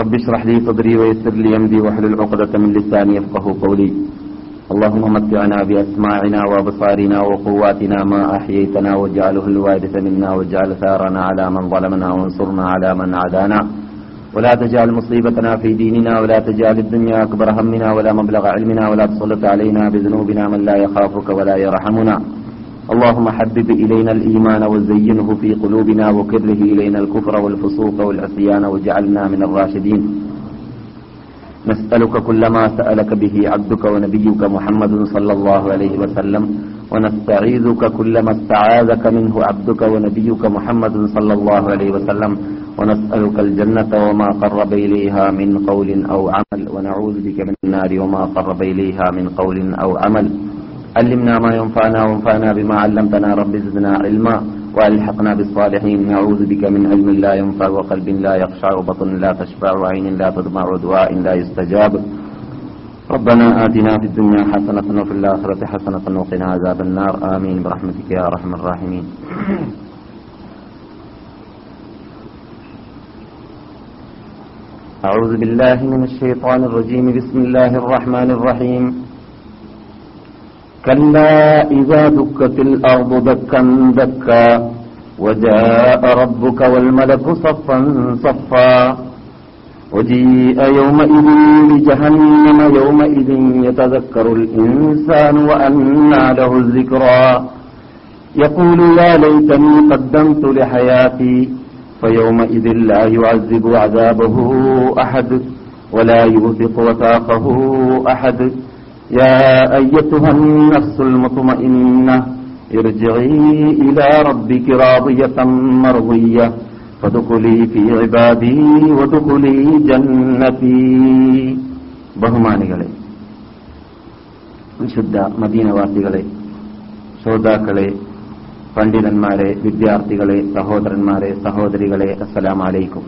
رب اشرح لي صدري ويسر لي أمري واحلل عقدة من لساني يفقه قولي. اللهم متعنا بأسماعنا وأبصارنا وقواتنا ما أحييتنا واجعله الوارث منا واجعل ثارنا على من ظلمنا وانصرنا على من عادانا. ولا تجعل مصيبتنا في ديننا ولا تجعل الدنيا أكبر همنا ولا مبلغ علمنا ولا تسلط علينا بذنوبنا من لا يخافك ولا يرحمنا. اللهم حبب إلينا الإيمان وزينه في قلوبنا وكره إلينا الكفر والفسوق والعصيان واجعلنا من الراشدين. نسألك كل ما سألك به عبدك ونبيك محمد صلى الله عليه وسلم ونستعيذك كل ما استعاذك منه عبدك ونبيك محمد صلى الله عليه وسلم. ونسألك الجنة وما قرب إليها من قول أو عمل ونعوذ بك من النار وما قرب إليها من قول أو عمل. علمنا ما ينفعنا وانفعنا بما علمتنا. رب زدنا علما والحقنا بالصالحين. نعوذ بك من علم لا ينفع وقلب لا يخشع وبطن لا تشبع وعين لا تدمع ودعاء لا يستجاب. ربنا آتنا في الدنيا حسنة وفي الآخرة حسنة وقنا عذاب النار. آمين. برحمتك يا أرحم الراحمين. أعوذ بالله من الشيطان الرجيم. بسم الله الرحمن الرحيم. كلا إذا دكت الأرض دكا دكا وجاء ربك والملك صفا صفا. وجيء يومئذ بجهنم يومئذ يتذكر الإنسان وأنى له الذكرى. يقول يا ليتني قدمت لحياتي فيومئذ لا يعذب عذابه أحد ولا يوثق وثاقه أحد. يا أيتها النفس المطمئنة ارجعي إلى ربك راضية مرضية فادخلي في عبادي وادخلي جنتي ബഹുമാനികളെ വിശുദ്ധ മദീനവാസികളെ ശ്രോതാക്കളെ പണ്ഡിതന്മാരെ വിദ്യാർത്ഥികളെ സഹോദരന്മാരെ സഹോദരികളെ അസ്സലാമലൈക്കും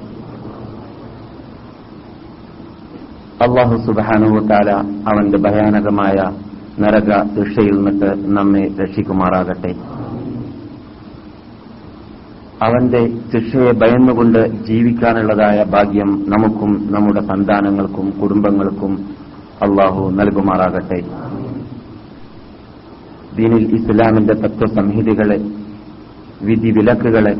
അള്ളാഹു സുബാനുവത്താല അവന്റെ ഭയാനകമായ നരക ശിക്ഷയിൽ നിന്നിട്ട് നമ്മെ രക്ഷിക്കുമാറാകട്ടെ. അവന്റെ ശിക്ഷയെ ഭയന്നുകൊണ്ട് ജീവിക്കാനുള്ളതായ ഭാഗ്യം നമുക്കും നമ്മുടെ സന്താനങ്ങൾക്കും കുടുംബങ്ങൾക്കും അള്ളാഹു നൽകുമാറാകട്ടെ. ദീനിൽ ഇസ്ലാമിന്റെ തത്വസംഹിതകളെ വിധി വിലക്കുകളെ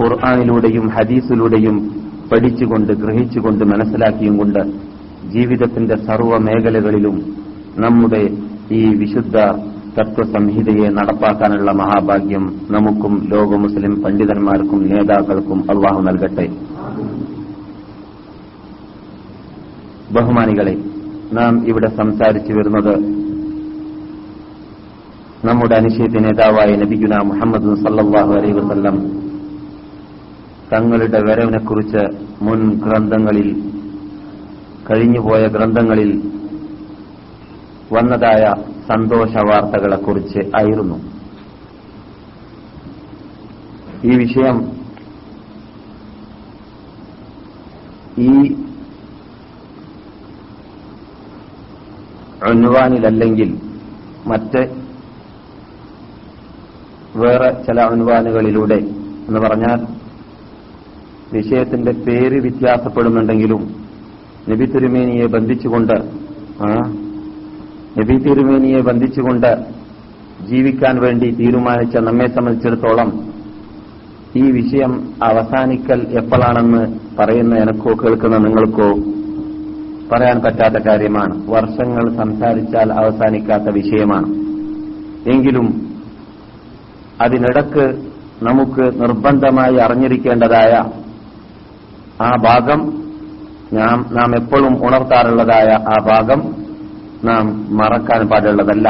ഖുർആാനിലൂടെയും ഹദീസിലൂടെയും പഠിച്ചുകൊണ്ട് ഗ്രഹിച്ചുകൊണ്ട് മനസ്സിലാക്കിയും കൊണ്ട് ജീവിതത്തിന്റെ സർവ മേഖലകളിലും നമ്മുടെ ഈ വിശുദ്ധ തത്വസംഹിതയെ നടപ്പാക്കാനുള്ള മഹാഭാഗ്യം നമുക്കും ലോക മുസ്ലിം പണ്ഡിതന്മാർക്കും നേതാക്കൾക്കും അള്ളാഹു നൽകട്ടെ. ബഹുമാനികളെ നാം ഇവിടെ സംസാരിച്ചു വരുന്നത് നമ്മുടെ അനിശ്ചിത നേതാവായ നബിഗുന മുഹമ്മദ് സല്ലാഹു അലൈ വസ്ല്ലം തങ്ങളുടെ വരവിനെക്കുറിച്ച് മുൻ ഗ്രന്ഥങ്ങളിൽ കഴിഞ്ഞുപോയ ഗ്രന്ഥങ്ങളിൽ വന്നതായ സന്തോഷ വാർത്തകളെക്കുറിച്ച് ആയിരുന്നു. ഈ വിഷയം ഈ അൺവാനിലല്ലെങ്കിൽ മറ്റ് വേറെ ചില അൺവാനുകളിലൂടെ എന്ന് പറഞ്ഞാൽ വിഷയത്തിന്റെ പേര് വ്യത്യാസപ്പെടുന്നുണ്ടെങ്കിലും നബി തിരുമേനിയെ ബന്ധിച്ചുകൊണ്ട് നബി തിരുമേനിയെ ബന്ധിച്ചുകൊണ്ട് ജീവിക്കാൻ വേണ്ടി തീരുമാനിച്ച നമ്മെ സംബന്ധിച്ചിടത്തോളം ഈ വിഷയം അവസാനിക്കൽ എപ്പോഴാണെന്ന് പറയുന്ന എനക്കോ കേൾക്കുന്ന നിങ്ങൾക്കോ പറയാൻ പറ്റാത്ത കാര്യമാണ്. വർഷങ്ങൾ സംസാരിച്ചാൽ അവസാനിക്കാത്ത വിഷയമാണ്. എങ്കിലും അതിനിടക്ക് നമുക്ക് നിർബന്ധമായി അറിഞ്ഞിരിക്കേണ്ടതായ ആ ഭാഗം നാം നാം എപ്പോഴും ഉണർത്താറുള്ളതായ ആ ഭാഗം നാം മറക്കാൻ പാടുള്ളതല്ല.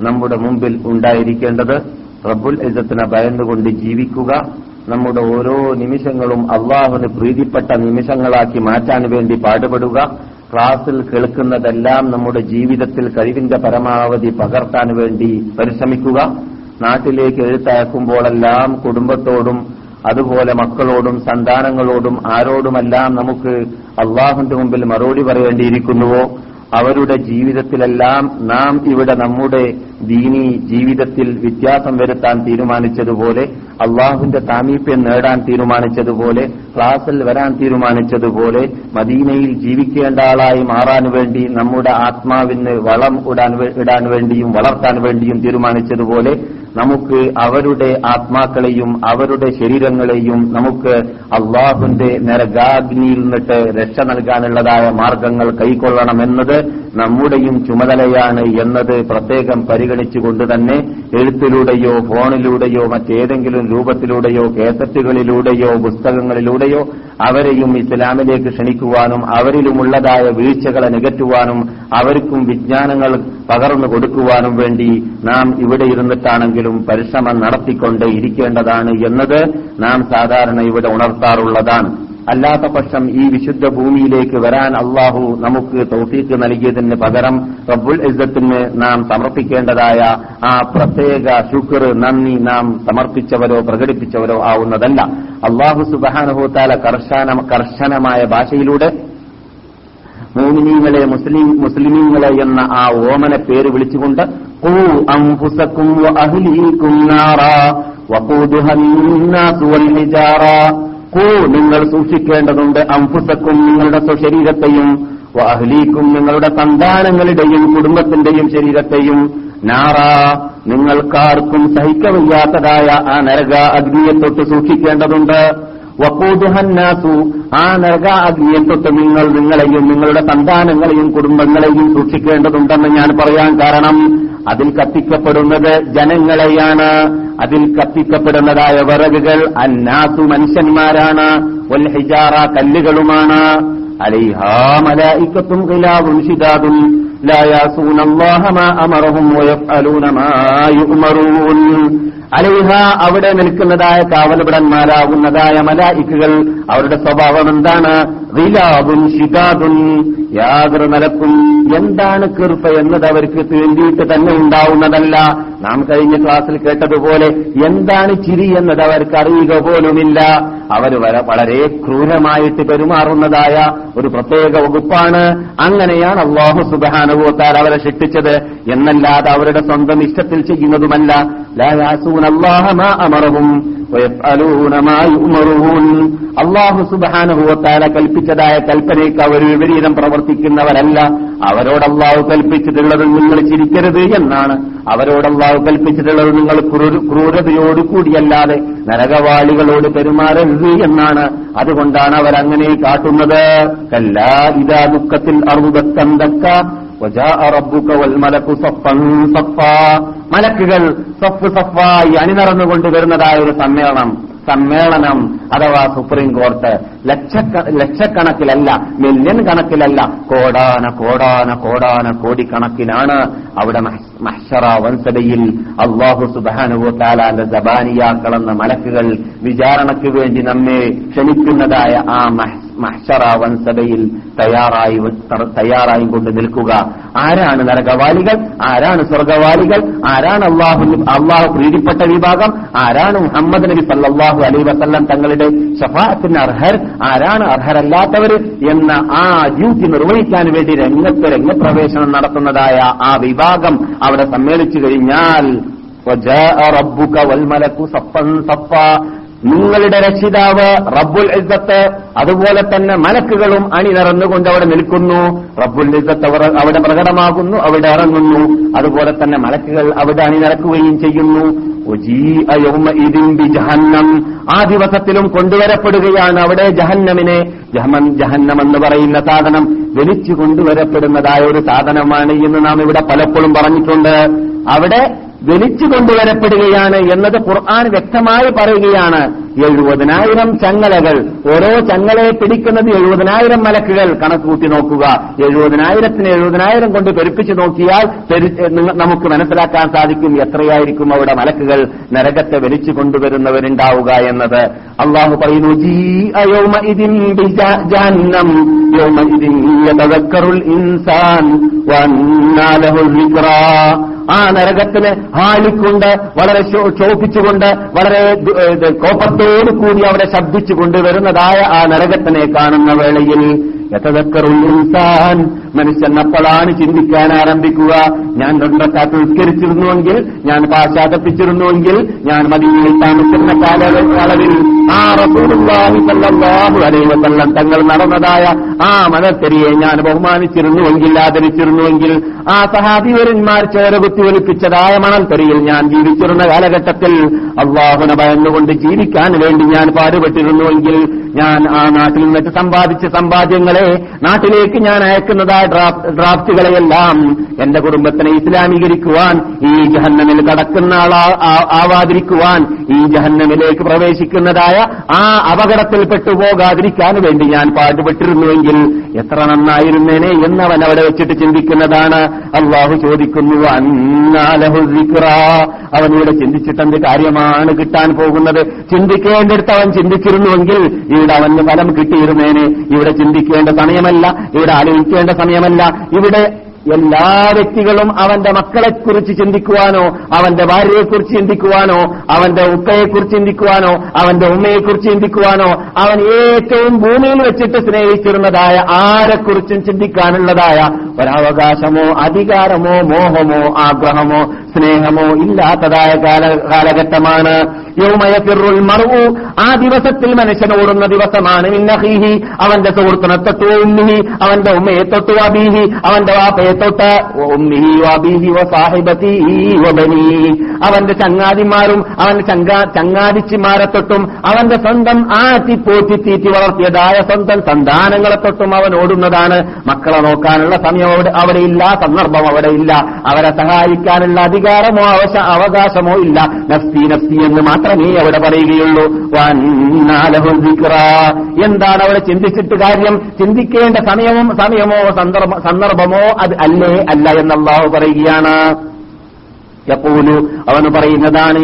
നമ്മുടെ മുമ്പിൽ ഉണ്ടായിരിക്കേണ്ടത് റബ്ബുൽ ഇസത്തിനെ ഭയന്നുകൊണ്ട് ജീവിക്കുക നമ്മുടെ ഓരോ നിമിഷങ്ങളും അള്ളാഹുന് പ്രീതിപ്പെട്ട നിമിഷങ്ങളാക്കി മാറ്റാൻ വേണ്ടി പാടുപെടുക ക്ലാസ്സിൽ കേൾക്കുന്നതെല്ലാം നമ്മുടെ ജീവിതത്തിൽ കഴിവിന്റെ പരമാവധി പകർത്താൻ വേണ്ടി പരിശ്രമിക്കുക നാട്ടിലേക്ക് എഴുത്തയക്കുമ്പോഴെല്ലാം കുടുംബത്തോടും അതുപോലെ മക്കളോടും സന്താനങ്ങളോടും ആരോടുമെല്ലാം നമുക്ക് അള്ളാഹുന്റെ മുമ്പിൽ മറുപടി പറയേണ്ടിയിരിക്കുന്നുവോ? അവരുടെ ജീവിതത്തിലെല്ലാം നാം ഇവിടെ നമ്മുടെ ദീനി ജീവിതത്തിൽ വ്യത്യാസം വരുത്താൻ തീരുമാനിച്ചതുപോലെ അള്ളാഹുവിന്റെ താമീപ്യം നേടാൻ തീരുമാനിച്ചതുപോലെ ക്ലാസ്സിൽ വരാൻ തീരുമാനിച്ചതുപോലെ മദീനയിൽ ജീവിക്കേണ്ട ആളായി മാറാൻ വേണ്ടി നമ്മുടെ ആത്മാവിന് വളം ഇടാൻ ഇടാൻ വേണ്ടിയും വളർത്താൻ വേണ്ടിയും തീരുമാനിച്ചതുപോലെ നമുക്ക് അവരുടെ ആത്മാക്കളെയും അവരുടെ ശരീരങ്ങളെയും നമുക്ക് അള്ളാഹുന്റെ നരകാഗ്നിയിൽ നിന്നിട്ട് രക്ഷ നൽകാനുള്ളതായ മാർഗങ്ങൾ കൈക്കൊള്ളണമെന്നത് നമ്മുടെയും ചുമതലയാണ് എന്നത് പ്രത്യേകം പരിഗണിച്ചുകൊണ്ട് തന്നെ എഴുത്തിലൂടെയോ ഫോണിലൂടെയോ മറ്റേതെങ്കിലും രൂപത്തിലൂടെയോ കേസറ്റുകളിലൂടെയോ പുസ്തകങ്ങളിലൂടെയോ അവരെയും ഇസ്ലാമിലേക്ക് ക്ഷണിക്കുവാനും അവരിലുമുള്ളതായ വീഴ്ചകളെ നികറ്റുവാനും അവർക്കും വിജ്ഞാനങ്ങൾ പകർന്നു കൊടുക്കുവാനും വേണ്ടി നാം ഇവിടെ ഇരുന്നിട്ടാണെങ്കിലും പരിശ്രമം നടത്തിക്കൊണ്ട് ഇരിക്കേണ്ടതാണ് എന്നത് നാം സാധാരണ ഇവിടെ ഉണർത്താറുള്ളതാണ്. അല്ലാത്ത പക്ഷം ഈ വിശുദ്ധ ഭൂമിയിലേക്ക് വരാൻ അള്ളാഹു നമുക്ക് തൗഫീക്ക് നൽകിയതിന് പകരം റബ്ബുൽ ഇസ്സത്തിന് നാം സമർപ്പിക്കേണ്ടതായ ആ പ്രത്യേക ശുക്ർ നന്ദി നാം സമർപ്പിച്ചവരോ പ്രകടിപ്പിച്ചവരോ ആവുന്നതല്ല. അള്ളാഹു സുബാനുഭൂത്താല കർശന കർശനമായ ഭാഷയിലൂടെ മോമിനീങ്ങളെ മുസ്ലിം മുസ്ലിമീങ്ങളെ എന്ന ആ ഓമന പേര് വിളിച്ചുകൊണ്ട് ഖൂ ഖൂ നിങ്ങൾ സൂക്ഷിക്കേണ്ടതുണ്ട്. അംഫുസക്കും നിങ്ങളുടെ സ്വശരീരത്തെയും വാഹ്ലീക്കും നിങ്ങളുടെ സന്താനങ്ങളുടെയും കുടുംബത്തിന്റെയും ശരീരത്തെയും. നാറ നിങ്ങൾക്കാർക്കും സഹിക്കവയ്യാത്തതായ ആ നരക അഗ്നിയെ തൊട്ട് സൂക്ഷിക്കേണ്ടതുണ്ട്. വക്കൂതുഹന്നാസു ആ നരക അഗ്നിയെ തൊട്ട് നിങ്ങൾ നിങ്ങളെയും നിങ്ങളുടെ സന്താനങ്ങളെയും കുടുംബങ്ങളെയും സൂക്ഷിക്കേണ്ടതുണ്ടെന്ന് ഞാൻ പറയാൻ കാരണം അതിൽ കത്തിക്കപ്പെടുന്നത് ജനങ്ങളെയാണ് അതിൽ കത്തിക്കപ്പെടുന്നതായ വിറകുകൾ അന്നാസു മനുഷ്യന്മാരാണ് വൽ ഹിജാറ കല്ലുകളുമാണ് അലൈഹാ മലായിക്കത്തും ഖിലാബുൻ ശിദാദുൻ لا يعصون الله ما أمرهم ويفعلون ما يؤمرون അലൈഹ അവിടെ നിൽക്കുന്നതായ കാവലപടന്മാരാകുന്നതായ മലായിക്കുകൾ അവരുടെ സ്വഭാവം എന്താണ്? റിലാബുൻ ഷിതാദും യാതൊരു നിലക്കും എന്താണ് കൃപ എന്നത് അവർക്ക് തേണ്ടിയിട്ട് തന്നെ ഉണ്ടാവുന്നതല്ല. നാം കഴിഞ്ഞ ക്ലാസ്സിൽ കേട്ടതുപോലെ എന്താണ് ചിരി എന്നത് അവർക്ക് അറിയുക പോലുമില്ല. അവർ വളരെ ക്രൂരമായിട്ട് പെരുമാറുന്നതായ ഒരു പ്രത്യേക വകുപ്പാണ്. അങ്ങനെയാണ് അള്ളാഹു സുബാനുഭവത്താൽ അവരെ ശിക്ഷിച്ചത്. എന്നല്ലാതെ അവരുടെ സ്വന്തം ഇഷ്ടത്തിൽ ചെയ്യുന്നതുമല്ല. അള്ളാഹു സുബാനുഭവത്താല കൽപ്പിച്ചതായ കൽപ്പനയ്ക്ക് അവർ വിപരീതം പ്രവർത്തിക്കുന്നവരല്ല. അവരോട് അള്ളാഹു കൽപ്പിച്ചിട്ടുള്ളത് നിങ്ങൾ ചിരിക്കരുത് എന്നാണ്. അവരോട് അള്ളാഹു കൽപ്പിച്ചിട്ടുള്ളത് നിങ്ങൾ ക്രൂരതയോടുകൂടിയല്ലാതെ ക്രൂരതയോട് കൂടിയല്ലാതെ നരകവാളികളോട് പെരുമാറരുത് എന്നാണ്. അതുകൊണ്ടാണ് അവരങ്ങനെ കാട്ടുന്നത്. കല്ലാ ഇതാ ദുഃഖത്തിൽ അറുതക്കന്തക്ക മലക്കുകൾ സഫ് സഫായി അണിനിറന്നുകൊണ്ട് വരുന്നതായ ഒരു സമ്മേളനം സമ്മേളനം അഥവാ സുപ്രീം കോർട്ട്. ലക്ഷക്കണക്കിലല്ല മില്യൺ കണക്കിലല്ല കോടാന കോടാന കോടാന കോടിക്കണക്കിലാണ് അവിടെ മഹ്ഷറ വൻസബയിൽ അള്ളാഹു സുബാനുബാലാന്റെ ജബാനിയാക്കളെന്ന മലക്കുകൾ വിചാരണയ്ക്ക് വേണ്ടി നമ്മെ ക്ഷണിക്കുന്നതായ ആ മഹ്ഷ മഹ്ശറ സഭയിൽ തയ്യാറായി തയ്യാറായി കൊണ്ട് നിൽക്കുക. ആരാണ് നരകവാലികൾ? ആരാണ് സ്വർഗവാലികൾ? ആരാണ് അള്ളാഹു അള്ളാഹു പ്രീതിപ്പെട്ട വിഭാഗം? ആരാണ് മുഹമ്മദ് നബി സല്ലാഹു അലൈ വസല്ലം തങ്ങളുടെ ഷഫാഅത്തിന് അർഹർ? ആരാണ് അർഹരല്ലാത്തവർ എന്ന ആ ഡ്യൂട്ടി നിർവഹിക്കാൻ വേണ്ടി രംഗത്ത് രംഗപ്രവേശനം നടത്തുന്നതായ ആ വിഭാഗം അവിടെ സമ്മേളിച്ചു കഴിഞ്ഞാൽ നിങ്ങളുടെ രക്ഷിതാവ് റബ്ബുൽ ഇസ്സത്ത് അതുപോലെ തന്നെ മലക്കുകളും അണിനിറന്നുകൊണ്ട് അവിടെ നിൽക്കുന്നു. റബ്ബുൽ ഇസ്സത്ത് അവിടെ പ്രകടമാകുന്നു അവിടെ ഇറങ്ങുന്നു. അതുപോലെ തന്നെ മലക്കുകൾ അവിടെ അണിനിറക്കുകയും ചെയ്യുന്നു. ആ ദിവസത്തിലും കൊണ്ടുവരപ്പെടുകയാണ് അവിടെ ജഹന്നമിനെ. ജഹന്നം എന്ന് പറയുന്ന സാധനം വലിച്ചു കൊണ്ടുവരപ്പെടുന്നതായ ഒരു സാധനമാണ് എന്ന് നാം ഇവിടെ പലപ്പോഴും പറഞ്ഞിട്ടുണ്ട്. അവിടെ വലിച്ചു കൊണ്ടുവരപ്പെടുകയാണ് എന്നത് ഖുർആൻ വ്യക്തമായി പറയുകയാണ്. എഴുപതിനായിരം ചങ്ങലകൾ. ഓരോ ചങ്ങലയെ പിടിക്കുന്നത് എഴുപതിനായിരം മലക്കുകൾ. കണക്കുകൂട്ടി നോക്കുക. എഴുപതിനായിരത്തിന് എഴുപതിനായിരം കൊണ്ട് പെരുപ്പിച്ചു നോക്കിയാൽ നമുക്ക് മനസ്സിലാക്കാൻ സാധിക്കും എത്രയായിരിക്കും അവിടെ മലക്കുകൾ നരകത്തെ വലിച്ചു കൊണ്ടുവരുന്നവരുണ്ടാവുക എന്നത്. അള്ളാഹു പറയുന്നു "ജീഅ യൗമഇദിൻ ബിജ- ജഹന്നം യൗമഇദിൻ യതദക്കറുൽ ഇൻസാൻ. വഅന്നാ ലഹുൽ ദിക്റാ." ആ നരകത്തിന് ഹാലിക്കൊണ്ട് വളരെ ചോപ്പിച്ചുകൊണ്ട് വളരെ കോപത്തോടു കൂടി അവിടെ ശബ്ദിച്ചുകൊണ്ട് വരുന്നതായ ആ നരകത്തിനെ കാണുന്ന വേളയിൽ ഇൻസാൻ. മനുഷ്യൻ അപ്പോഴാണ് ചിന്തിക്കാൻ ആരംഭിക്കുക. ഞാൻ രണ്ടക്കാത്ത് ഉത്കരിച്ചിരുന്നുവെങ്കിൽ ഞാൻ പാശ്ചാത്തപ്പിച്ചിരുന്നുവെങ്കിൽ ഞാൻ മദീനയിൽ താമസിക്കുന്ന കാലയളവിൽ ആ റസൂലുള്ളാഹി സല്ലല്ലാഹു അലൈഹി വസല്ലം തങ്ങൾ നടന്നതായ ആ മതത്തെരിയെ ഞാൻ ബഹുമാനിച്ചിരുന്നുവെങ്കിൽ ആദരിച്ചിരുന്നുവെങ്കിൽ ആ സഹാബിവരന്മാർ ചേരകുത്തി ഒലിപ്പിച്ചതായ മണൽത്തെരിയിൽ ഞാൻ ജീവിച്ചിരുന്ന കാലഘട്ടത്തിൽ അള്ളാഹുന ഭയന്നുകൊണ്ട് ജീവിക്കാൻ വേണ്ടി ഞാൻ പാടുപെട്ടിരുന്നുവെങ്കിൽ ഞാൻ ആ നാട്ടിൽ നിന്നിട്ട് സമ്പാദിച്ച സമ്പാദ്യങ്ങളെ നാട്ടിലേക്ക് ഞാൻ അയക്കുന്നതായ ഡ്രാഫ്റ്റുകളെയെല്ലാം എന്റെ കുടുംബത്തിനെ ഇസ്ലാമീകരിക്കുവാൻ ഈ ജഹന്നമിൽ കടക്കുന്ന ആളാ ആവാതിരിക്കുവാൻ ഈ ജഹന്നമിലേക്ക് പ്രവേശിക്കുന്നതായ ആ അപകടത്തിൽ പെട്ടുപോകാതിരിക്കാൻ വേണ്ടി ഞാൻ പാടുപെട്ടിരുന്നുവെങ്കിൽ എത്ര നന്നായിരുന്നേനെ എന്നവൻ അവിടെ വെച്ചിട്ട് ചിന്തിക്കുന്നതാണ്. അള്ളാഹു ചോദിക്കുന്നു അന്നാലഹു ദിക്റാ. അവനിവിടെ ചിന്തിച്ചിട്ടെന്ത് കാര്യമാണ് കിട്ടാൻ പോകുന്നത്? ചിന്തിക്കേണ്ടടുത്ത് അവൻ ചിന്തിച്ചിരുന്നുവെങ്കിൽ ഇവിടെ അവന് ഫലം കിട്ടിയിരുന്നേനെ. ഇവിടെ ചിന്തിക്കേണ്ട സമയമല്ല. ഇവിടെ ആലോചിക്കേണ്ട സമയമല്ല. ഇവിടെ എല്ലാ വ്യക്തികളും അവന്റെ മക്കളെക്കുറിച്ച് ചിന്തിക്കുവാനോ അവന്റെ ഭാര്യയെക്കുറിച്ച് ചിന്തിക്കുവാനോ അവന്റെ ഉപ്പയെക്കുറിച്ച് ചിന്തിക്കുവാനോ അവന്റെ ഉമ്മയെക്കുറിച്ച് ചിന്തിക്കുവാനോ അവൻ ഏറ്റവും ഭൂമിയിൽ വെച്ചിട്ട് സ്നേഹിച്ചിരുന്നതായ ആരെക്കുറിച്ചും ചിന്തിക്കാനുള്ളതായ ഒരവകാശമോ അധികാരമോ മോഹമോ ആഗ്രഹമോ സ്നേഹമോ ഇല്ലാത്തതായ കാല കാലഘട്ടമാണ്. യൗമയഫിറുൽ മറവു ആ ദിവസത്തിൽ മനുഷ്യൻ ഓടുന്ന ദിവസമാണ് മിന്നഹീഹി. അവന്റെ സുഹൃത്തിനെ തൊട്ടു ഉമ്മിഹി. അവന്റെ ഉമ്മയെ തൊട്ടു അബീഹി. അവന്റെ വാപ്പയെ തൊട്ട് അവന്റെ ചങ്ങാതിമാരും അവന്റെ ചങ്ങാതിച്ചിമാരെ തൊട്ടും അവന്റെ സ്വന്തം ആറ്റി പോറ്റി തീറ്റി വളർത്തിയതായ സ്വന്തം സന്താനങ്ങളെ തൊട്ടും അവൻ ഓടുന്നതാണ്. മക്കളെ നോക്കാനുള്ള സമയം അവിടെ ഇല്ല സന്ദർഭം അവിടെ ഇല്ല. അവരെ സഹായിക്കാനുള്ള അധികാരമോ അവകാശമോ ഇല്ല. നഫ്സി നഫ്സി എന്ന് മാത്രമേ അവിടെ പറയുകയുള്ളൂ. എന്താണ് അവിടെ ചിന്തിച്ചിട്ട് കാര്യം? ചിന്തിക്കേണ്ട സമയവും സമയമോ സന്ദർഭ- സന്ദർഭമോ അത് അല്ലേ അല്ല എന്നല്ലാഹു പറയുകയാണ്. യഖൂലു അവൻ പറയുന്നതാണ്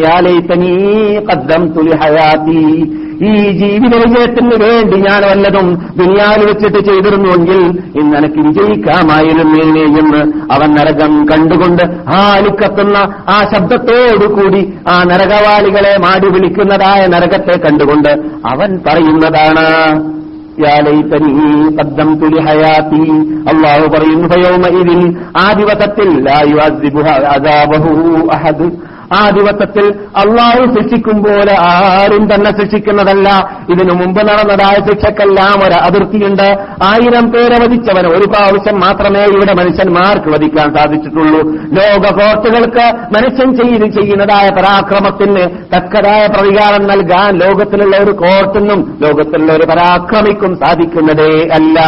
ഈ ജീവിത വിജയത്തിന് വേണ്ടി ഞാൻ വല്ലതും ദുനിയാവിൽ വെച്ചിട്ട് ചെയ്തിരുന്നുവെങ്കിൽ ഇന്ന് എനിക്ക് എന്ന് അവൻ നരകം കണ്ടുകൊണ്ട് ആ അലുക്കത്തുന്ന ആ ശബ്ദത്തോടുകൂടി ആ നരകവാളികളെ മാടി വിളിക്കുന്നതായ നരകത്തെ കണ്ടുകൊണ്ട് അവൻ പറയുന്നതാണ്. യാ ലൈതനീ ഖദ്ദംതു ലിഹയാതി അല്ലാഹു പറയുന്നു ഫയൗമഇദിൻ ആ ദിവസത്തിൽ ആ ദിവസത്തിൽ അള്ളാഹു ശിക്ഷിക്കും പോലെ ആരും തന്നെ ശിക്ഷിക്കുന്നതല്ല ഇതിനു മുമ്പ് നടന്നതായ ശിക്ഷക്കെല്ലാം ഒരു അതിർത്തിയുണ്ട്. ആയിരം പേരെ വധിച്ചവൻ ഒരു പ്രാവശ്യം മാത്രമേ ഇവിടെ മനുഷ്യന്മാർക്ക് വധിക്കാൻ സാധിച്ചിട്ടുള്ളൂ. ലോക കോർട്ടുകൾക്ക് മനുഷ്യൻ ചെയ്ത് ചെയ്യുന്നതായ പരാക്രമത്തിന് തക്കതായ പ്രതികാരം നൽകാൻ ലോകത്തിലുള്ള ഒരു കോർട്ടിനും ലോകത്തിലുള്ള ഒരു പരാക്രമിക്കും സാധിക്കുന്നതേ അല്ല.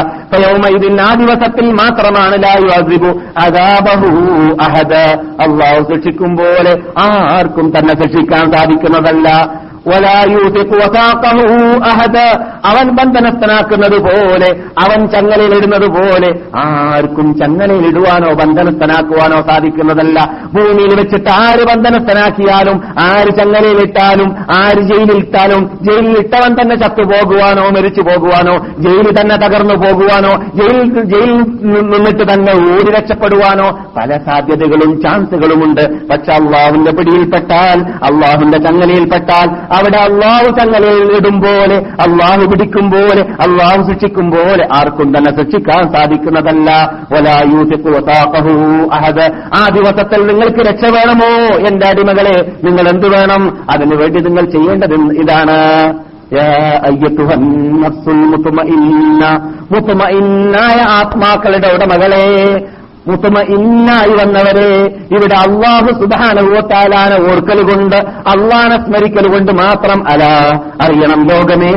ഇതിന് ആ ദിവസത്തിൽ മാത്രമാണ് ലായു അസിബു അതാബഹു അഹദ്. അള്ളാഹു ശിക്ഷിക്കും പോലെ ആർക്കും തന്നെ ശിക്ഷിക്കാൻ സാധിക്കുന്നതല്ല. അവൻ ബന്ധനസ്ഥനാക്കുന്നത് പോലെ അവൻ ചങ്ങലയിലിടുന്നത് പോലെ. ആർക്കും ചങ്ങലയിലിടുവാനോ ബന്ധനസ്ഥനാക്കുവാനോ സാധിക്കുന്നതല്ല. ഭൂമിയിൽ വെച്ചിട്ട് ആര് ബന്ധനസ്ഥനാക്കിയാലും ആര് ചങ്ങലയിലിട്ടാലും ആര് ജയിലിലിട്ടാലും ജയിലിലിട്ടവൻ തന്നെ ചത്തുപോകുവാനോ മരിച്ചു പോകുവാനോ ജയിലിൽ തന്നെ തകർന്നു പോകുവാനോ ജയിൽ ജയിലിൽ നിന്നിട്ട് തന്നെ ഓടി രക്ഷപ്പെടുവാനോ പല സാധ്യതകളും ചാൻസുകളുമുണ്ട്. പക്ഷെ അള്ളാഹുവിന്റെ പിടിയിൽപ്പെട്ടാൽ അള്ളാഹുവിന്റെ ചങ്ങലയിൽപ്പെട്ടാൽ അവിടെ അള്ളാഹു തങ്ങളെ ഇടും പോലെ അള്ളാഹു പിടിക്കും പോലെ അള്ളാഹു ശിക്ഷിക്കും പോലെ ആർക്കും തന്നെ ശിക്ഷിക്കാൻ സാധിക്കുന്നതല്ല. ആ ദിവസത്തിൽ നിങ്ങൾക്ക് രക്ഷ വേണമോ? എന്റെ അടിമകളെ നിങ്ങൾ എന്തു വേണം? അതിനുവേണ്ടി നിങ്ങൾ ചെയ്യേണ്ടത് ഇതാണ്. ആത്മാക്കളുടെ ഉടമകളെ മുത്തമ ഇന്നായി വന്നവരെ ഇവിടെ അള്ളാഹു സുധാനുഭവത്താലാന ഓർക്കൽ കൊണ്ട് അള്ളാനെ സ്മരിക്കൽ കൊണ്ട് മാത്രം അല അറിയണം ലോകമേ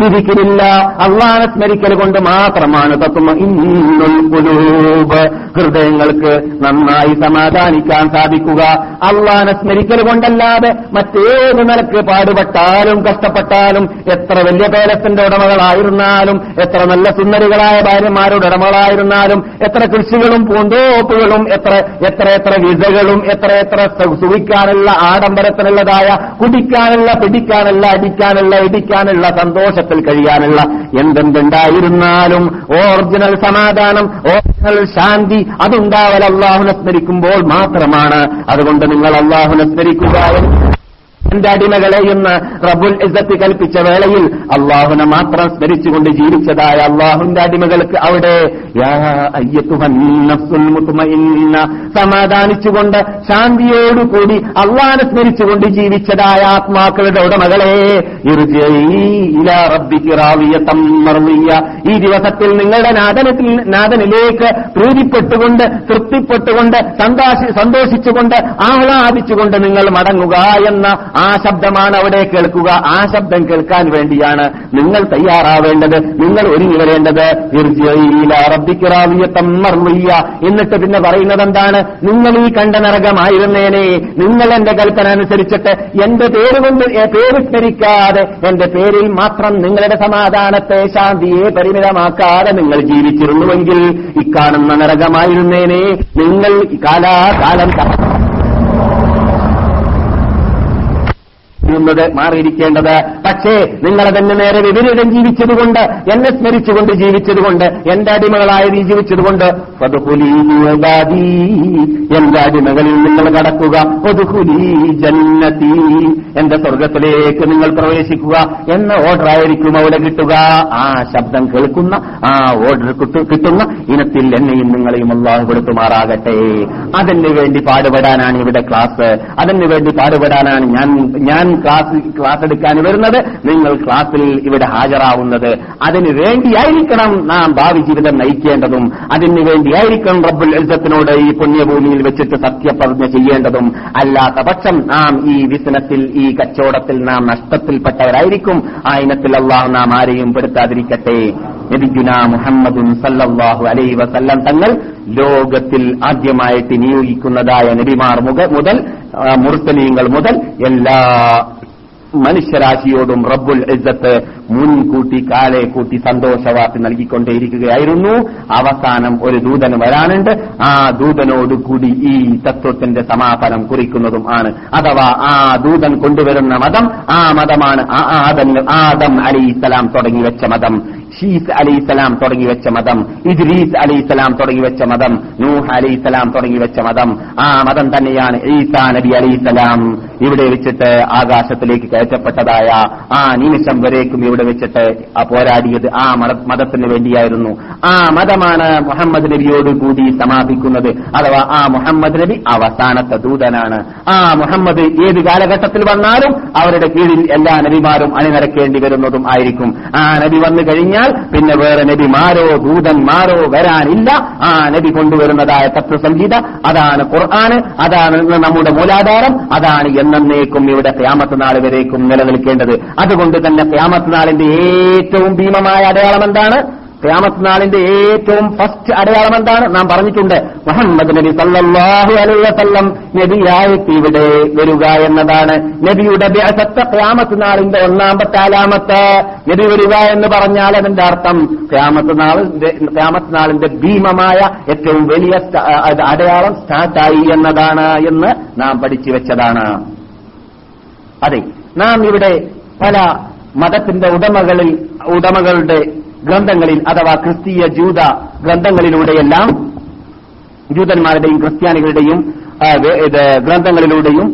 വിധിക്കലില്ല. അള്ളാനെ സ്മരിക്കൽ കൊണ്ട് മാത്രമാണ് തത്വമ ഇന്നുൾപുലൂബ് ഹൃദയങ്ങൾക്ക് നന്നായി സമാധാനിക്കാൻ സാധിക്കുക. അള്ളാനെ സ്മരിക്കൽ കൊണ്ടല്ലാതെ മറ്റേത് നിലയ്ക്ക് പാടുപെട്ടാലും കഷ്ടപ്പെട്ടാലും എത്ര വലിയ പേലത്തിന്റെ ഉടമകളായിരുന്നാലും എത്ര നല്ല സുന്ദരികളായ ഭാര്യമാരുടെ ഉടമകളായിരുന്നാലും എത്ര കൃഷികളും പൂന്തോപ്പുകളും എത്ര എത്ര എത്ര വിസകളും എത്ര എത്ര സുഖിക്കാനുള്ള ആഡംബരത്തിനുള്ളതായ കുടിക്കാനുള്ള പിടിക്കാനുള്ള അടിക്കാനുള്ള ഇടിക്കാനുള്ള സന്തോഷത്തിൽ കഴിയാനുള്ള എന്തെന്തുണ്ടായിരുന്നാലും ഒറിജിനൽ സമാധാനം ഒറിജിനൽ ശാന്തി അതുണ്ടാവൽ അള്ളാഹുനെ സ്മരിക്കുമ്പോൾ മാത്രമാണ്. അതുകൊണ്ട് നിങ്ങൾ അള്ളാഹുനെ സ്മരിക്കുക എന്റെ അടിമകളെ എന്ന് റബുൽ ഇസത്ത് കൽപ്പിച്ച വേളയിൽ അള്ളാഹുനെ മാത്രം സ്മരിച്ചുകൊണ്ട് ജീവിച്ചതായ അള്ളാഹുന്റെ അടിമകൾക്ക് അവിടെ സമാധാനിച്ചുകൊണ്ട് ശാന്തിയോടുകൂടി അള്ളാഹനെ സ്മരിച്ചുകൊണ്ട് ജീവിച്ചതായ ആത്മാക്കളുടെ ഉടമകളെ ഈ ദിവസത്തിൽ നിങ്ങളുടെ നാദനത്തിൽ നാദനിലേക്ക് പ്രീതിപ്പെട്ടുകൊണ്ട് തൃപ്തിപ്പെട്ടുകൊണ്ട് സന്തോഷി സന്തോഷിച്ചുകൊണ്ട് ആഹ്ലാദിച്ചുകൊണ്ട് നിങ്ങൾ മടങ്ങുക എന്ന ആ ശബ്ദമാണ് അവിടെ കേൾക്കുക. ആ ശബ്ദം കേൾക്കാൻ വേണ്ടിയാണ് നിങ്ങൾ തയ്യാറാവേണ്ടത്. നിങ്ങൾ ഒരുങ്ങി വരേണ്ടത്. എന്നിട്ട് പിന്നെ പറയുന്നത് എന്താണ് നിങ്ങൾ ഈ കണ്ട നരകമായിരുന്നേനെ. നിങ്ങൾ എന്റെ കൽപ്പന അനുസരിച്ചിട്ട് എന്റെ പേര് കൊണ്ട് ഏ, പേര് എന്റെ പേരിൽ മാത്രം നിങ്ങളുടെ സമാധാനത്തെ ശാന്തിയെ പരിമിതമാക്കാതെ നിങ്ങൾ ജീവിച്ചിരുന്നുവെങ്കിൽ ഇക്കാണുന്ന നരകമായിരുന്നേനെ. നിങ്ങൾ കാലാകാലം ുന്നത് മാറിയിരിക്കേണ്ടത്. പക്ഷേ നിങ്ങളെ തന്നെ നേരെ വിപരീതം ജീവിച്ചതുകൊണ്ട് എന്നെ സ്മരിച്ചുകൊണ്ട് ജീവിച്ചതുകൊണ്ട് എന്റെ അടിമകളായ ജീവിച്ചതുകൊണ്ട് എന്റെ അടിമകളിൽ നിങ്ങൾ കടക്കുക. ജന്നതി എന്റെ സ്വർഗത്തിലേക്ക് നിങ്ങൾ പ്രവേശിക്കുക. എന്ന ഓർഡർ ആയിരിക്കും അവിടെ കിട്ടുക. ആ ശബ്ദം കേൾക്കുന്ന ആ ഓർഡർ കിട്ടുന്ന ഇനത്തിൽ എന്നെയും നിങ്ങളെയും അള്ളാഹു കൊടുത്തുമാറാകട്ടെ. അതിന് വേണ്ടി പാടുപെടാനാണ് ഇവിടെ ക്ലാസ് അതിന് വേണ്ടി പാടുപെടാനാണ് ഞാൻ ഞാൻ ക്ലാസ് ക്ലാസ് എടുക്കാൻ വരുന്നത്? നിങ്ങൾ ക്ലാസ്സിൽ ഇവിടെ ഹാജരാവുന്നത്. അതിനു വേണ്ടിയായിരിക്കണം നാം ഭാവി ജീവിതം നയിക്കേണ്ടതും. അതിനു വേണ്ടിയായിരിക്കണം റബ്ബുൽ എൽസത്തിനോട് ഈ പുണ്യഭൂമിയിൽ വെച്ചിട്ട് സത്യപ്രതിജ്ഞ ചെയ്യേണ്ടതും. അല്ലാത്ത പക്ഷം നാം ഈ ബിസിനസ്സിൽ ഈ കച്ചവടത്തിൽ നാം നഷ്ടത്തിൽപ്പെട്ടവരായിരിക്കും. ആ ഇനത്തിൽ നാം ആരെയും പെടുത്താതിരിക്കട്ടെ. നബിഗുന മുഹമ്മദുൻ സല്ലല്ലാഹു അലൈഹി വസല്ലം തങ്ങൾ ലോകത്തിൽ ആദ്യമായിട്ട് നിയോഗിക്കുന്നതായ നബിമാർ മുതൽ മുർസലീങ്ങൾ മുതൽ എല്ലാ മനുഷ്യരാശിയോടും റബ്ബുൽ ഇസ്സത്ത് മുൻകൂട്ടി കാലെ കൂട്ടി സന്തോഷവാർത്ത നൽകിക്കൊണ്ടേയിരിക്കുകയായിരുന്നു. അവസാനം ഒരു ദൂതൻ വരാനുണ്ട്. ആ ദൂതനോടുകൂടി ഈ തത്വത്തിന്റെ സമാപനം കുറിക്കുന്നതും ആണ്. അഥവാ ആ ദൂതൻ കൊണ്ടുവരുന്ന മതം ആ മതമാണ് ആ ആദം അലി ഇസ്ലാം തുടങ്ങി വെച്ച മതം. ഷീസ് അലിസ്ലാം തുടങ്ങി വെച്ച മതം ഇദ്രീസ് അലിസ്ലാം തുടങ്ങി വെച്ച മതം നൂഹ് അലിസ്ലാം തുടങ്ങി വെച്ച മതം ആ മതം തന്നെയാണ് ഈസാ നബി അലിസ്ലാം ഇവിടെ വെച്ചിട്ട് ആകാശത്തിലേക്ക് കയറ്റപ്പെട്ടതായ ആ നിമിഷം വരേക്കും ഇവിടെ വെച്ചിട്ട് പോരാടിയത് ആ മത- മതത്തിന് വേണ്ടിയായിരുന്നു. ആ മതമാണ് മുഹമ്മദ് നബിയോട് കൂടി സമാപിക്കുന്നത്. അഥവാ ആ മുഹമ്മദ് നബി അവസാനത്തെ ദൂതനാണ്. ആ മുഹമ്മദ് ഏത് കാലഘട്ടത്തിൽ വന്നാലും അവരുടെ കീഴിൽ എല്ലാ നബിമാരും അണിനിരക്കേണ്ടി വരുന്നതും ആയിരിക്കും. ആ നബി വന്നു കഴിഞ്ഞാൽ പിന്നെ വേറെ നബിമാരോ ദൂതന്മാരോ വരാനില്ല. ആ നബി കൊണ്ടുവരുന്നതായ തത്വസംഹിത അതാണ് ഖുർആാന് അതാണ് നമ്മുടെ മൂലാധാരം അതാണ് എന്നേക്കും ഇവിടെ ക്യാമത്ത് നാൾ വരേക്കും നിലനിൽക്കേണ്ടത്. അതുകൊണ്ട് തന്നെ ക്യാമത്ത് നാളിന്റെ ഏറ്റവും ഭീമമായ അടയാളം എന്താണ്? ക്യാമത്ത് നാളിന്റെ ഏറ്റവും ഫസ്റ്റ് അടയാളം എന്താണ്? നാം പറഞ്ഞിട്ടുണ്ട് മുഹമ്മദ് നബി ഇവിടെ വരിക എന്നതാണ്. നബിയുടെ ക്യാമത്ത് നാളിന്റെ ഒന്നാമത്തെ അലാമത്ത്. നബി വരിക എന്ന് പറഞ്ഞാൽ അതിന്റെ അർത്ഥം ക്യാമത്ത് നാളിന്റെ ക്യാമത്ത് നാളിന്റെ ഭീമമായ ഏറ്റവും വലിയ അടയാളം സ്റ്റാർട്ടായി എന്നതാണ് എന്ന് നാം പഠിച്ചു വെച്ചതാണ്. അതെ നാം ഇവിടെ പല മതത്തിന്റെ ഉടമകളിൽ ഉടമകളുടെ ഗ്രന്ഥങ്ങളിൽ അഥവാ ക്രിസ്തീയ ജൂത ഗ്രന്ഥങ്ങളിലൂടെയെല്ലാം ജൂതന്മാരുടെയും ക്രിസ്ത്യാനികളുടെയും ഗ്രന്ഥങ്ങളിലൂടെയും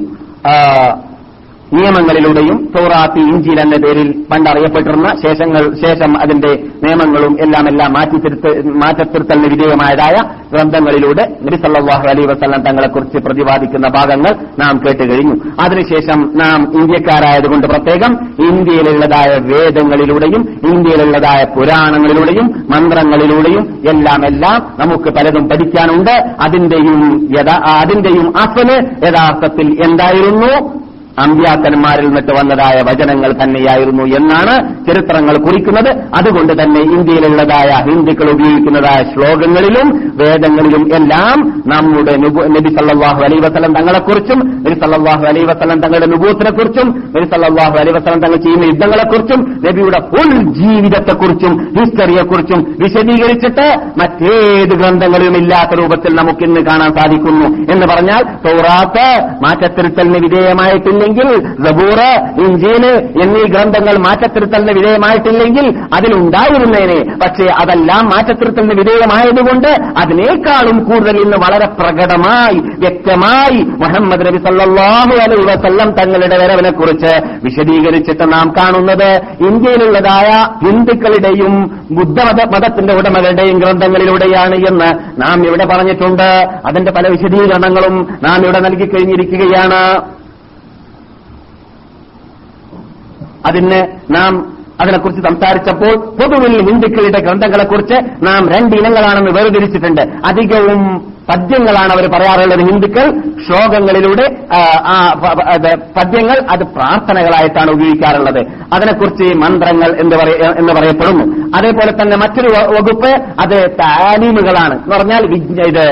നിയമങ്ങളിലൂടെയും തോറാത്തി ഇഞ്ചിൽ എന്ന പേരിൽ പണ്ടറിയപ്പെട്ടിരുന്ന ശേഷങ്ങൾ ശേഷം അതിന്റെ നിയമങ്ങളും എല്ലാം എല്ലാം മാറ്റിത്തിരുത്ത മാറ്റത്തിരുത്തലിന് വിധേയമായതായ ഗ്രന്ഥങ്ങളിലൂടെ നബി സല്ലല്ലാഹു അലൈഹി വസല്ലം തങ്ങളെക്കുറിച്ച് പ്രതിപാദിക്കുന്ന ഭാഗങ്ങൾ നാം കേട്ടുകഴിഞ്ഞു. അതിനുശേഷം നാം ഇന്ത്യക്കാരായതുകൊണ്ട് പ്രത്യേകം ഇന്ത്യയിലുള്ളതായ വേദങ്ങളിലൂടെയും ഇന്ത്യയിലുള്ളതായ പുരാണങ്ങളിലൂടെയും മന്ത്രങ്ങളിലൂടെയും എല്ലാം എല്ലാം നമുക്ക് പലതും പഠിക്കാനുണ്ട്. അതിന്റെയും അതിന്റെയും അസൽ യഥാർത്ഥത്തിൽ എന്തായിരുന്നു? അമ്പ്യാക്കന്മാരിൽ നിന്നിട്ട് വന്നതായ വചനങ്ങൾ തന്നെയായിരുന്നു എന്നാണ് ചരിത്രങ്ങൾ കുറിക്കുന്നത്. അതുകൊണ്ട് തന്നെ ഇന്ത്യയിലുള്ളതായ ഹിന്ദുക്കൾ ഉപയോഗിക്കുന്നതായ ശ്ലോകങ്ങളിലും വേദങ്ങളിലും എല്ലാം നമ്മുടെ നബി സല്ലാഹു അലൈ വസ്ലം തങ്ങളെക്കുറിച്ചും നബി സല്ലാഹു അലൈ വസ്ലം തങ്ങളുടെ നുബൂത്തിനെക്കുറിച്ചും നബി സല്ലാഹു അലൈ വസ്ലം തങ്ങൾ ചെയ്യുന്ന യുദ്ധങ്ങളെക്കുറിച്ചും നബിയുടെ ഫുൾ ജീവിതത്തെക്കുറിച്ചും ഹിസ്റ്ററിയെക്കുറിച്ചും വിശദീകരിച്ചിട്ട് മറ്റേത് ഗ്രന്ഥങ്ങളിലും ഇല്ലാത്ത രൂപത്തിൽ നമുക്കിന്ന് കാണാൻ സാധിക്കുന്നു എന്ന് പറഞ്ഞാൽ തൗറാത്ത് മാറ്റത്തിരുത്തലിന് വിധേയമായിട്ടില്ലെങ്കിൽ സബൂറ് ഇഞ്ചീൽ എന്നീ ഗ്രന്ഥങ്ങൾ മാറ്റത്തിരുത്തലിന് വിധേയമായിട്ടില്ലെങ്കിൽ അതിലുണ്ടായിരുന്നേനെ. പക്ഷേ അതെല്ലാം മാറ്റത്തിരുത്തലിന് വിധേയമായതുകൊണ്ട് അതിനേക്കാളും കൂടുതൽ ഇന്ന് വളരെ പ്രകടമായി വ്യക്തമായി മുഹമ്മദ് നബി സല്ലാഹു അലൈ വസല്ലം തങ്ങളുടെ വരവിനെ കുറിച്ച് വിശദീകരിച്ചിട്ട് നാം കാണുന്നത്. ഇന്ത്യയിലുള്ളതായ ഹിന്ദുക്കളുടെയും ബുദ്ധമത മതത്തിന്റെ ഉടമകളുടെയും ഗ്രന്ഥങ്ങളിലൂടെയാണ് എന്ന് നാം ഇവിടെ പറഞ്ഞിട്ടുണ്ട്. അതിന്റെ പല വിശദീകരണങ്ങളും നാം ഇവിടെ നൽകി കഴിഞ്ഞിരിക്കുകയാണ്. അതിന് നാം അതിനെക്കുറിച്ച് സംസാരിച്ചപ്പോൾ പൊതുവിൽ ഹിന്ദുക്കളുടെ ഗ്രന്ഥങ്ങളെക്കുറിച്ച് നാം രണ്ട് ഇനങ്ങളാണെന്ന് വേർതിരിച്ചിട്ടുണ്ട്. അധികവും പദ്യങ്ങളാണ് അവർ പറയാറുള്ളത്. ഹിന്ദുക്കൾ ശ്ലോകങ്ങളിലൂടെ പദ്യങ്ങൾ അത് പ്രാർത്ഥനകളായിട്ടാണ് ഉപയോഗിക്കാറുള്ളത്. അതിനെക്കുറിച്ച് മന്ത്രങ്ങൾ എന്ന് പറയപ്പെടുന്നു. അതേപോലെ തന്നെ മറ്റൊരു വകുപ്പ് അത് താലീമുകളാണ്. എന്ന് പറഞ്ഞാൽ ഇത്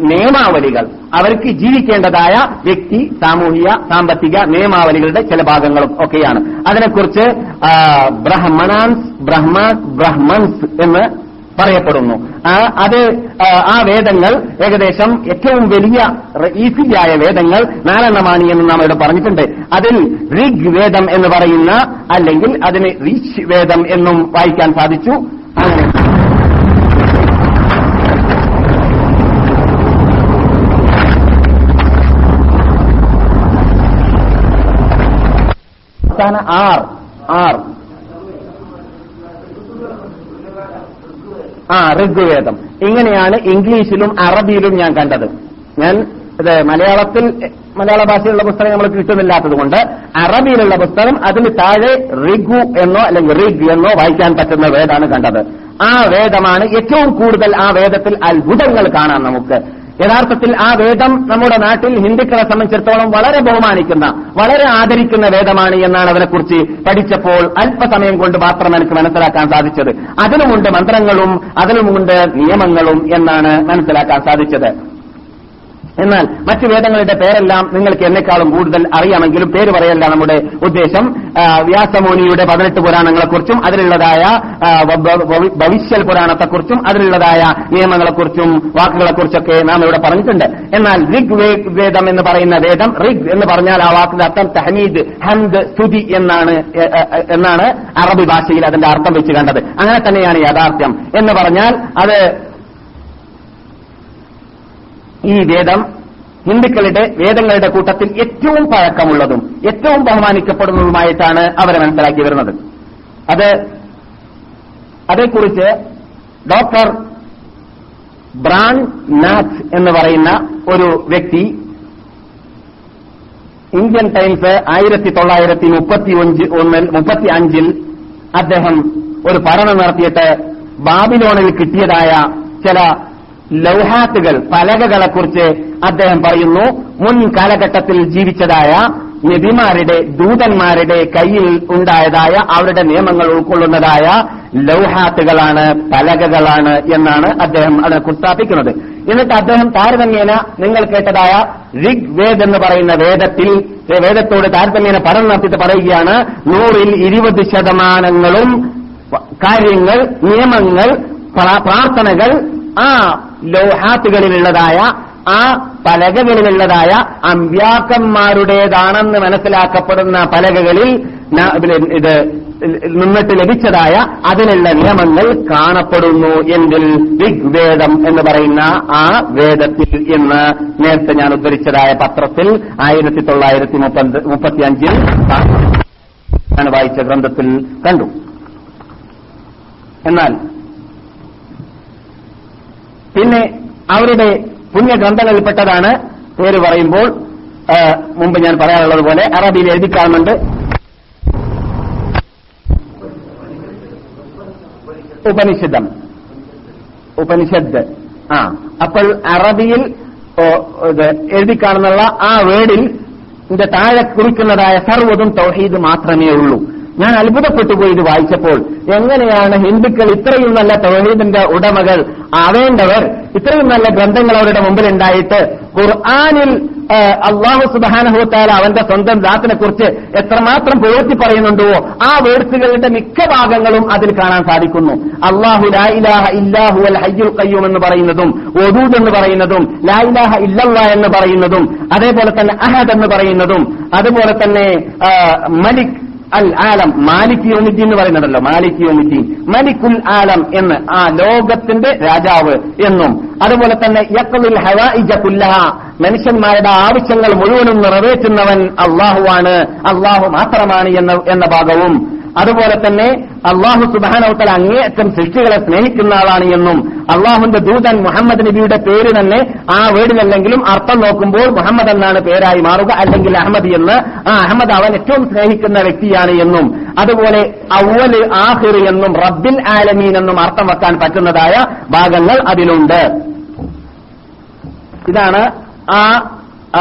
നിയമാവലികൾ. അവർക്ക് ജീവിക്കേണ്ടതായ വ്യക്തി സാമൂഹിക സാമ്പത്തിക നിയമാവലികളുടെ ചില ഭാഗങ്ങളും ഒക്കെയാണ്. അതിനെക്കുറിച്ച് ബ്രഹ്മണാൻസ് ബ്രഹ്മ ബ്രഹ്മൻസ് എന്ന് പറയപ്പെടുന്നു. അത് ആ വേദങ്ങൾ ഏകദേശം ഏറ്റവും വലിയ ഈസിയായ വേദങ്ങൾ നാലെണ്ണമാണ് എന്ന് നാം ഇവിടെ പറഞ്ഞിട്ടുണ്ട്. അതിൽ ഋഗ് വേദം എന്ന് പറയുന്ന അല്ലെങ്കിൽ അതിന് റിച്ച് വേദം എന്നും വായിക്കാൻ സാധിച്ചു. അങ്ങനെ അവസാന ആർ ആർ. ആ ഋഗ്വേദം. ഇങ്ങനെയാണ് ഇംഗ്ലീഷിലും അറബിയിലും ഞാൻ കണ്ടത്. ഞാൻ മലയാളത്തിൽ മലയാള ഭാഷയിലുള്ള പുസ്തകം നമ്മൾ കിട്ടുന്നില്ലാത്തത് കൊണ്ട് അറബിയിലുള്ള പുസ്തകം അതിന് താഴെ റിഗു എന്നോ അല്ലെങ്കിൽ റിഗ് എന്നോ വായിക്കാൻ പറ്റുന്ന വേദാണ് കണ്ടത്. ആ വേദമാണ് ഏറ്റവും കൂടുതൽ ആ വേദത്തിൽ അത്ഭുതങ്ങൾ കാണാം നമുക്ക് യഥാർത്ഥത്തിൽ ആ വേദം നമ്മുടെ നാട്ടിൽ ഹിന്ദുക്കളെ സംബന്ധിച്ചിടത്തോളം വളരെ ബഹുമാനിക്കുന്ന വളരെ ആദരിക്കുന്ന വേദമാണ് എന്നാണ് അതിനെക്കുറിച്ച് പഠിച്ചപ്പോൾ അല്പസമയം കൊണ്ട് മാത്രം എനിക്ക് മനസ്സിലാക്കാൻ സാധിച്ചത്. അതിലുമുണ്ട് മന്ത്രങ്ങളും അതിലുമുണ്ട് നിയമങ്ങളും എന്നാണ് മനസ്സിലാക്കാൻ സാധിച്ചത്. എന്നാൽ മറ്റു വേദങ്ങളുടെ പേരെല്ലാം നിങ്ങൾക്ക് എന്നെക്കാളും കൂടുതൽ അറിയാമെങ്കിലും പേര് പറയല്ല നമ്മുടെ ഉദ്ദേശം. വ്യാസമോനിയുടെ പതിനെട്ട് പുരാണങ്ങളെക്കുറിച്ചും അതിലുള്ളതായ ഭവിഷ്യൽ പുരാണത്തെക്കുറിച്ചും അതിലുള്ളതായ നിയമങ്ങളെക്കുറിച്ചും വാക്കുകളെക്കുറിച്ചൊക്കെ നാം ഇവിടെ പറഞ്ഞിട്ടുണ്ട്. എന്നാൽ ഋഗ് വേദം എന്ന് പറയുന്ന വേദം ഋഗ് എന്ന് പറഞ്ഞാൽ ആ വാക്കിന്റെ അർത്ഥം തഹനീദ് ഹന്ദ് സ്തുതി എന്നാണ് എന്നാണ് അറബി ഭാഷയിൽ അതിന്റെ അർത്ഥം വെച്ച് കണ്ടത്. അങ്ങനെ തന്നെയാണ് യാഥാർത്ഥ്യം. എന്ന് പറഞ്ഞാൽ അത് ഈ വേദം ഹിന്ദുക്കളുടെ വേദങ്ങളുടെ കൂട്ടത്തിൽ ഏറ്റവും പഴക്കമുള്ളതും ഏറ്റവും ബഹുമാനിക്കപ്പെടുന്നതുമായിട്ടാണ് അവരെ മനസ്സിലാക്കി വരുന്നത്. അത് അതേക്കുറിച്ച് ഡോക്ടർ ബ്രാൻ നാഥ് എന്ന് പറയുന്ന ഒരു വ്യക്തി ഇന്ത്യൻ ടൈംസ് ആയിരത്തി തൊള്ളായിരത്തി മുപ്പത്തി ഒന്നിൽ മുപ്പത്തി അഞ്ചിൽ അദ്ദേഹം ഒരു പഠനം നടത്തിയിട്ട് ബാബിലോണിൽ കിട്ടിയതായ ചില ലൗഹാത്തുകൾ പലകകളെക്കുറിച്ച് അദ്ദേഹം പറയുന്നു. മുൻ കാലഘട്ടത്തിൽ ജീവിച്ചതായ നബിമാരുടെ ദൂതന്മാരുടെ കയ്യിൽ ഉണ്ടായതായ അവരുടെ നിയമങ്ങൾ ഉൾക്കൊള്ളുന്നതായ ലൗഹാത്തുകളാണ് പലകകളാണ് എന്നാണ് അദ്ദേഹം അതിനെ സ്ഥാപിക്കുന്നത് എന്നിട്ട് അദ്ദേഹം താരതമ്യേന നിങ്ങൾ കേട്ടതായ ഋഗ് വേദ് എന്ന് പറയുന്ന വേദത്തിൽ വേദത്തോട് താരതമ്യേന പഠനം നടത്തിയിട്ട് പറയുകയാണ് നൂറിൽ ഇരുപത് ശതമാനങ്ങളും കാര്യങ്ങൾ നിയമങ്ങൾ പ്രാർത്ഥനകൾ ആ ലൗഹാത്തുകളിലുള്ളതായ ആ പലകകളിലുള്ളതായ അമ്പ്യാക്കന്മാരുടേതാണെന്ന് മനസ്സിലാക്കപ്പെടുന്ന പലകകളിൽ ഇത് നിന്നിട്ട് ലഭിച്ചതായ അതിനുള്ള നിയമങ്ങൾ കാണപ്പെടുന്നു എങ്കിൽ ഋഗ്വേദം എന്ന് പറയുന്ന ആ വേദത്തിൽ എന്ന് നേരത്തെ ഞാൻ ഉദ്ധരിച്ചതായ പത്രത്തിൽ ആയിരത്തി തൊള്ളായിരത്തി മുപ്പത്തിയഞ്ചിൽ ഞാൻ വായിച്ച ഗ്രന്ഥത്തിൽ കണ്ടു. എന്നാൽ പിന്നെ അവരുടെ പുണ്യഗ്രന്ഥങ്ങളിൽപ്പെട്ടതാണ് പേര് പറയുമ്പോൾ മുമ്പ് ഞാൻ പറയാനുള്ളത് പോലെ അറബിയിൽ എഴുതി കാണുന്നുണ്ട് ഉപനിഷദം. ഉപനിഷദ്. ആ അപ്പോൾ അറബിയിൽ എഴുതി കാണുന്ന ആ വേർഡിൽ ഇതിന്റെ താഴെ കുറിക്കുന്നതായ സർവതും തൗഹീദ് മാത്രമേ ഉള്ളൂ. ഞാൻ അത്ഭുതപ്പെട്ടു പോയി ഇത് വായിച്ചപ്പോൾ. എങ്ങനെയാണ് ഹിന്ദുക്കൾ ഇത്രയും നല്ല തൗഹീദിന്റെ ഉടമകൾ ആവേണ്ടവർ? ഇത്രയും നല്ല ഗ്രന്ഥങ്ങൾ അവരുടെ മുമ്പിൽ ഉണ്ടായിട്ട് ഖുർആാനിൽ അള്ളാഹു സുബാനഹുത്താല അവന്റെ സ്വന്തം ദാത്തിനെ കുറിച്ച് എത്രമാത്രം പുകഴ്ത്തി പറയുന്നുണ്ടോ ആ വേഴ്സുകളുടെ മിക്ക ഭാഗങ്ങളും അതിൽ കാണാൻ സാധിക്കുന്നു. അള്ളാഹു ലായിലാഹ ഇല്ലാഹു അൽ ഹയ്യുൽ ഖയ്യൂം എന്ന് പറയുന്നതും ഒദൂദ് എന്ന് പറയുന്നതും ലായിലാഹ ഇല്ലല്ല എന്ന് പറയുന്നതും അതേപോലെ തന്നെ അഹദ് എന്ന് പറയുന്നതും അതുപോലെ തന്നെ മലിക് അൽ ആലം മാലിക് യോമിദ്ദീൻ എന്ന് പറയുന്നുണ്ടല്ലോ മാലിക് യോമിദ്ദീൻ മലിക്കുൽ ആലം എന്ന് ആ ലോകത്തിന്റെ രാജാവ് എന്നും. അതുപോലെ തന്നെ യക്കലുൽ ഹവായിജ മനുഷ്യന്മാരുടെ ആവശ്യങ്ങൾ മുഴുവനും നിറവേറ്റുന്നവൻ അള്ളാഹുവാണ്. അള്ളാഹു മാത്രമാണ് എന്ന ഭാഗവും. അതുപോലെ തന്നെ അള്ളാഹു സുബാനവത്തൽ അങ്ങേയറ്റം സൃഷ്ടികളെ സ്നേഹിക്കുന്ന ആളാണ് എന്നും അള്ളാഹുന്റെ ദൂതൻ മുഹമ്മദ് നബിയുടെ പേര് തന്നെ ആ വേർഡിലല്ലെങ്കിലും അർത്ഥം നോക്കുമ്പോൾ മുഹമ്മദ് എന്നാണ് പേരായി മാറുക അല്ലെങ്കിൽ അഹമ്മദ് എന്ന്. ആ അഹമ്മദ് അവൻ ഏറ്റവും സ്നേഹിക്കുന്ന വ്യക്തിയാണ് എന്നും. അതുപോലെ അവൽ ആഹിർ എന്നും റബ്ബിൽ ആലമീൻ എന്നും അർത്ഥം വെക്കാൻ പറ്റുന്നതായ ഭാഗങ്ങൾ അതിലുണ്ട്. ഇതാണ് ആ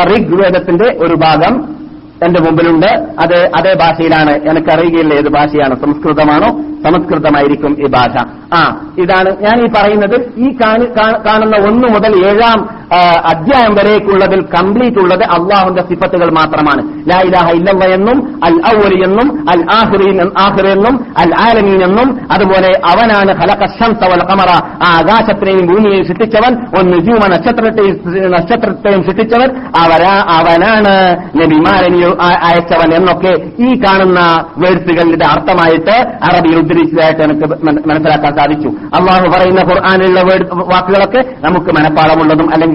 ഋഗ്വേദത്തിന്റെ ഒരു ഭാഗം. എന്റെ മുമ്പിലുണ്ട്. അത് അതേ ഭാഷയിലാണ്. എനിക്കറിയുകയില്ല ഏത് ഭാഷയാണ്. സംസ്കൃതമാണോ? സംസ്കൃതമായിരിക്കും ഈ ഭാഷ. ആ ഇതാണ് ഞാൻ ഈ പറയുന്നത്. ഈ കാണി- കാണുന്ന ഒന്ന് മുതൽ ഏഴാം അധ്യായം വരേക്കുള്ളതിൽ കംപ്ലീറ്റ് ഉള്ളത് അള്ളാഹുന്റെ സിഫത്തുകൾ മാത്രമാണ്. ലാ ഇലാഹ എന്നും അൽ ഔലി എന്നും അൽ ആഹിറീൻ ആഹിർ എന്നും അൽ ആലമീൻ എന്നും അതുപോലെ അവനാണ് ഖലഖശംസ കമറ ആ ആകാശത്തിനെയും ഭൂമിയെയും സൃഷ്ടിച്ചവൻ ഒന്ന് ജീവ നക്ഷത്രത്തെയും നക്ഷത്രത്തെയും സൃഷ്ടിച്ചവൻ അവരാ അവനാണ്. നബിമാരനിയോ അയച്ചവൻ എന്നൊക്കെ ഈ കാണുന്ന വേഴ്സുകളുടെ അർത്ഥമായിട്ട് അറബി ഉദ്ധരിച്ചതായിട്ട് എനിക്ക് മനസ്സിലാക്കാൻ സാധിച്ചു. അള്ളാഹു പറയുന്ന ഖുർആാനിലുള്ള വാക്കുകളൊക്കെ നമുക്ക് മനഃപ്പാടമുള്ളതും അല്ലെങ്കിൽ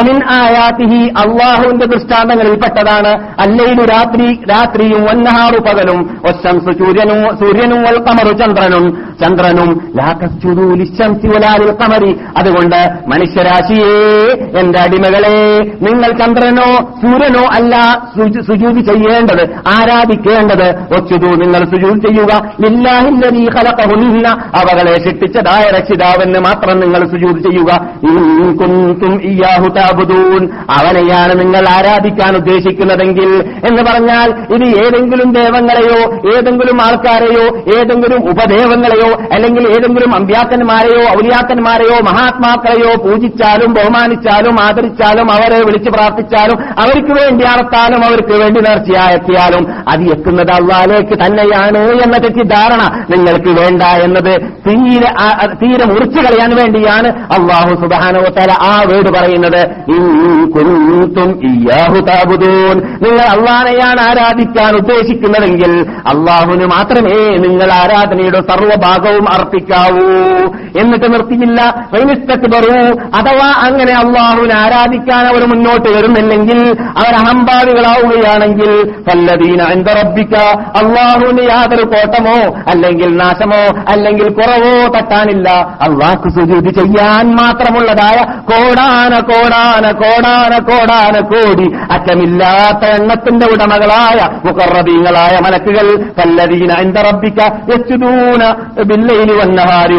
ഒമിൻ ആയാത്തിഹി അള്ളാഹുവിന്റെ ദൃഷ്ടാന്തങ്ങളിൽപ്പെട്ടതാണ് അല്ലയിലു രാത്രി രാത്രിയും ഒന്നഹാറു പകലും ഒശംസു സൂര്യനും സൂര്യനും കമറു ചന്ദ്രനും ചന്ദ്രനും ലാഖസ്ചുദൂലിശംസിലാലിൽ കമരി അതുകൊണ്ട് മനുഷ്യരാശിയെ എന്റെ അടിമകളെ നിങ്ങൾ ചന്ദ്രനോ സൂര്യനോ അല്ല സുജൂതി ചെയ്യേണ്ടത് ആരാധിക്കേണ്ടത്. ഒച്ചുതു നിങ്ങൾ സുജൂതി ചെയ്യുക. അവകളെ ശിക്ഷിച്ചതായ രക്ഷിതാവെന്ന് മാത്രം നിങ്ങൾ സുജൂതി ചെയ്യുക. ഇയാഹുത താബുദൂൻ അവനെയാണ് നിങ്ങൾ ആരാധിക്കാൻ ഉദ്ദേശിക്കുന്നതെങ്കിൽ എന്ന് പറഞ്ഞാൽ ഇത് ഏതെങ്കിലും ദേവങ്ങളെയോ ഏതെങ്കിലും ആൾക്കാരെയോ ഏതെങ്കിലും ഉപദേവങ്ങളെയോ അല്ലെങ്കിൽ ഏതെങ്കിലും അമ്പ്യാക്കന്മാരെയോ ഔലിയാക്കന്മാരെയോ മഹാത്മാക്കളെയോ പൂജിച്ചാലും ബഹുമാനിച്ചാലും ആദരിച്ചാലും അവരെ വിളിച്ചു പ്രാർത്ഥിച്ചാലും അവർക്ക് വേണ്ടി അറത്താലും അവർക്ക് വേണ്ടി നേർച്ചയാക്കിയാലും അത് എത്തുന്നത് അള്ളാലേക്ക് തന്നെയാണ് എന്ന തെറ്റിദ്ധാരണ നിങ്ങൾക്ക് വേണ്ട എന്നത് തീരെ തീരെ മുറിച്ചു കളയാൻ വേണ്ടിയാണ് അള്ളാഹു സുധാനോ തല ആ വീട് പറയുന്നത്. ഇയാഹു നിങ്ങൾ അള്ളാനെയാണ് ആരാധിക്കാൻ ഉദ്ദേശിക്കുന്നതെങ്കിൽ അള്ളാഹുന് മാത്രമേ നിങ്ങൾ ആരാധനയുടെ സർവഭാഗവും അർപ്പിക്കാവൂ. എന്നിട്ട് നിർത്തിയില്ല. വൈനിസ്തക്ബറു അഥവാ അങ്ങനെ അള്ളാഹുവിനെ ആരാധിക്കാൻ അവർ മുന്നോട്ട് വരുന്നില്ലെങ്കിൽ അവർ അഹംഭാവികളാവുകയാണെങ്കിൽ അൻദ റബ്ബിക അള്ളാഹുവിന് യാതൊരു കോട്ടമോ അല്ലെങ്കിൽ നാശമോ അല്ലെങ്കിൽ കുറവോ തട്ടാനില്ല. അള്ളാഹ് സുജൂതി ചെയ്യാൻ മാത്രമുള്ളതായ കോടാന കോടാന കോടാന കോടാന കോടി അറ്റമില്ലാത്ത എണ്ണത്തിന്റെ ഉടമകളായ മുഖറബീങ്ങളായ മലക്കുകൾ പല്ലവീന അൻദ റബ്ബിക യസ്ജുദൂന ബില്ലൈലി വന്നഹാരി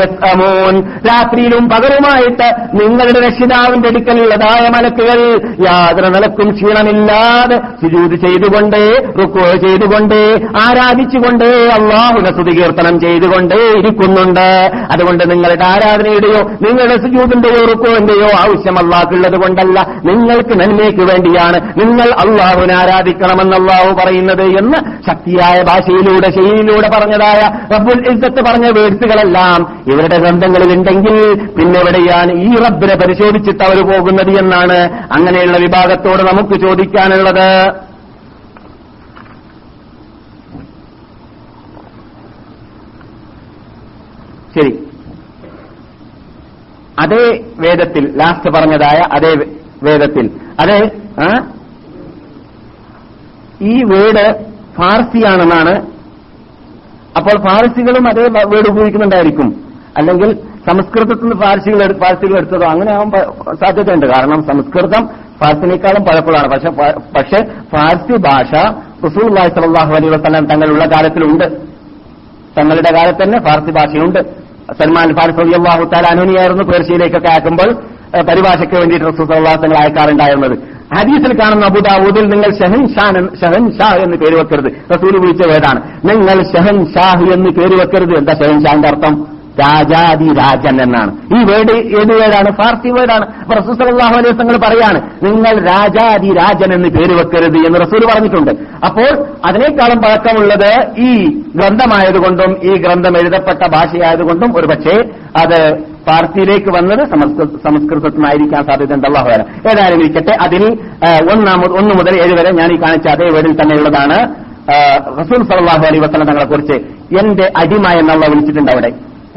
യസ്അമൂൻ. രാത്രിയിലും പകലുമായിട്ട് നിങ്ങളുടെ രക്ഷിതാവിന്റെ അടുക്കലുള്ളതായ മലക്കുകൾ യാതൊരു നിലക്കും ക്ഷീണമില്ലാതെ സുജൂത് ചെയ്തുകൊണ്ടേ റുക്കോ ചെയ്തുകൊണ്ടേ ആരാധിച്ചുകൊണ്ടേ അള്ളാഹുനെ സ്തുതികീർത്തനം ചെയ്തുകൊണ്ടേ ഇരിക്കുന്നുണ്ട് അതുകൊണ്ട് നിങ്ങളുടെ ആരാധനയുടെയോ നിങ്ങളുടെ സുജൂതിന്റെയോ റുക്കുവിന്റെയോ ആവശ്യം അള്ളാഹ്ക്കുള്ളത് കൊണ്ടല്ല. നിങ്ങൾക്ക് നന്മയ്ക്ക് വേണ്ടിയാണ്. നിങ്ങൾ അള്ളാഹുവിനെ ആരാധിക്കണമെന്ന് അള്ളാഹു പറയുന്നത് എന്ന് ശക്തിയായ ഭാഷയിലൂടെ ശൈലിയിലൂടെ പറഞ്ഞതായ റബ്ബുൽ ഇസ്സത്ത് പറഞ്ഞ വേഴ്സുകളെല്ലാം ഇവരുടെ ഗ്രന്ഥങ്ങളിൽ ഉണ്ടെങ്കിൽ പിന്നെ എവിടെയാണ് ഈ റബ്ബിനെ പരിശോധിച്ചിട്ട് അവർ പോകുന്നത് എന്നാണ് അങ്ങനെയുള്ള വിഭാഗത്തോട് നമുക്ക് ചോദിക്കാനുള്ളത്. ശരി. അതേ വേദത്തിൽ ലാസ്റ്റ് പറഞ്ഞതായ അതേ വേദത്തിൽ. അതേ? ഈ വേട് ഫാർസിയാണെന്നാണ്. അപ്പോൾ ഫാർസികളും അതേ വേട് ഉപയോഗിക്കുന്നുണ്ടായിരിക്കും. അല്ലെങ്കിൽ സംസ്കൃതത്തിൽ നിന്ന് ഫാർസികൾ ഫാർസികൾ എടുത്തതോ അങ്ങനെ ആവാൻ സാധ്യതയുണ്ട്. കാരണം സംസ്കൃതം ഫാർസിനേക്കാളും പഴക്കമുള്ളതാണ്. പക്ഷെ പക്ഷെ ഫാർസി ഭാഷ റസൂൽ സലാഹു അലൈ വസ്ലാം തങ്ങളുള്ള കാലത്തിലുണ്ട്. തങ്ങളുടെ കാലത്ത് തന്നെ ഫാർസി ഭാഷയുണ്ട്. സൽമാൻ ഫാരിസ് അള്ളാഹു താലാനുനിയായിരുന്നു പേർഷ്യയിലേക്കൊക്കെ അയക്കുമ്പോൾ പരിഭാഷയ്ക്ക് വേണ്ടിയിട്ട് തങ്ങൾ അയക്കാറുണ്ടായിരുന്നത്. ഹദീസിൽ കാണുന്ന അബുദാവൂദിൽ നിങ്ങൾ ഷഹൻ ഷഹൻ ഷാഹ് എന്ന് പേര് വെക്കരുത്. റസൂൽ വിളിച്ച വേദാണ്. നിങ്ങൾ ഷഹൻ ഷാഹ് എന്ന് പേര് വെക്കരുത്. എന്താ ഷഹൻ അർത്ഥം? രാജാതി രാജൻ എന്നാണ് ഈ വേർഡ് ഏത് വേർഡാണ് ഫാർസി വേർഡാണ് അപ്പൊ സല്ലല്ലാഹു അലൈഹി തങ്ങൾ പറയാണ് നിങ്ങൾ രാജാതി രാജൻ എന്ന് പേര് വെക്കരുത് എന്ന് റസൂൽ പറഞ്ഞിട്ടുണ്ട്. അപ്പോൾ അതിനേക്കാളും പഴക്കമുള്ളത് ഈ ഗ്രന്ഥമായതുകൊണ്ടും ഈ ഗ്രന്ഥം എഴുതപ്പെട്ട ഭാഷയായതുകൊണ്ടും ഒരുപക്ഷെ അത് പാർട്ടിയിലേക്ക് വന്നത് സംസ്കൃതത്തിനായിരിക്കാൻ സാധ്യത ഉണ്ടല്ലോ സാധ്യതയുണ്ട്. അള്ളാഹു വരാം ഏതായാലും ഇരിക്കട്ടെ. അതിൽ ഒന്നാമ ഒന്നാമത് ഒന്ന് മുതൽ ഏഴ് വരെ ഞാൻ ഈ കാണിച്ച അതേ വേർഡിൽ തന്നെയുള്ളതാണ് റസൂൽ സല്ലല്ലാഹു അലൈഹി വസ്ലം തങ്ങളെ കുറിച്ച് എന്റെ അടിമ എന്നുള്ള വിളിച്ചിട്ടുണ്ട് അവിടെ.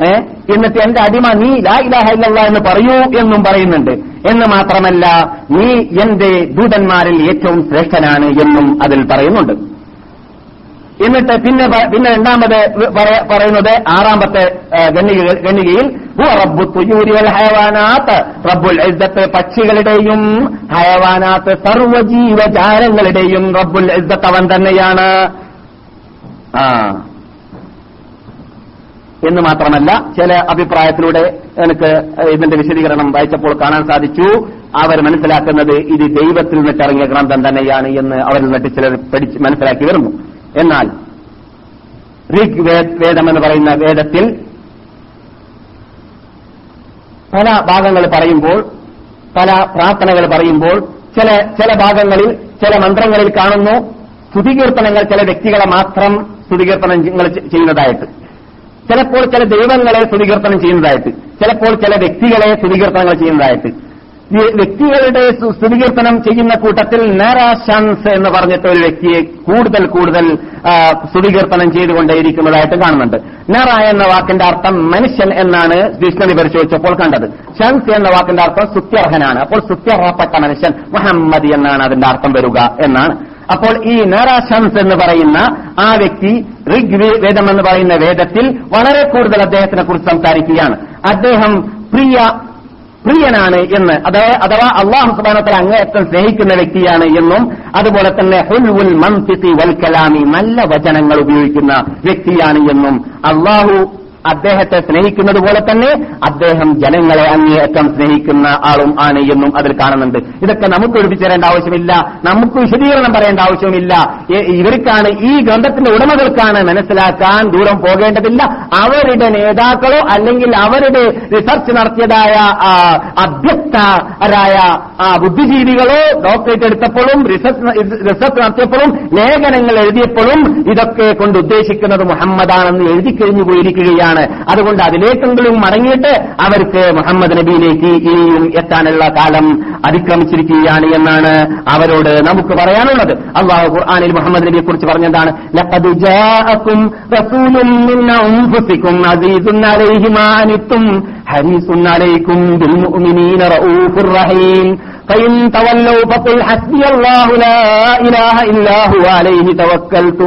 എന്നിട്ട് എന്റെ അടിമ നീ ലാ ഇലാഹ ഇല്ലല്ലാഹ് എന്ന് പറയൂ എന്നും പറയുന്നുണ്ട്. എന്ന് മാത്രമല്ല നീ എന്റെ ദൂതന്മാരിൽ ഏറ്റവും ശ്രേഷ്ഠനാണ് എന്നും അതിൽ പറയുന്നുണ്ട്. എന്നിട്ട് പിന്നെ പിന്നെ രണ്ടാമത് പറയുന്നത് ആറാമത്തെ ഗണ്ണികയിൽ റബ്ബുൽ പക്ഷികളുടെയും ഹയവാനാത്ത് സർവജീവജാലങ്ങളുടെയും റബ്ബുൽ ഇസ്സത്ത് അവൻ തന്നെയാണ്. ആ. എന്ന് മാത്രമല്ല ചില അഭിപ്രായത്തിലൂടെ എനിക്ക് ഇതിന്റെ വിശദീകരണം വായിച്ചപ്പോൾ കാണാൻ സാധിച്ചു. അവർ മനസ്സിലാക്കുന്നത് ഇത് ദൈവത്തിൽ നിന്നിട്ടിറങ്ങിയ ഗ്രന്ഥം തന്നെയാണ് എന്ന് അവരിൽ നിന്നിട്ട് ചിലർ പഠിച്ച് മനസ്സിലാക്കി വരുന്നു. എന്നാൽ ഋഗ് വേദം എന്ന് പറയുന്ന വേദത്തിൽ പല ഭാഗങ്ങൾ പറയുമ്പോൾ പല പ്രാർത്ഥനകൾ പറയുമ്പോൾ ചില ചില ഭാഗങ്ങളിൽ ചില മന്ത്രങ്ങളിൽ കാണുന്നു. സ്തുതികീർത്തനങ്ങൾ ചില വ്യക്തികളെ മാത്രം സ്തുതികീർത്തനങ്ങൾ ചെയ്യുന്നതായിട്ട്. ചിലപ്പോൾ ചില ദൈവങ്ങളെ സ്തുതികീർത്തനം ചെയ്യുന്നതായിട്ട് ചിലപ്പോൾ ചില വ്യക്തികളെ സ്തുതികീർത്തനങ്ങൾ ചെയ്യുന്നതായിട്ട്. വ്യക്തികളുടെ സ്തുതികീർത്തനം ചെയ്യുന്ന കൂട്ടത്തിൽ നാരാശാൻസ് എന്ന് പറഞ്ഞിട്ട് ഒരു വ്യക്തിയെ കൂടുതൽ കൂടുതൽ സ്തുതികീർത്തനം ചെയ്തുകൊണ്ടേയിരിക്കുന്നതായിട്ട് കാണുന്നുണ്ട്. നറ എന്ന വാക്കിന്റെ അർത്ഥം മനുഷ്യൻ എന്നാണ് ഡിക്ഷണറി പരിശോധിച്ചപ്പോൾ കണ്ടത്. ഷൻസ് എന്ന വാക്കിന്റെ അർത്ഥം സുത്യർഹനാണ്. അപ്പോൾ സുത്യർഹപ്പെട്ട മനുഷ്യൻ മുഹമ്മദ് എന്നാണ് അതിന്റെ അർത്ഥം വരിക എന്നാണ്. അപ്പോൾ ഈ നേറാശംസ് എന്ന് പറയുന്ന ആ വ്യക്തി ഋഗ് വേദം എന്ന് പറയുന്ന വേദത്തിൽ വളരെ കൂടുതൽ അദ്ദേഹത്തിനെ കുറിച്ച് സംസാരിക്കുകയാണ്. അദ്ദേഹം പ്രിയ പ്രിയനാണ് എന്ന് അഥവാ അഥവാ അള്ളാഹു സുബാനത്തിൽ അങ്ങേയറ്റം സ്നേഹിക്കുന്ന വ്യക്തിയാണ് എന്നും അതുപോലെ തന്നെ ഹുൽവുൽ മൻസിത്തി വൽ കലാമി നല്ല വചനങ്ങൾ ഉപയോഗിക്കുന്ന വ്യക്തിയാണ് എന്നും അള്ളാഹു അദ്ദേഹത്തെ സ്നേഹിക്കുന്നത് പോലെ തന്നെ അദ്ദേഹം ജനങ്ങളെ അങ്ങേയറ്റം സ്നേഹിക്കുന്ന ആളും ആണ് എന്നും അതിൽ കാണുന്നുണ്ട്. ഇതൊക്കെ നമുക്ക് ഒഴിപ്പിച്ചു തരേണ്ട ആവശ്യമില്ല. നമുക്ക് വിശദീകരണം പറയേണ്ട ആവശ്യമില്ല. ഇവർക്കാണ് ഈ ഗ്രന്ഥത്തിന്റെ ഉടമകൾക്കാണ് മനസ്സിലാക്കാൻ ദൂരം പോകേണ്ടതില്ല. അവരുടെ നേതാക്കളോ അല്ലെങ്കിൽ അവരുടെ റിസർച്ച് നടത്തിയതായ അഭ്യസ്തരായ ബുദ്ധിജീവികളോ ഡോക്ടറേറ്റ് എടുത്തപ്പോഴും റിസർച്ച് നടത്തിയപ്പോഴും ലേഖനങ്ങൾ എഴുതിയപ്പോഴും ഇതൊക്കെ കൊണ്ട് ഉദ്ദേശിക്കുന്നത് മുഹമ്മദാണെന്ന് എഴുതി കഴിഞ്ഞു പോയിരിക്കുകയാണ് അതുകൊണ്ട് അതിലേക്കെങ്കിലും മടങ്ങിയിട്ട് അവർക്ക് മുഹമ്മദ് നബിയിലേക്ക് ഇനിയും എത്താനുള്ള കാലം അതിക്രമിച്ചിരിക്കുകയാണ് എന്നാണ് അവരോട് നമുക്ക് പറയാനുള്ളത് അള്ളാഹു ഖുർആാനിൽ മുഹമ്മദ് നബിയെ കുറിച്ച് പറഞ്ഞതാണ് ലഖദ് ജാഅക്കും റസൂലും മിൻ അൻഫുസിക്കും അസീസുൻ അലൈഹി മാ അനിത്തും ഹരീസുൻ അലൈക്കും ബിൽ മുഅ്മിനീന റഊഫുർ റഹീം فإن تولوا فقل حسبي الله لا إله إلا هو عليه توكلت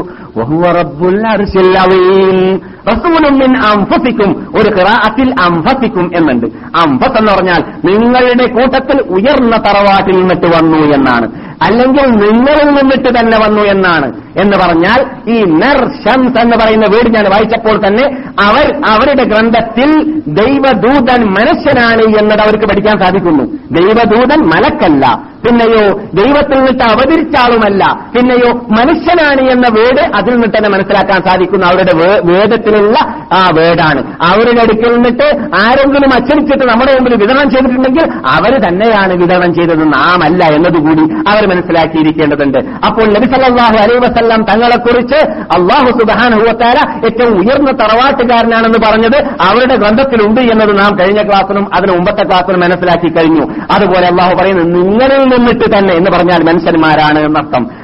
ഒരു ഖിറാഅത്തിൽ അംഫത്തിക്കും എന്നുണ്ട്. അംഫത്ത് എന്ന് പറഞ്ഞാൽ നിങ്ങളുടെ കൂട്ടത്തിൽ ഉയർന്ന തറവാട്ടിൽ നിന്നിട്ട് വന്നു എന്നാണ്. അല്ലെങ്കിൽ നിങ്ങളിൽ നിന്നിട്ട് തന്നെ വന്നു എന്നാണ്. എന്ന് പറഞ്ഞാൽ ഈ നർ ഷംസ് എന്ന് പറയുന്ന വീട് ഞാൻ വായിച്ചപ്പോൾ തന്നെ അവർ അവരുടെ ഗ്രന്ഥത്തിൽ ദൈവദൂതൻ മനുഷ്യനാണ് എന്നത് അവർക്ക് പഠിക്കാൻ സാധിക്കുന്നു. ദൈവദൂതൻ മലക്കല്ല. പിന്നെയോ ദൈവത്തിൽ നിന്നിട്ട് അവതരിച്ച ആളുമല്ല. പിന്നെയോ മനുഷ്യനാണ് എന്ന വീട് അതിൽ നിന്ന് തന്നെ മനസ്സിലാക്കാൻ സാധിക്കുന്ന അവരുടെ വേദത്തിലുള്ള ആ വേടാണ്. അവരുടെ അടുക്കൽ നിന്നിട്ട് ആരെങ്കിലും അച്ചടിച്ചിട്ട് നമ്മുടെ മുമ്പിൽ വിതരണം ചെയ്തിട്ടുണ്ടെങ്കിൽ അവർ തന്നെയാണ് വിതരണം ചെയ്തത് നാം അല്ല എന്നതുകൂടി അവർ മനസ്സിലാക്കിയിരിക്കേണ്ടതുണ്ട്. അപ്പോൾ നബി സല്ലാഹു അലൈ വസ്ലാം തങ്ങളെക്കുറിച്ച് അള്ളാഹു സുബാനുഭവത്താര ഏറ്റവും ഉയർന്ന തറവാട്ടുകാരനാണെന്ന് പറഞ്ഞത് അവരുടെ ഗ്രന്ഥത്തിലുണ്ട് എന്നത് നാം കഴിഞ്ഞ ക്ലാസ്സിലും അതിന് മുമ്പത്തെ ക്ലാസ്സിലും മനസ്സിലാക്കി കഴിഞ്ഞു. അതുപോലെ അള്ളാഹു പറയുന്നത് നിങ്ങളിൽ നിന്നിട്ട് തന്നെ എന്ന് പറഞ്ഞാൽ മനുഷ്യന്മാരാണ് എന്നർത്ഥം.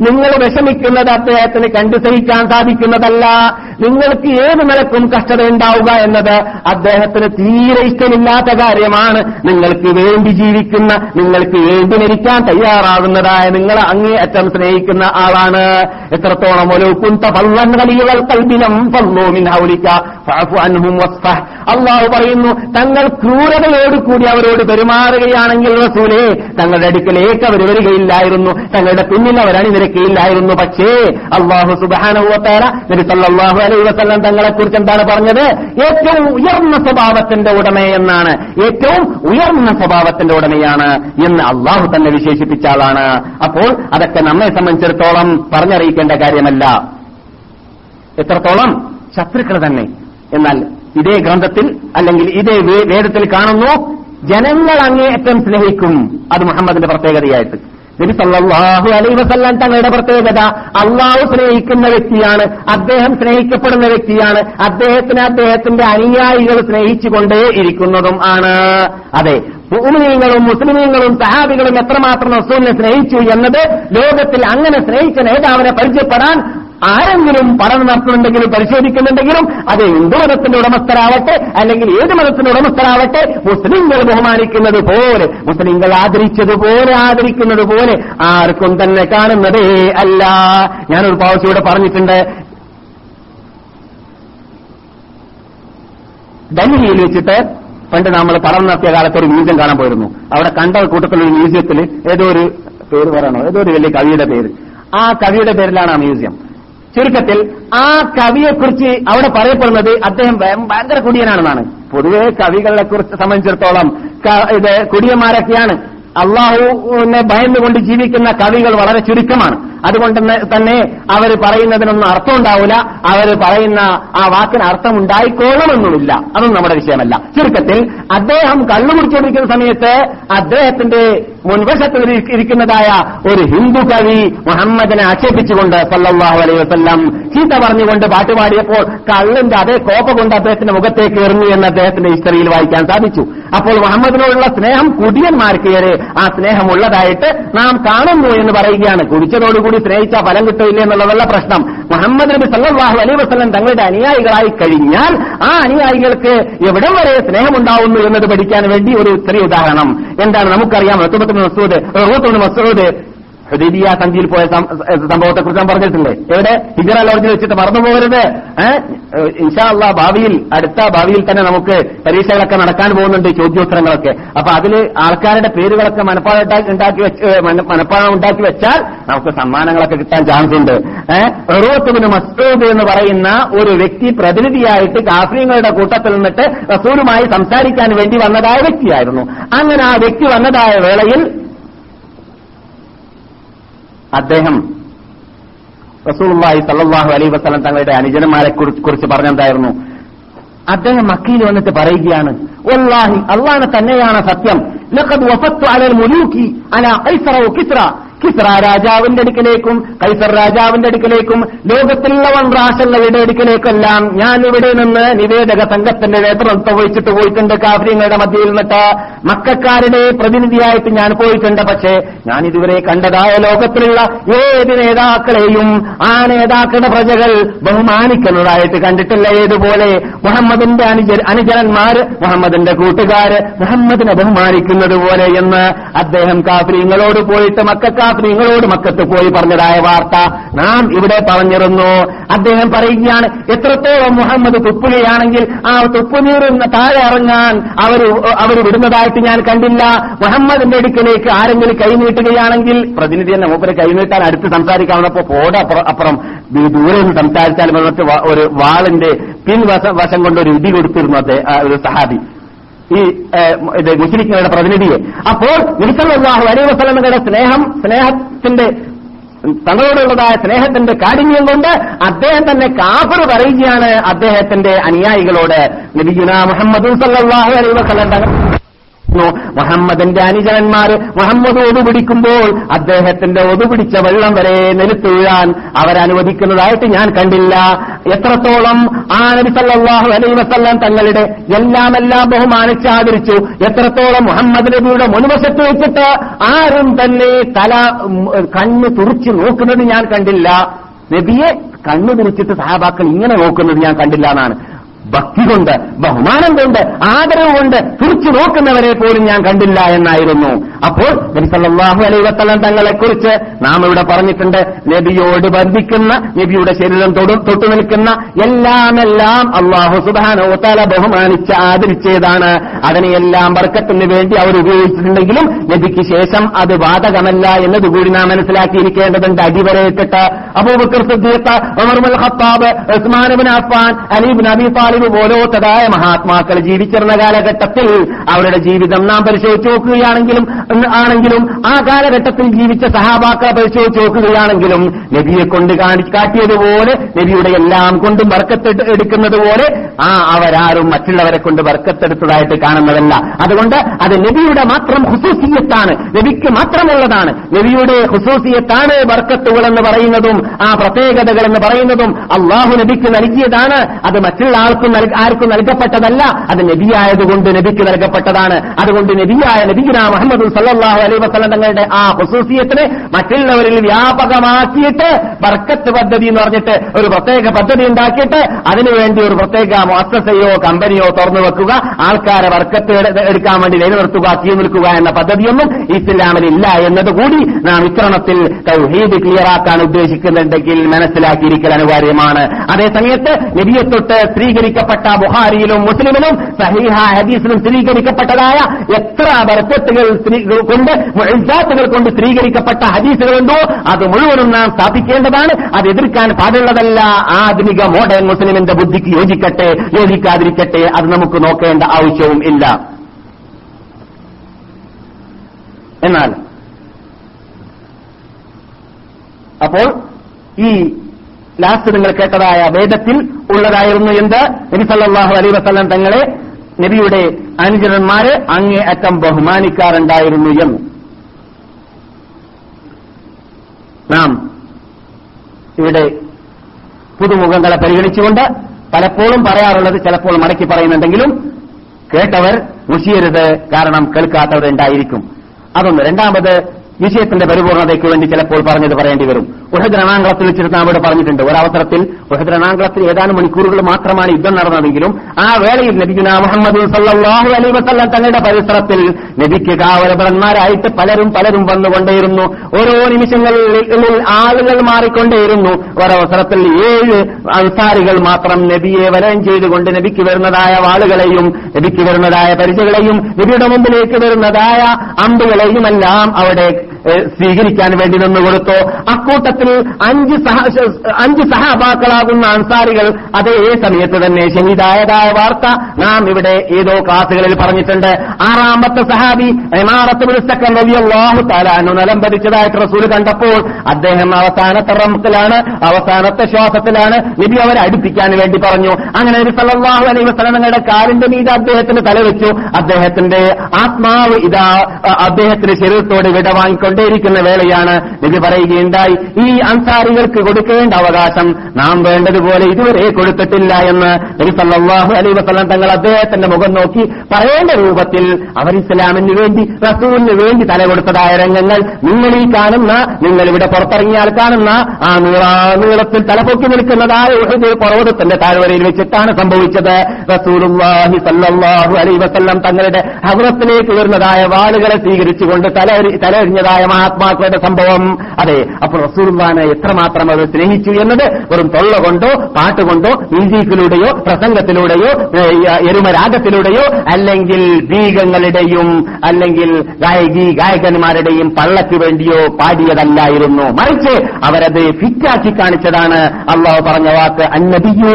നിങ്ങൾ വിഷമിക്കുന്നത് അദ്ദേഹത്തിന് കണ്ടു സഹിക്കാൻ സാധിക്കുന്നതല്ല. നിങ്ങൾക്ക് ഏത് നിലക്കും കഷ്ടത ഉണ്ടാവുക എന്നത് അദ്ദേഹത്തിന് തീരെ ഇഷ്ടമില്ലാത്ത കാര്യമാണ്. നിങ്ങൾക്ക് വേണ്ടി ജീവിക്കുന്ന നിങ്ങൾക്ക് വേണ്ടി മരിക്കാൻ തയ്യാറാകുന്നതായ നിങ്ങളെ അങ്ങേയറ്റം സ്നേഹിക്കുന്ന ആളാണ്. എത്രത്തോളം ഒരു കുന്ത പള്ളൻ കളികൾ കൽപ്പിനം പള്ളോമിൻ ഹൗലിക്ക അള്ളാഹു പറയുന്നു തങ്ങൾ ക്രൂരതയോടുകൂടി അവരോട് പെരുമാറുകയാണെങ്കിൽ റസൂലേ തങ്ങളുടെ അടുക്കലേക്ക് അവർ വരികയില്ലായിരുന്നു. തങ്ങളുടെ പിന്നിൽ അവർ അണിനിരക്കുകയില്ലായിരുന്നു പക്ഷേ അള്ളാഹു സുബാനാഹു നബി വസ്ലാം അലൈഹി വസല്ലം തങ്ങളെ കുറിച്ച് എന്താണ് പറഞ്ഞത്? ഏറ്റവും ഉയർന്ന സ്വഭാവത്തിന്റെ ഉടമ എന്നാണ്. ഏറ്റവും ഉയർന്ന സ്വഭാവത്തിന്റെ ഉടമയാണ് എന്ന് അള്ളാഹു തന്നെ വിശേഷിപ്പിച്ച ആളാണ്. അപ്പോൾ അതൊക്കെ നമ്മെ സംബന്ധിച്ചിടത്തോളം പറഞ്ഞറിയിക്കേണ്ട കാര്യമല്ല. എത്രത്തോളം? ശത്രുക്കൾ തന്നെ. എന്നാൽ ഇതേ ഗ്രന്ഥത്തിൽ അല്ലെങ്കിൽ ഇതേ വേദത്തിൽ കാണുന്നു ജനങ്ങൾ അങ്ങേയറ്റം സ്നേഹിക്കും. അത് മുഹമ്മദിന്റെ പ്രത്യേകതയായിട്ട്. നബി സല്ലല്ലാഹു അലൈഹി വസല്ലം തങ്ങളുടെ പ്രത്യേകത അള്ളാഹു സ്നേഹിക്കുന്ന വ്യക്തിയാണ് അദ്ദേഹം സ്നേഹിക്കപ്പെടുന്ന വ്യക്തിയാണ് അദ്ദേഹത്തിന് അദ്ദേഹത്തിന്റെ അനുയായികൾ സ്നേഹിച്ചുകൊണ്ടേ ഇരിക്കുന്നതും ആണ്. അതെ മുഅ്മിനീങ്ങളും മുസ്ലിമീങ്ങളും സഹാബികളും എത്രമാത്രം റസൂലിനെ സ്നേഹിച്ചു എന്നത് ലോകത്തിൽ അങ്ങനെ സ്നേഹിച്ച നേതാവിനെ പരിചയപ്പെടാൻ ആരെങ്കിലും പഠനം നടത്തുന്നുണ്ടെങ്കിലും പരിശോധിക്കുന്നുണ്ടെങ്കിലും അത് ഹിന്ദു മതത്തിന്റെ ഉടമസ്ഥരാവട്ടെ അല്ലെങ്കിൽ ഏത് മതത്തിന്റെ ഉടമസ്ഥരാവട്ടെ മുസ്ലിങ്ങൾ ബഹുമാനിക്കുന്നത് പോലെ മുസ്ലിങ്ങൾ ആദരിച്ചതുപോലെ ആദരിക്കുന്നത് പോലെ ആർക്കും തന്നെ കാണുന്നതേ അല്ല. ഞാനൊരു പ്രാവശ്യം ഇവിടെ പറഞ്ഞിട്ടുണ്ട്. ഡൽഹിയിൽ വെച്ചിട്ട് പണ്ട് നമ്മൾ പഠനം നടത്തിയ കാലത്ത് ഒരു മ്യൂസിയം കാണാൻ പോയിരുന്നു. അവിടെ കണ്ട കൂട്ടത്തിലൊരു മ്യൂസിയത്തിൽ ഏതോ ഒരു പേര് പറയണോ? ഏതോ ഒരു വലിയ കവിയുടെ പേര്. ആ കവിയുടെ പേരിലാണ് ആ മ്യൂസിയം. ചുരുക്കത്തിൽ ആ കവിയെക്കുറിച്ച് അവിടെ പറയപ്പെടുന്നത് അദ്ദേഹം ഭയങ്കര കുടിയനാണെന്നാണ്. പൊതുവെ കവികളെ കുറിച്ച് സംബന്ധിച്ചിടത്തോളം ഇത് കുടിയന്മാരൊക്കെയാണ്. അള്ളാഹുവിനെ ഭയന്നുകൊണ്ട് ജീവിക്കുന്ന കവികൾ വളരെ ചുരുക്കമാണ്. അതുകൊണ്ട് തന്നെ- അവർ പറയുന്നതിനൊന്നും അർത്ഥം ഉണ്ടാവില്ല അവർ പറയുന്ന ആ വാക്കിന് അർത്ഥം ഉണ്ടായിക്കോളണമെന്നുമില്ല അതൊന്നും നമ്മുടെ വിഷയമല്ല. ചുരുക്കത്തിൽ അദ്ദേഹം കള്ളു കുടിച്ചുകൊണ്ടിരിക്കുന്ന സമയത്ത് അദ്ദേഹത്തിന്റെ മുൻവശത്ത് ഇരിക്കുന്നതായ ഒരു ഹിന്ദു കവി മുഹമ്മദിനെ ആക്ഷേപിച്ചുകൊണ്ട് സല്ലാഹു അലൈഹി വസല്ലം ചീത്ത പറഞ്ഞുകൊണ്ട് പാട്ടുപാടിയപ്പോൾ കള്ളിന്റെ അതേ കോപ്പ കൊണ്ട് അദ്ദേഹത്തിന്റെ മുഖത്തേക്ക് എറിഞ്ഞു എന്ന് അദ്ദേഹത്തിന്റെ ഹിസ്റ്ററിയിൽ വായിക്കാൻ സാധിച്ചു. അപ്പോൾ മുഹമ്മദിനോടുള്ള സ്നേഹം കുടിയന്മാർക്കേറെ ആ സ്നേഹമുള്ളതായിട്ട് നാം കാണുന്നു എന്ന് പറയുകയാണ്. കുടിച്ചതോടുകൂടി സ്നേഹിച്ചാൽ ഫലം കിട്ടില്ല എന്നുള്ളതല്ല പ്രശ്നം. മുഹമ്മദ് നബി സല്ലാഹു അലൈഹി വസ്ലം തങ്ങളുടെ അനുയായികളായി കഴിഞ്ഞാൽ ആ അനുയായികൾക്ക് എവിടം വരെ സ്നേഹമുണ്ടാവുന്നു എന്നത് പഠിക്കാൻ വേണ്ടി ഒരു ചെറിയ ഉദാഹരണം. എന്താണ് നമുക്കറിയാം? റത്തുബത്ത് മസൂദ് റൂത്തുബിന് മസൂദ് ഹുദൈബിയ സന്ധിയിൽ പോയ സംഭവത്തെ കുറിച്ച് ഞാൻ പറഞ്ഞിട്ടില്ലേ? എവിടെ? ഹിജറ ലോഡ്ജിൽ വെച്ചിട്ട് മറന്നു പോകരുത്. ഇൻഷാള്ള ഭാവിയിൽ അടുത്ത ഭാവിയിൽ തന്നെ നമുക്ക് പരീക്ഷകളൊക്കെ നടക്കാൻ പോകുന്നുണ്ട് ചോദ്യോത്തരങ്ങളൊക്കെ. അപ്പൊ അതിൽ ആൾക്കാരുടെ പേരുകളൊക്കെ മനപ്പാടം ഉണ്ടാക്കി- വെച്ച് മനപ്പാടം ഉണ്ടാക്കി വെച്ചാൽ നമുക്ക് സമ്മാനങ്ങളൊക്കെ കിട്ടാൻ ചാൻസ് ഉണ്ട്. റോത്തുവിന് മസ്തൂദ് എന്ന് പറയുന്ന ഒരു വ്യക്തി പ്രതിനിധിയായിട്ട് കാഫ്രീങ്ങളുടെ കൂട്ടത്തിൽ നിന്നിട്ട് റസൂലുമായി സംസാരിക്കാൻ വേണ്ടി വന്നതായ വ്യക്തിയായിരുന്നു. അങ്ങനെ ആ വ്യക്തി വന്നതായ വേളയിൽ അദ്ദേഹം റസൂലുള്ളാഹി സല്ലാഹു അലൈ വസല്ലം തങ്ങളുടെ അനുജനന്മാരെ കുറി- കുറിച്ച് പറഞ്ഞെന്തായിരുന്നു? അദ്ദേഹം മക്കയിൽ വന്നിട്ട് പറയുകയാണ് വല്ലാഹി അള്ളാഹ് തന്നെയാണ് സത്യം. കിസ്ര രാജാവിന്റെ അടുക്കലേക്കും കൈസർ രാജാവിന്റെ അടുക്കലേക്കും ലോകത്തിലുള്ള വൻറാശങ്ങളുടെ അടുക്കലേക്കെല്ലാം ഞാൻ ഇവിടെ നിന്ന് നിവേദക സംഘത്തിന്റെ നേതൃത്വം വഹിച്ചിട്ട് പോയിട്ടുണ്ട് കാഫര്യങ്ങളുടെ മധ്യയിൽ നിന്നിട്ട്. മക്കാരുടെ പ്രതിനിധിയായിട്ട് ഞാൻ പോയിട്ടുണ്ട്. പക്ഷേ ഞാൻ ഇതുവരെ കണ്ടതായ ലോകത്തിലുള്ള ഏത് നേതാക്കളെയും ആ നേതാക്കളുടെ പ്രജകൾ ബഹുമാനിക്കുന്നതായിട്ട് കണ്ടിട്ടില്ല. ഏതുപോലെ? മുഹമ്മദിന്റെ അനുജ അനുചരന്മാര് മുഹമ്മദിന്റെ കൂട്ടുകാർ മുഹമ്മദിനെ ബഹുമാനിക്കുന്നത് പോലെ എന്ന് അദ്ദേഹം കാഫര്യങ്ങളോട് പോയിട്ട് മക്കാഫര്യങ്ങളോട് മക്കത്ത് പോയി പറഞ്ഞതായ വാർത്ത. നാം ഇവിടെ പറഞ്ഞിരുന്നു. അദ്ദേഹം പറയുകയാണ് എത്രത്തോളം മുഹമ്മദ് തുപ്പുകയാണെങ്കിൽ ആ തുപ്പുനീറുന്ന താഴെ ഇറങ്ങാൻ അവർ അവർ വിടുന്നതായിട്ട് ഞാൻ കണ്ടില്ല. മുഹമ്മദിന്റെ അടുക്കലേക്ക് ആരെങ്കിലും കൈനീട്ടുകയാണെങ്കിൽ പ്രതിനിധി തന്നെ മൂപ്പരെ കൈനീട്ടാൻ അടുത്ത് സംസാരിക്കാവുന്നപ്പോ പോട അപ്പുറം ദൂരെ നിന്ന് സംസാരിച്ചാൽ ഒരു വാളിന്റെ പിൻവശം വശം കൊണ്ട് ഒരു ഇടി കൊടുത്തിരുന്നു അദ്ദേഹം ഒരു സഹാബി. ഈ മുസ്ലിങ്ങളുടെ പ്രതിനിധിയെ. അപ്പോൾ നിസലാഹു അലൈ വസ്ലമയുടെ സ്നേഹം സ്നേഹത്തിന്റെ തങ്ങളോടുള്ളതായ സ്നേഹത്തിന്റെ കാഠിന്യം കൊണ്ട് അദ്ദേഹം തന്നെ കാഫർ പറയുകയാണ് അദ്ദേഹത്തിന്റെ അനുയായികളോട്. നബിഗുന മുഹമ്മദ് സല്ലാഹു അലൈ വസ്ലം തങ്ങൾ മുഹമ്മദിന്റെ അനുചരന്മാർ മുഹമ്മദ് ഒതുപിടിക്കുമ്പോൾ അദ്ദേഹത്തിന്റെ ഒതുപിടിച്ച വെള്ളം വരെ നിലത്തുഴാൻ അവരനുവദിക്കുന്നതായിട്ട് ഞാൻ കണ്ടില്ല. എത്രത്തോളം ആ നബി സല്ലാഹു അലൈ വസല്ലം തങ്ങളുടെ എല്ലാം എല്ലാം ബഹുമാനിച്ച് ആദരിച്ചു എത്രത്തോളം മുഹമ്മദ് നബിയുടെ മുൻവശത്ത് വെച്ചിട്ട് ആരും തന്നെ തല കണ്ണ് തുറിച്ച് നോക്കുന്നത് ഞാൻ കണ്ടില്ല. നബിയെ കണ്ണു തിരിച്ചിട്ട് സഹാബാക്കൾ ഇങ്ങനെ നോക്കുന്നത് ഞാൻ കണ്ടില്ല എന്നാണ്. ഭക്തി കൊണ്ട് ബഹുമാനം കൊണ്ട് ആദരവ് കൊണ്ട് തുറച്ചു നോക്കുന്നവരെ പോലും ഞാൻ കണ്ടില്ല എന്നായിരുന്നു. അപ്പോൾ നബിസല്ലാഹു അലൈഹി തങ്ങളെക്കുറിച്ച് കുറിച്ച് നാം ഇവിടെ പറഞ്ഞിട്ടുണ്ട് നബിയോട് ബന്ധിക്കുന്ന നബിയുടെ ശരീരം തൊടു- തൊട്ടു നിൽക്കുന്ന എല്ലാം എല്ലാം അള്ളാഹു സുബാനോത്താല ബഹുമാനിച്ച് ആദരിച്ചതാണ്. അതിനെയെല്ലാം വർക്കത്തിന് വേണ്ടി അവർ ഉപയോഗിച്ചിട്ടുണ്ടെങ്കിലും നബിക്ക് ശേഷം അത് ബാധകമല്ല എന്നതുകൂടി നാം മനസ്സിലാക്കിയിരിക്കേണ്ടതുണ്ട്. അടിവരയിട്ടിട്ട് Abu Bakr Siddiq Umar Usman bin Affan Ali bin Abi പോലോത്തതായ മഹാത്മാക്കൾ ജീവിച്ചിരുന്ന കാലഘട്ടത്തിൽ അവരുടെ ജീവിതം നാം പരിശോധിച്ച് നോക്കുകയാണെങ്കിലും ആണെങ്കിലും ആ കാലഘട്ടത്തിൽ ജീവിച്ച സഹാബാക്കളെ പരിശോധിച്ച് നോക്കുകയാണെങ്കിലും നബിയെ കൊണ്ട് കാണി കാട്ടിയതുപോലെ നബിയുടെ എല്ലാം കൊണ്ടും ബർക്കത്ത് എടുക്കുന്നത് പോലെ ആ അവരാരും മറ്റുള്ളവരെ കൊണ്ട് വർക്കത്തെടുത്തതായിട്ട് കാണുന്നതല്ല. അതുകൊണ്ട് അത് നബിയുടെ മാത്രം ഹുസൂസിയത്താണ്. നബിക്ക് മാത്രമുള്ളതാണ്. നബിയുടെ ഹുസൂസിയത്താണ് വർക്കത്തുകൾ എന്ന് പറയുന്നതും ആ പ്രത്യേകതകൾ എന്ന് പറയുന്നതും അള്ളാഹു നബിക്ക് നൽകിയതാണ്. അത് മറ്റുള്ള ആൾക്കും നൽക- ആർക്കും നൽകപ്പെട്ടതല്ല. അത് നബിയായതുകൊണ്ട് നബിക്ക് നൽകപ്പെട്ടതാണ്. അതുകൊണ്ട് നബിയായ നബിഗുന മുഹമ്മദ് സല്ലാഹു അലൈ വസ്ലം തങ്ങളുടെ ആ ഹുസൂസിയത്തിനെ മറ്റുള്ളവരിൽ വ്യാപകമാക്കിയിട്ട് ബർക്കത്ത് പദ്ധതി എന്ന് പറഞ്ഞിട്ട് ഒരു പ്രത്യേക പദ്ധതി ഉണ്ടാക്കിയിട്ട് അതിനുവേണ്ടി ഒരു പ്രത്യേക മുഅസ്സസയോ കമ്പനിയോ തുറന്നു വെക്കുക ആൾക്കാരെ വർക്കത്ത് എടുക്കാൻ വേണ്ടി നിലനിർത്തുക തീ നിൽക്കുക എന്ന പദ്ധതിയൊന്നും ഇസ്ലാമിൽ ഇല്ല എന്നതുകൂടി നാം ഇത്തരണത്തിൽ തൗഹീദ് ക്ലിയറാക്കാൻ ഉദ്ദേശിക്കുന്നുണ്ടെങ്കിൽ മനസ്സിലാക്കിയിരിക്കൽ അനിവാര്യമാണ്. അതേസമയത്ത് നബിയെ തൊട്ട് സ്ത്രീകരിക്കപ്പെട്ട ബുഹാരിയിലും മുസ്ലിമിലും സഹീഹ ഹദീസിലും സ്ഥിരീകരിക്കപ്പെട്ടതായ എത്ര ബർക്കത്തുകൾ കൊണ്ട് മുഅ്ജിസാത്തുകൾ കൊണ്ട് സ്ഥിരീകരിക്കപ്പെട്ട ഹദീസുകളുണ്ടോ? അത് മുഴുവനും നാം സ്ഥാപിക്കേണ്ടതാണ്. അത് എതിർക്കാൻ പാടുള്ളതല്ല. ആധുനിക മോഡേൺ മുസ്ലിമിന്റെ ബുദ്ധിക്ക് യോജിക്കട്ടെ യോജിക്കാതിരിക്കട്ടെ. അത് നമുക്ക് നോക്കേണ്ട ആവശ്യവും ഇല്ല. എന്നാൽ അപ്പോൾ ഈ ലാസ്റ്റ് നിങ്ങൾ കേട്ടതായ വേദത്തിൽ ഉള്ളതായിരുന്നു എന്ത്? നബി സല്ലല്ലാഹു അലൈഹി വസല്ലം തങ്ങളെ നബിയുടെ അനുചരന്മാരെ അങ്ങേ അറ്റം ബഹുമാനിക്കാറുണ്ടായിരുന്നു എന്ന്. നാം ഇവിടെ പുതുമുഖങ്ങളെ പരിഗണിച്ചുകൊണ്ട് പലപ്പോഴും പറയാറുള്ളത് ചിലപ്പോൾ മടക്കി പറയുന്നുണ്ടെങ്കിലും കേട്ടവർ മുഷിയരുത് കാരണം കേൾക്കാത്തവരുണ്ടായിരിക്കും. അതൊന്ന്. രണ്ടാമത് വിഷയത്തിന്റെ പരിപൂർണതയ്ക്ക് വേണ്ടി ചിലപ്പോൾ പറഞ്ഞത് പറയേണ്ടി വരും. ഉഹദ് രണാങ്കളത്തിൽ വെച്ചിട്ട് നാം ഇവിടെ പറഞ്ഞിട്ടുണ്ട്. ഒരവസരത്തിൽ ഉഹദ് രണാങ്കളത്തിൽ ഏതാനും മണിക്കൂറുകൾ മാത്രമാണ് യുദ്ധം നടന്നതെങ്കിലും ആ വേളയിൽ നബിഗുന മുഹമ്മദ് സല്ലാഹു അലൈ വസല്ലം തങ്ങളുടെ പരിസരത്തിൽ നബിക്ക് കാവലഭടന്മാരായിട്ട് പലരും പലരും വന്നുകൊണ്ടേയിരുന്നു. ഓരോ നിമിഷങ്ങളിൽ ആളുകൾ മാറിക്കൊണ്ടേയിരുന്നു. ഒരവസരത്തിൽ ഏഴ് അൻസാരികൾ മാത്രം നബിയെ വലയം ചെയ്തുകൊണ്ട് നബിക്ക് വരുന്നതായ വാളുകളെയും നബിക്ക് വരുന്നതായ പരിചകളെയും നബിയുടെ മുമ്പിലേക്ക് വരുന്നതായ അമ്പുകളെയുമെല്ലാം അവിടെ സ്വീകരിക്കാൻ വേണ്ടി നിന്ന് കൊടുത്തു അക്കൂട്ടത്തിൽ അഞ്ച് സഹ അഞ്ച് സഹാബാക്കളാകുന്ന അൻസാരികൾ അതേ സമയത്ത് തന്നെ ശനിതായതായ വാർത്ത നാം ഇവിടെ ഏതോ ക്ലാസുകളിൽ പറഞ്ഞിട്ടുണ്ട്. ആറാമത്തെ സഹാബി റളിയല്ലാഹു തആല താലാനു നിലം പതിച്ചതായിട്ട് റസൂൽ കണ്ടപ്പോൾ അദ്ദേഹം അവസാനത്തെ റമത്തിലാണ് അവസാനത്തെ ശ്വാസത്തിലാണ് നബി അവരെ അടുപ്പിക്കാൻ വേണ്ടി പറഞ്ഞു. അങ്ങനെ നബി സല്ലല്ലാഹു അലൈഹി വസല്ലം തങ്ങളുടെ കാലിന്റെ മീത് അദ്ദേഹത്തിന് തലവെച്ചു അദ്ദേഹത്തിന്റെ ആത്മാവ് ഇതാ അദ്ദേഹത്തിന് ശരീരത്തോട് വിട വാങ്ങിക്കൊണ്ടേയിരിക്കുന്ന വേളയാണ്. നബി പറയുകയുണ്ടായി ഈ അൻസാരികൾക്ക് കൊടുക്കേണ്ട അവകാശം നാം വേണ്ടതുപോലെ ഇതുവരെ കൊടുത്തിട്ടില്ല എന്ന് നബി അലൈഹി വസല്ലം തങ്ങൾ അദ്ദേഹത്തിന്റെ മുഖം നോക്കി പറയേണ്ട രൂപത്തിൽ അവർ ഇസ്ലാമിന് വേണ്ടി റസൂലിന് വേണ്ടി തല കൊടുത്തതായ രംഗങ്ങൾ നിങ്ങൾ ഈ കാണുന്ന നിങ്ങൾ ഇവിടെ പുറത്തിറങ്ങിയാൽ കാണുന്ന ആ നീളാ നീളത്തിൽ തലപൊക്കി നിൽക്കുന്നതായ ഒരു പർവതത്തിന്റെ താഴ്വരയിൽ വെച്ചിട്ടാണ് സംഭവിച്ചത്. റസൂലുല്ലാഹി സല്ലാഹു അലൈ വസല്ലം തങ്ങളുടെ ഹവറത്തിലേക്ക് വരുന്നതായ വാളുകളെ സ്വീകരിച്ചുകൊണ്ട് തല തലരിഞ്ഞതായ മഹാത്മാക്കളുടെ സംഭവം. അതെ അപ്പോൾ റസൂലുള്ളാനെ എത്രമാത്രം അവർ സ്നേഹിച്ചു എന്നത് വെറും തൊള്ള കൊണ്ടോ പാട്ടുകൊണ്ടോ മ്യൂസിക്കിലൂടെയോ പ്രസംഗത്തിലൂടെയോ എരുമരാഗത്തിലൂടെയോ അല്ലെങ്കിൽ ബീഗങ്ങളുടെയും അല്ലെങ്കിൽ ഗായകി ഗായകന്മാരുടെയും പള്ളയ്ക്ക് വേണ്ടിയോ പാടിയതല്ലായിരുന്നു. മറിച്ച് അവരത് ഫിറ്റാക്കി കാണിച്ചതാണ് അള്ളാഹു പറഞ്ഞ വാക്ക്. അന്നബിയു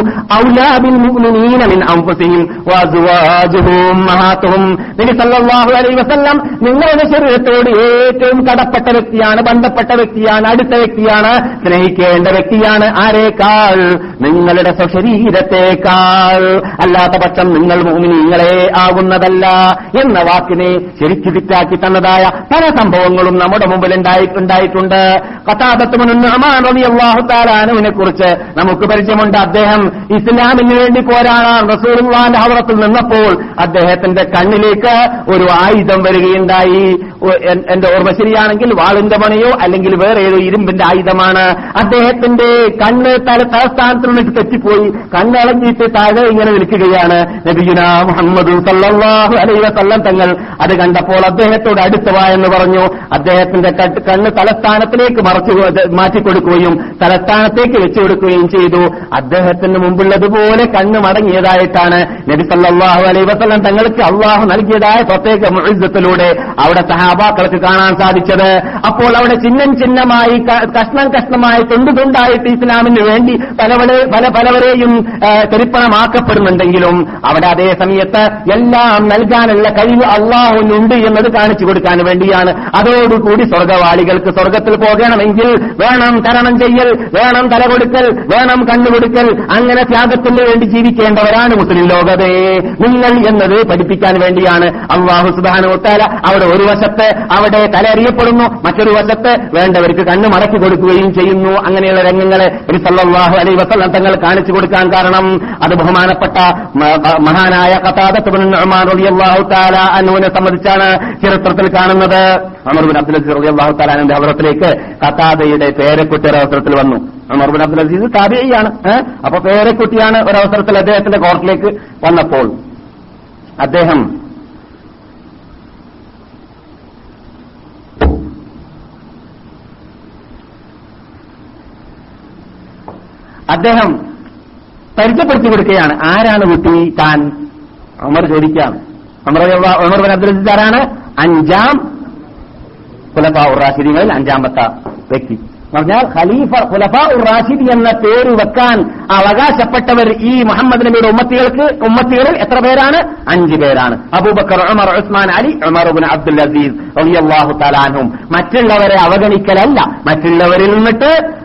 നിങ്ങളുടെ ശരീരത്തോട് ഏറ്റവും കടപ്പെട്ട വ്യക്തിയാണ് ബന്ധപ്പെട്ട വ്യക്തിയാണ് അടുത്ത വ്യക്തിയാണ്. സ്നേഹിക്കേണ്ട വ്യക്തിയാണ് ആരേക്കാൾ? നിങ്ങളുടെ സ്വശരീരത്തേക്കാൾ. അല്ലാത്ത പക്ഷം നിങ്ങൾ മോമിനിങ്ങളെ ആകുന്നതല്ല എന്ന വാക്കിനെ ശരിക്കു ഫിറ്റാക്കി തന്നതായ പല സംഭവങ്ങളും നമ്മുടെ മുമ്പിൽ ഉണ്ടായിട്ടുണ്ട്. കഥാപത്തുമനുവിനെ കുറിച്ച് നമുക്ക് പരിചയമുണ്ട്. അദ്ദേഹം ഇസ്ലാമിന് വേണ്ടി പോരാടാൻ റസൂലുള്ളാന്റെ ഹവറത്തിൽ നിന്നപ്പോൾ അദ്ദേഹത്തിന്റെ കണ്ണിലേക്ക് ഒരു ആയുധം വരികയുണ്ടായി. എന്റെ ഓർമ്മ ശരിയാണെങ്കിൽ വാളിന്റെ പണിയോ അല്ലെങ്കിൽ വേറെ ഏതോ ഇരുമ്പിന്റെ ആയുധമാണ് അദ്ദേഹത്തിന്റെ കണ്ണ് തല തലസ്ഥാനത്തിനുള്ളിൽ തെറ്റിപ്പോയി. കണ്ണളഞ്ഞിട്ട് താഴെ ഇങ്ങനെ നിൽക്കുകയാണ്. നബിയുന മുഹമ്മദ് സല്ലാഹു അലൈഹി വസല്ലം തങ്ങൾ അത് കണ്ടപ്പോൾ അദ്ദേഹത്തോട് അടുത്ത് എന്ന് പറഞ്ഞു. അദ്ദേഹത്തിന്റെ കണ്ണ് തലസ്ഥാനത്തിലേക്ക് മറച്ചു മാറ്റിക്കൊടുക്കുകയും തലസ്ഥാനത്തേക്ക് വെച്ചു കൊടുക്കുകയും ചെയ്തു. അദ്ദേഹത്തിന് മുമ്പുള്ളതുപോലെ കണ്ണ് മടങ്ങിയതായിട്ടാണ് നബി സല്ലാഹു അലൈഹി വസല്ലം തങ്ങൾക്ക് അള്ളാഹു നൽകിയതായ പ്രത്യേക മുഴുദ്ധത്തിലൂടെ അവിടെ സഹാബാക്കൾക്ക് കാണാൻ സാധിച്ചത്. അപ്പോൾ അവിടെ ചിഹ്നം ചിഹ്നമായി കഷ്ണം കഷ്ണമായ തുണ്ടു തുണ്ടായിട്ട് ഇസ്ലാമിന് വേണ്ടി പലവരെ പല പലവരെയും തെരുപ്പണമാക്കപ്പെടുന്നുണ്ടെങ്കിലും അവിടെ അതേ സമയത്ത് എല്ലാം നൽകാനുള്ള കഴിവ് അള്ളാഹുനുണ്ട് എന്നത് കാണിച്ചു കൊടുക്കാൻ വേണ്ടിയാണ്. അതോടുകൂടി സ്വർഗവാളികൾക്ക് സ്വർഗത്തിൽ പോകണമെങ്കിൽ വേണം തരണം ചെയ്യൽ വേണം തല കൊടുക്കൽ വേണം കണ്ണുകൊടുക്കൽ അങ്ങനെ ത്യാഗത്തിന് വേണ്ടി ജീവിക്കേണ്ടവരാണ് മുസ്ലിം ലോകതേ നിങ്ങൾ എന്നത് പഠിപ്പിക്കാൻ വേണ്ടിയാണ്. അള്ളാഹു സുബാനോത്താല അവിടെ ഒരു വശത്ത് അവിടെ തല അറിയപ്പെടുന്നു മറ്റൊരു വശത്ത് വേണ്ടവർക്ക് കണ്ണു മടക്കി കൊടുക്കുകയും ചെയ്യുന്നു. അങ്ങനെയുള്ള രംഗങ്ങളെ ഒരു സല്ലാഹു അലൈഹി വസല്ലം തങ്ങൾ കാണിച്ചു കൊടുക്കാൻ കാരണം അത് ബഹുമാനപ്പെട്ട മഹാനായ കഥാദത്തുമാനോനെ സംബന്ധിച്ചാണ് ചരിത്രത്തിൽ കാണുന്നത്. അമർബിൻ അബ്ദുൽ അസീസ് റളിയല്ലാഹു താല അനുവിന്റെ അവസരത്തിലേക്ക് കത്താദയുടെ പേരെക്കുട്ടി ഒരു അവസരത്തിൽ വന്നു. അമർബിൻ അബ്ദുൽ അസീസ് താബിയാണ് അപ്പൊ പേരക്കുട്ടിയാണ് ഒരവസരത്തിൽ അദ്ദേഹത്തിന്റെ കോർട്ടിലേക്ക് വന്നപ്പോൾ. അദ്ദേഹം അദ്ദേഹം പരിചയപ്പെടുത്തി കൊടുക്കുകയാണ്. ആരാണ് കുട്ടി? താൻ അമർ ചോദിക്കാം. അമർ ബിൻ അബ്ദുൽ ആരാണ്? അഞ്ചാം ഖുലഫ ഉറാഷിദികളിൽ അഞ്ചാമത്തെ വ്യക്തി. പറഞ്ഞാൽ ഖലീഫ ഖുലഫ ഉറാഷിദി എന്ന പേര് വെക്കാൻ അവകാശപ്പെട്ടവർ ഈ മുഹമ്മദ് നബിയുടെ ഉമ്മത്തികൾക്ക് ഉമ്മത്തികളിൽ എത്ര പേരാണ്? അഞ്ച് പേരാണ്. Abu Bakr Umar Usman Ali Umar bin Abdul Aziz അള്ളാഹു തലാനും മറ്റുള്ളവരെ അവഗണിക്കലല്ല. മറ്റുള്ളവരിൽ നിന്നിട്ട്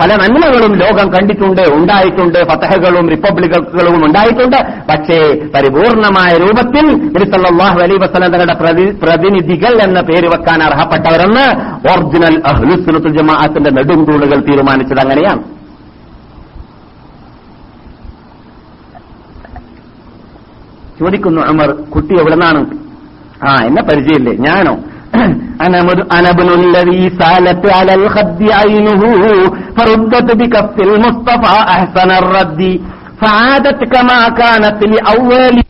പല നന്മകളും ലോകം കണ്ടിട്ടുണ്ട് ഉണ്ടായിട്ടുണ്ട് ഫതഹകളും റിപ്പബ്ലിക്കുകളും ഉണ്ടായിട്ടുണ്ട്. പക്ഷേ പരിപൂർണമായ രൂപത്തിൽ നബിസല്ലാഹു അലൈ വസ്ലം തങ്ങളുടെ പ്രതിനിധികൾ എന്ന പേര് വെക്കാൻ അർഹപ്പെട്ടവരെന്ന് ഒറിജിനൽ അഹ്ലുസുനത്തുൽ ജമാഅത്തിന്റെ നെടുംതൂണുകൾ തീരുമാനിച്ചത് അങ്ങനെയാണ്. ചോദിക്കുന്നു അമർ കുട്ടി എവിടെ നിന്നാണ് ആ എന്നെ പരിചയമില്ലേ? ഞാനോ? أنا, ابن الذي سالت على الخد عينه فردت بكف المصطفى أحسن الرد فعادت كما كانت لأول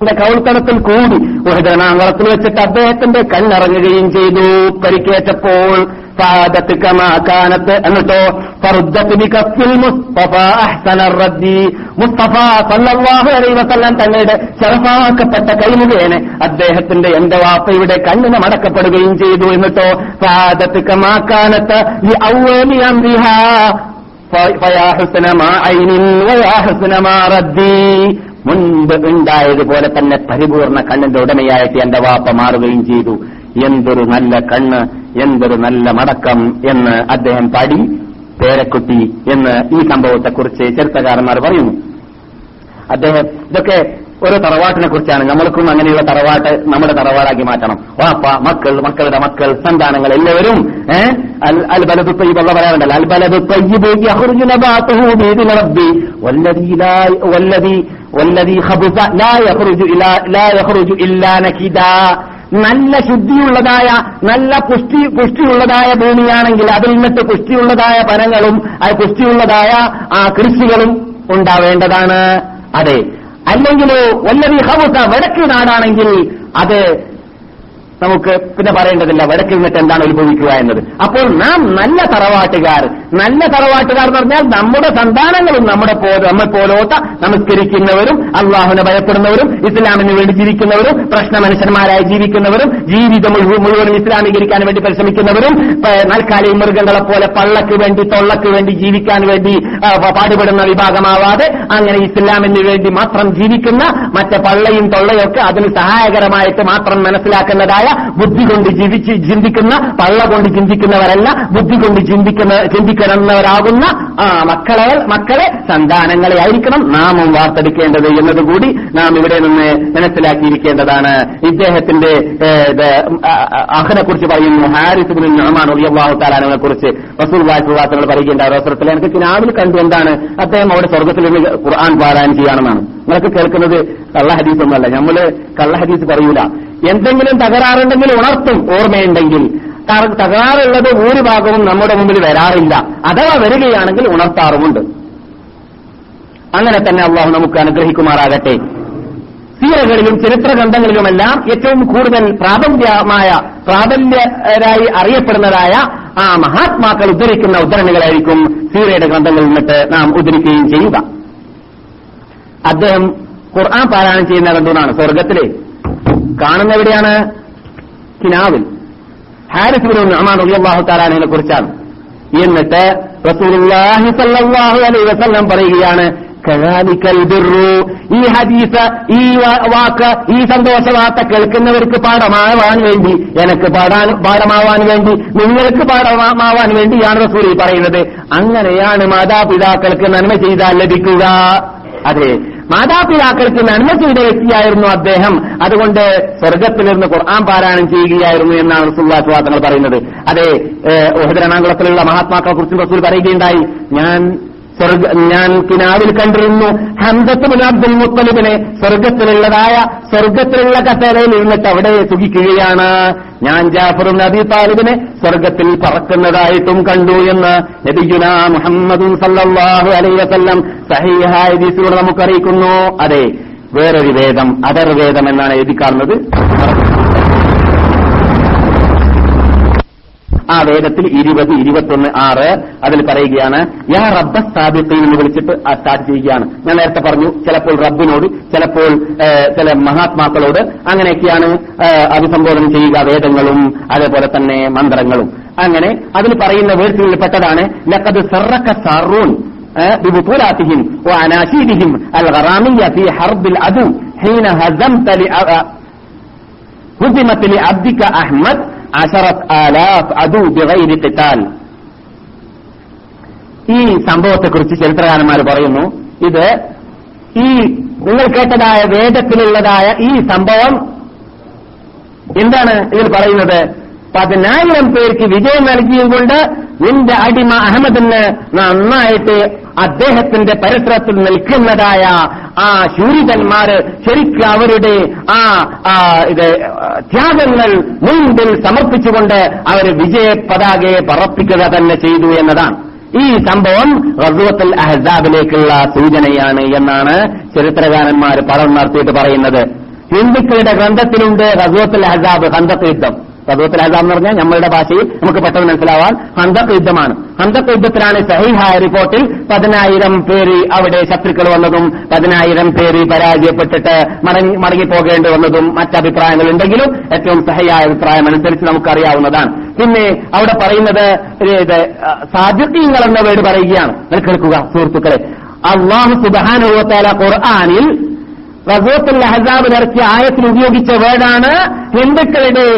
കൗൾത്തടത്തിൽ കൂടി ഉഹദനാങ്കളത്തിൽ വെച്ചിട്ട് അദ്ദേഹത്തിന്റെ കണ്ണിറങ്ങുകയും ചെയ്തു. പരിക്കേറ്റപ്പോൾ ഫാദത്ത് കമാ കാനത്ത് എന്നിട്ടോ മുസ്തഫ അലൈഹി വസല്ലം തങ്ങളുടെ ചെറുപ്പാക്കപ്പെട്ട കൈമുഖേനെ അദ്ദേഹത്തിന്റെ എന്റെ വാപ്പയുടെ കണ്ണിന് മടക്കപ്പെടുകയും ചെയ്തു എന്നിട്ടോ ഫാദത്ത് കമാ കാനത്ത് മുൻപ് ഉണ്ടായതുപോലെ തന്നെ പരിപൂർണ കണ്ണിന്റെ ഉടമയായിട്ട് എന്റെ വാപ്പ മാറുകയും ചെയ്തു. എന്തൊരു നല്ല കണ്ണ് എന്തൊരു നല്ല മടക്കം എന്ന് അദ്ദേഹം പാടി പേരക്കുട്ടി എന്ന് ഈ സംഭവത്തെക്കുറിച്ച് ചരിത്രകാരന്മാർ പറയുന്നു. അദ്ദേഹം ഇതൊക്കെ ഒരു തറവാട്ടിനെ കുറിച്ചാണ്. നമ്മൾക്കും അങ്ങനെയുള്ള തറവാട്ട് നമ്മുടെ തറവാടാക്കി മാറ്റണം. വാപ്പ മക്കൾ മക്കളുടെ മക്കൾ സന്താനങ്ങൾ എല്ലാവരും നല്ല ശുദ്ധിയുള്ളതായ നല്ല പുഷ്ടി പുഷ്ടിയുള്ളതായ ഭൂമിയാണെങ്കിൽ അതിൽ നിന്നിട്ട് പുഷ്ടിയുള്ളതായ പനങ്ങളും പുഷ്ടിയുള്ളതായ ആ കൃഷികളും ഉണ്ടാവേണ്ടതാണ്. അതെ. അല്ലെങ്കിലോ വല്ലവി ഹൗസ വടക്ക് നാടാണെങ്കിൽ അത് നമുക്ക് പിന്നെ പറയേണ്ടതില്ല വടക്കിൽ നിന്നിട്ട് എന്താണ് ഉത്ഭവിക്കുക എന്നത്. അപ്പോൾ നാം നല്ല തറവാട്ടുകാർ നല്ല തറവാട്ടുകാർ എന്ന് പറഞ്ഞാൽ നമ്മുടെ സന്താനങ്ങളും നമ്മുടെ നമ്മെ പോലോത്ത നമസ്കരിക്കുന്നവരും അള്ളാഹുനെ ഭയപ്പെടുന്നവരും ഇസ്ലാമിന് വേണ്ടി ജീവിക്കുന്നവരും പ്രശ്ന മനുഷ്യന്മാരായി ജീവിക്കുന്നവരും ജീവിതം മുഴുവനും ഇസ്ലാമീകരിക്കാൻ വേണ്ടി പരിശ്രമിക്കുന്നവരും നൽക്കാലി മൃഗങ്ങളെ പോലെ പള്ളക്ക് വേണ്ടി തൊള്ളക്ക് വേണ്ടി ജീവിക്കാൻ വേണ്ടി പാടുപെടുന്ന വിഭാഗമാവാതെ അങ്ങനെ ഇസ്ലാമിന് വേണ്ടി മാത്രം ജീവിക്കുന്ന മറ്റേ പള്ളയും തൊള്ളയൊക്കെ അതിന് സഹായകരമായിട്ട് മാത്രം മനസ്സിലാക്കുന്നതായ ബുദ്ധി കൊണ്ട് ജീവിച്ച് ചിന്തിക്കുന്ന പള്ള കൊണ്ട് ചിന്തിക്കുന്നവരല്ല ബുദ്ധി കൊണ്ട് ചിന്തിക്കുന്ന ആ മക്കളെ മക്കളെ സന്താനങ്ങളെ ആയിരിക്കണം നാമം വാർത്തെടുക്കേണ്ടത് എന്നതുകൂടി നാം ഇവിടെ നിന്ന് മനസ്സിലാക്കിയിരിക്കേണ്ടതാണ്. ഇദ്ദേഹത്തിന്റെ അഹനെ കുറിച്ച് പറയുന്നു. ഹാരിസ് ബിൻ നഹ്മാൻ റളിയല്ലാഹു തആലാനെ കുറിച്ച് റസൂൽ വാസുവാസങ്ങൾ പറയുകയുണ്ടായ. അവസരത്തിൽ എനിക്ക് രാവിലെ കണ്ടു എന്താണ്? അദ്ദേഹം അവിടെ സ്വർഗത്തിൽ നിന്ന് ഖുർആൻ പാരായണം ചെയ്യാണെന്നാണ് നിങ്ങളൊക്കെ കേൾക്കുന്നത് കള്ള ഹദീസ് ഒന്നല്ല. നമ്മൾ കള്ളഹദീസ് പറയൂല. എന്തെങ്കിലും തകരാറുണ്ടെങ്കിൽ ഉണർത്തും ഓർമ്മയുണ്ടെങ്കിൽ. തകരാറുള്ളത് ഒരു ഭാഗവും നമ്മുടെ മുമ്പിൽ വരാറില്ല. അഥവാ വരികയാണെങ്കിൽ ഉണർത്താറുമുണ്ട്. അങ്ങനെ തന്നെ അള്ളാഹു നമുക്ക് അനുഗ്രഹിക്കുമാറാകട്ടെ. സീറകളിലും ചരിത്ര ഗ്രന്ഥങ്ങളിലുമെല്ലാം ഏറ്റവും കൂടുതൽ പ്രാബല്യമായ പ്രാബല്യരായി അറിയപ്പെടുന്നതായ ആ മഹാത്മാക്കൾ ഉദ്ധരിക്കുന്ന ഉദ്ധരണികളായിരിക്കും സീറയുടെ ഗ്രന്ഥങ്ങളിൽ നിന്നിട്ട് നാം ഉദ്ധരിക്കുകയും ചെയ്യുക. അദ്ദേഹം ഖുർആൻ പാരായണം ചെയ്യുന്ന കണ്ടുകൊണ്ടാണ്. സ്വർഗത്തിലെ കാണുന്ന എവിടെയാണ്? കിനാവിൽ. ഹാരിസ് ബിൻ നഅ്മാൻ റളിയല്ലാഹു കുറിച്ചാണ്. എന്നിട്ട് റസൂലുള്ളാഹി സ്വല്ലല്ലാഹു അലൈഹി വസല്ലം പറയുകയാണ് ഈ ഹദീസ് ഈ വാക്ക് ഈ സന്തോഷ വാർത്ത കേൾക്കുന്നവർക്ക് പാഠമാവാൻ വേണ്ടി എനിക്ക് പാടാൻ പാഠമാവാൻ വേണ്ടി നിങ്ങൾക്ക് പാഠമാവാൻ വേണ്ടിയാണ് റസൂൽ ഈ പറയുന്നത്. അങ്ങനെയാണ് മാതാപിതാക്കൾക്ക് നന്മ ചെയ്താൽ ലഭിക്കുക. അതെ. മാതാപിതാക്കൾക്ക് നന്മ ചെയ്ത വ്യക്തിയായിരുന്നു അദ്ദേഹം. അതുകൊണ്ട് സ്വർഗത്തിൽ നിന്ന് ഖുർആൻ പാരായണം ചെയ്യുകയായിരുന്നു എന്നാണ് റസൂല്ലാ സ്വാതങ്ങൾ പറയുന്നത്. അതെ ഓഹദരണാകുളത്തിലുള്ള മഹാത്മാക്കളെ കുറിച്ച് റസൂൽ പറയുകയുണ്ടായി. ഞാൻ ഞാൻ കിനാവിൽ കണ്ടിരുന്നു ഹംസത്തുൽ അബ്ദുൽ മുത്തലിബിനെ സ്വർഗത്തിലുള്ളതായ സ്വർഗത്തിലുള്ള കസേരയിൽ ഇരുന്നിട്ട് അവിടെ സുഖിക്കുകയാണ്. ഞാൻ ജാഫർ നബി താലിബിനെ സ്വർഗത്തിൽ പറക്കുന്നതായിട്ടും കണ്ടു എന്ന് നബിയുന മുഹമ്മദും സല്ലാഹു അലൈഹി വസല്ലം സഹീഹായ നമുക്കറിയിക്കുന്നു. നമുക്ക് അറിയിക്കുന്നു അതെ വേറൊരു വേദം അതർ വേദം എന്നാണ് എഴുതി കാണുന്നത് ആ വേദത്തിൽ ഇരുപത് ഇരുപത്തൊന്ന് ആറ് അതിൽ പറയുകയാണ് യാ റബ്ബ സ്ഥാപിത്തീൻ എന്ന് വിളിച്ചിട്ട് ആ സ്റ്റാർട്ട് ചെയ്യുകയാണ് ഞാൻ നേരത്തെ പറഞ്ഞു ചിലപ്പോൾ റബ്ബിനോട് ചിലപ്പോൾ ഏ, ചില മഹാത്മാക്കളോട് അങ്ങനെയൊക്കെയാണ് ഏ, അഭിസംബോധന ചെയ്യുക വേദങ്ങളും അതേപോലെ തന്നെ മന്ത്രങ്ങളും അങ്ങനെ അതിൽ പറയുന്ന വേഴ്സുകളിൽ പെട്ടതാണ് ലക്കത് സർറക്ക സാറൂൻ ببطولاتهم وأناشيدهم الغرامية في حرب العدو حين هزمت لأ- هزمت لعبدك أحمد അഷറത്ത് ആലാഫ് അതു ബിഗൈരി ഈ സംഭവത്തെക്കുറിച്ച് ചരിത്രകാരന്മാർ പറയുന്നു ഇത് ഈ നിങ്ങൾ കേട്ടതായ വേദത്തിലുള്ളതായ ഈ സംഭവം എന്താണ് ഇതിൽ പറയുന്നത്? പതിനായിരം പേർക്ക് വിജയം നൽകിയും കൊണ്ട് നിന്റെ അടിമ അഹമ്മദിന് നന്നായിട്ട് അദ്ദേഹത്തിന്റെ പരിസരത്തിൽ നിൽക്കുന്നതായ ആ ശൂരിതന്മാര് ശരിക്കും അവരുടെ ആ ഇത് ത്യാഗങ്ങൾ മുൻപിൽ സമർപ്പിച്ചുകൊണ്ട് അവർ വിജയ പതാകയെ പറപ്പിക്കുക തന്നെ ചെയ്തു എന്നതാണ്. ഈ സംഭവം റസൂത്തുൽ അഹസാബിലേക്കുള്ള സൂചനയാണ് എന്നാണ് ചരിത്രകാരന്മാർ പഠനം നടത്തിയിട്ട് പറയുന്നത്. ഹിന്ദുക്കളുടെ ഗ്രന്ഥത്തിലുണ്ട് റസൂത്തുൽ അഹസാബ് ഹന്തത്ത് യുദ്ധം റസൂത്തുൽ അഹസാബ് എന്ന് പറഞ്ഞാൽ നമ്മളുടെ ഭാഷയിൽ നമുക്ക് പെട്ടെന്ന് മനസ്സിലാവാൻ ഹന്തക് യുദ്ധമാണ് ഹന്തക് യുദ്ധത്തിലാണ് സഹിഹായ റിപ്പോർട്ടിൽ പതിനായിരം പേര് അവിടെ ശത്രുക്കൾ വന്നതും പതിനായിരം പേര് പരാജയപ്പെട്ടിട്ട് മടങ്ങി മടങ്ങിപ്പോകേണ്ടി വന്നതും മറ്റഭിപ്രായങ്ങൾ ഉണ്ടെങ്കിലും ഏറ്റവും സഹിയായ അഭിപ്രായം അനുസരിച്ച് നമുക്കറിയാവുന്നതാണ്. പിന്നെ അവിടെ പറയുന്നത് സാധ്യതീങ്ങൾ എന്ന വേട് പറയുകയാണ്. കേൾക്കുക സുഹൃത്തുക്കളെ. അള്ളാഹു സുബാനുഭവത്താല ഖുർആാനിൽ റസൂത്തുൽ അഹസാബ് ഇറക്കിയ ആയത്തിൽ ഉപയോഗിച്ച വേർഡാണ് ഹിന്ദുക്കളുടെ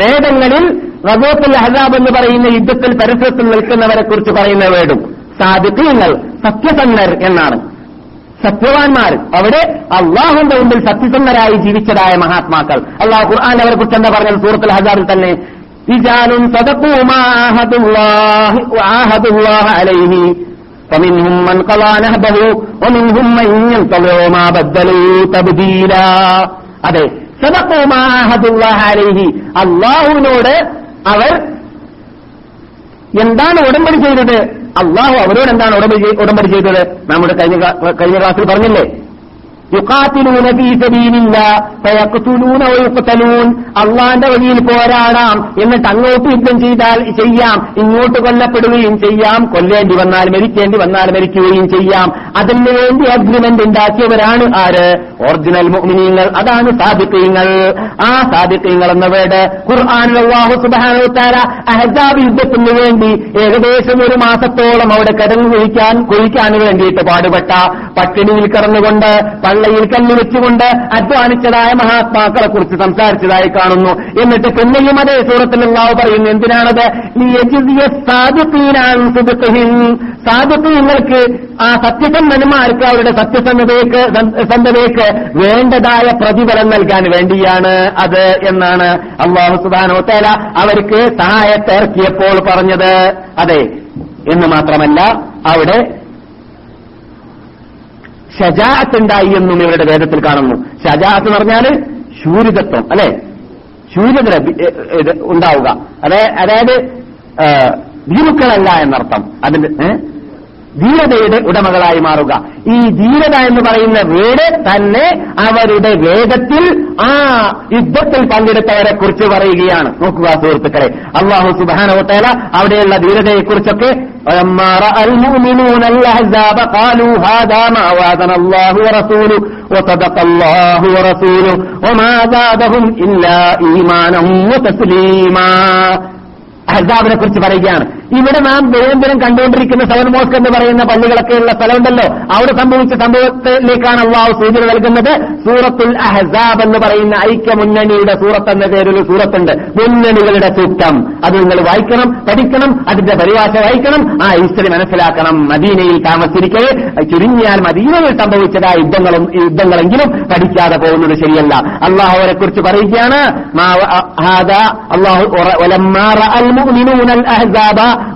വേദങ്ങളിൽ റബോത്തുൽ അഹ്സാബ് എന്ന് പറയുന്ന യുദ്ധത്തിൽ പരിസരത്തിൽ നിൽക്കുന്നവരെ കുറിച്ച് പറയുന്ന വേടും സാധിക്കങ്ങൾ സത്യസന്ധർ എന്നാണ് സത്യവാന്മാർ അവിടെ അള്ളാഹുന്റെ മുമ്പിൽ സത്യസന്ധരായി ജീവിച്ചതായ മഹാത്മാക്കൾ അള്ളാഹു ഖുർആൻ അവരെ കുറിച്ച് എന്താ പറഞ്ഞത് സൂറത്തുൽ ഹസാറിൽ തന്നെ റിജാലുൻ സദഖൂ മാ ആഹദുല്ലാഹി വആഹദുല്ലാഹ അലൈഹി ومنهم من قضى نهبه ومنهم من ينتظر ما بدلوا تبديلا അതെ അള്ളാഹുവിനോട് അവർ എന്താണ് ഉടമ്പടി ചെയ്തത്? അള്ളാഹു അവരോട് എന്താണ് ഉടമ്പടി ഉടമ്പടി ചെയ്തത്? നമ്മുടെ കഴിഞ്ഞ കഴിഞ്ഞ ക്ലാസ്സിൽ പറഞ്ഞില്ലേ? യുക്കാത്തിലൂന ഫീ സബീലില്ല ഫയഖ്തുലൂന വയുഖ്തലൂൻ. അള്ളാന്റെ വഴിയിൽ പോരാടാം എന്നിട്ട് അങ്ങോട്ട് യുദ്ധം ചെയ്താൽ ചെയ്യാം. ഇങ്ങോട്ട് കൊല്ലപ്പെടുകയും ചെയ്യാം. കൊല്ലേണ്ടി വന്നാൽ മരിക്കേണ്ടി വന്നാൽ മരിക്കുകയും ചെയ്യാം. അതിന് വേണ്ടി അഗ്രിമെന്റ് ഉണ്ടാക്കിയവരാണ് ആര്? ഒറിജിനൽ മുഅ്മിനീങ്ങൾ. അതാണ് സാദിഖീങ്ങൾ. ആ സാദിഖീങ്ങൾ എന്ന വേട് സുബ്ഹാനഹു വതആല അഹ്സാബ് യുദ്ധത്തിന് വേണ്ടി ഏകദേശം ഒരു മാസത്തോളം അവിടെ കടന്നു കുഴിക്കാൻ കുഴിക്കാൻ വേണ്ടിയിട്ട് പാടുപെട്ട പട്ടിണിയിൽ കിടന്നുകൊണ്ട് പള്ളയിൽ കല്ല് വെച്ചുകൊണ്ട് അധ്വാനിച്ചതായ മഹാത്മാക്കളെ കുറിച്ച് സംസാരിച്ചതായി കാണുന്നു. എന്നിട്ട് പിന്നെയും അതേ സൂറത്തിൽ അള്ളാഹു പറയുന്നു എന്തിനാണത്. സാദിഖീങ്ങൾക്ക് ആ സത്യസന്ധന്മാർക്ക് അവരുടെ സത്യസന്ധതയ്ക്ക് സന്ധതയ്ക്ക് വേണ്ടതായ പ്രതിഫലം നൽകാൻ വേണ്ടിയാണ് അത് എന്നാണ് അള്ളാഹു സുബാനോ തേല അവർക്ക് സഹായത്തെ ഇറക്കിയപ്പോൾ പറഞ്ഞത്. അതെ എന്ന് മാത്രമല്ല അവിടെ ഷജാഅത്ത് ഉണ്ടായി എന്നും ഇവരുടെ വേദത്തിൽ കാണുന്നു. ഷജാഅത്ത് എന്ന് പറഞ്ഞാൽ ശൂരിതത്വം അല്ലെ? ശൂര്യത ഉണ്ടാവുക. അതെ അതായത് ഭീരുക്കളല്ല എന്നർത്ഥം. അതിന്റെ? ധീരതയുടെ ഉടമകളായി മാറുക. ഈ ധീരത എന്ന് പറയുന്ന വീട് തന്നെ അവരുടെ വേദത്തിൽ ആ യുദ്ധത്തിൽ പങ്കെടുത്തവരെ കുറിച്ച് പറയുകയാണ്. നോക്കുക സുഹൃത്തുക്കളെ. അള്ളാഹു സുബാന ഹോട്ടേല അവിടെയുള്ള ധീരതയെ കുറിച്ചൊക്കെ അഹ്സാബിനെ കുറിച്ച് പറയുകയാണ്. ഇവിടെ നാം നിരന്തരം കണ്ടുകൊണ്ടിരിക്കുന്ന സെവൻ മോസ്ക് എന്ന് പറയുന്ന പള്ളികളൊക്കെയുള്ള സ്ഥലമുണ്ടല്ലോ. അവിടെ സംഭവിച്ച സംഭവത്തിലേക്കാണ് അള്ളാഹു സൂചന നൽകുന്നത്. സൂറത്തുൽ അഹസാബ് എന്ന് പറയുന്ന ഐക്യ മുന്നണിയുടെ സൂറത്ത് എന്ന പേരിൽ സൂറത്തുണ്ട്. മുന്നണികളുടെ സൂക്തം അത് നിങ്ങൾ വായിക്കണം പഠിക്കണം അതിന്റെ പരിഭാഷ വായിക്കണം. ആ ഈശ്വരി മനസ്സിലാക്കണം. മദീനയിൽ താമസിക്കേ ചുരുങ്ങിയാൽ മദീനയിൽ സംഭവിച്ചതായ യുദ്ധങ്ങളും യുദ്ധങ്ങളെങ്കിലും പഠിക്കാതെ പോകുന്നത് ശരിയല്ല. അള്ളാഹു അവരെ കുറിച്ച് പറയുകയാണ് അള്ളാഹു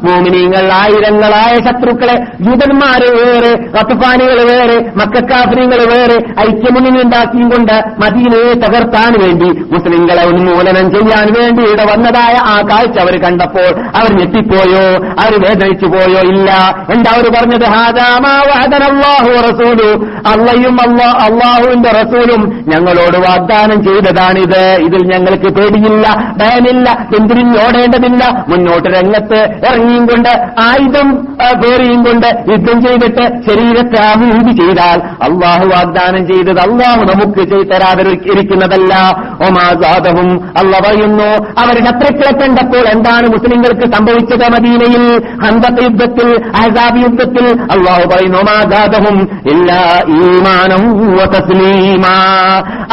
മുഅ്മിനീങ്ങൾ ആയിരങ്ങളായ ശത്രുക്കളെ ജൂതന്മാര് വേറെ റത്തുഫാനികൾ വേറെ മക്കാഫിനികൾ വേറെ ഐക്യമുന്നണി ഉണ്ടാക്കിയും കൊണ്ട് മദീനയെ തകർത്താൻ വേണ്ടി മുസ്ലിങ്ങളെ ഉന്മൂലനം ചെയ്യാൻ വേണ്ടി ഇവിടെ വന്നതായ ആ കാഴ്ച അവർ കണ്ടപ്പോൾ അവർ ഞെട്ടിപ്പോയോ അവർ വേദനിച്ചു പോയോ ഇല്ല. എന്താ അവർ പറഞ്ഞത്? ഹാദാമാ വഅദനല്ലാഹു റസൂലു. അള്ളയും അള്ളാ അള്ളാഹുവിന്റെ റസൂലും ഞങ്ങളോട് വാഗ്ദാനം ചെയ്തതാണിത്. ഇതിൽ ഞങ്ങൾക്ക് പേടിയില്ല ഭയമില്ല പിന്തിരിഞ്ഞോടേണ്ടതില്ല. മുന്നോട്ട് രംഗത്ത് ഇറങ്ങിയും കൊണ്ട് ആയുധം പേറിയും കൊണ്ട് യുദ്ധം ചെയ്തിട്ട് ശരീരത്തെ അഭിവൃദ്ധി ചെയ്താൽ അള്ളാഹു വാഗ്ദാനം ചെയ്തത് അള്ളാഹു നമുക്ക് ചെയ്തരാതിരിക്കുന്നതല്ല ഒമാസാദവും അല്ല പറയുന്നു അവരുടെ ശത്രുക്കളെ കണ്ടപ്പോൾ എന്താണ് മുസ്ലിങ്ങൾക്ക് സംഭവിച്ചത് മദീനയിൽ? ഹന്തത്ത് യുദ്ധത്തിൽ അഹസാബ് യുദ്ധത്തിൽ അള്ളാഹു പറയുന്നു ഒമാസാദവും എല്ലാ ഈമാനം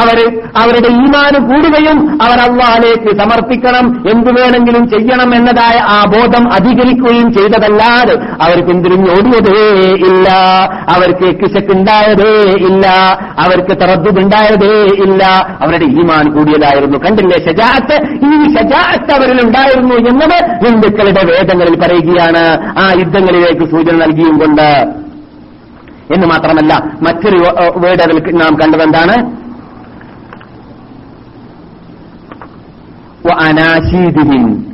അവർ അവരുടെ ഈമാന് കൂടുകയും അവർ അള്ളാഹിലേക്ക് സമർപ്പിക്കണം എന്തു വേണമെങ്കിലും ചെയ്യണം എന്നതായ ആ ബോധം അധികരിക്കുകയും ചെയ്തതല്ലാതെ അവർ പിന്തിരിഞ്ഞോടിയതേ ഇല്ല. അവർക്ക് കിശക്കുണ്ടായതേ ഇല്ല. അവർക്ക് തറദ്ദുണ്ടായതേ ഇല്ല. അവരുടെ ഈമാൻ കൂടിയതായിരുന്നു. കണ്ടില്ലേ? ഷജാത്ത് ഈ ഷജാത്ത് അവരിൽ ഉണ്ടായിരുന്നു എന്നത് ഹിന്ദുക്കളുടെ വേദങ്ങളിൽ പറയുകയാണ്. ആ യുദ്ധങ്ങളിലേക്ക് സൂചന നൽകിയും കൊണ്ട്. എന്ന് മാത്രമല്ല മറ്റൊരു വേർഡ് അതിൽ നാം കണ്ടതെന്താണ് അനാശീദിഹിൻ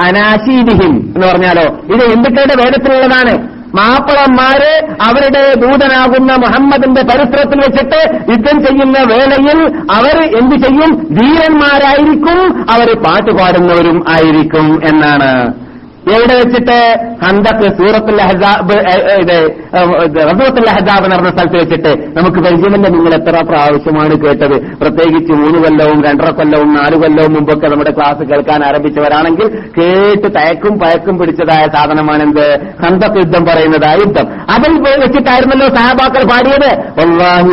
അനാശീദിഹിൻ എന്ന് പറഞ്ഞാലോ? ഇത് ഹിന്ദുക്കളുടെ വേദത്തിലുള്ളതാണ്. മാപ്പിളന്മാര് അവരുടെ ദൂതനാകുന്ന മുഹമ്മദിന്റെ പരിസരത്തിൽ വെച്ചിട്ട് യുദ്ധം ചെയ്യുന്ന വേളയിൽ അവർ എന്ത് ചെയ്യും? ധീരന്മാരായിരിക്കും അവർ പാട്ടുപാടുന്നവരും ആയിരിക്കും എന്നാണ്. എവിടെ വെച്ചിട്ട് ഹന്തക്ക് സൂറത്തുൽ അഹ്സാബ് ഇത് റസൂത്തുൽ അഹ്സാബ് നടന്ന സ്ഥലത്ത് വെച്ചിട്ട് നമുക്ക് പരിചയമല്ല നിങ്ങൾ എത്ര പ്രാവശ്യമാണ് കേട്ടത്. പ്രത്യേകിച്ച് മൂന്ന് കൊല്ലവും രണ്ടര കൊല്ലവും നാല് കൊല്ലവും മുമ്പൊക്കെ നമ്മുടെ ക്ലാസ് കേൾക്കാൻ ആരംഭിച്ചവരാണെങ്കിൽ കേട്ട് തയക്കും പയക്കും പിടിച്ചതായ സാധനമാണ് എന്ത് ഹന്തക്ക് യുദ്ധം പറയുന്നതായ യുദ്ധം അതിൽ വെച്ചിട്ടായിരുന്നല്ലോ സഹബാക്കൾ പാടിയത്. വല്ലാഹി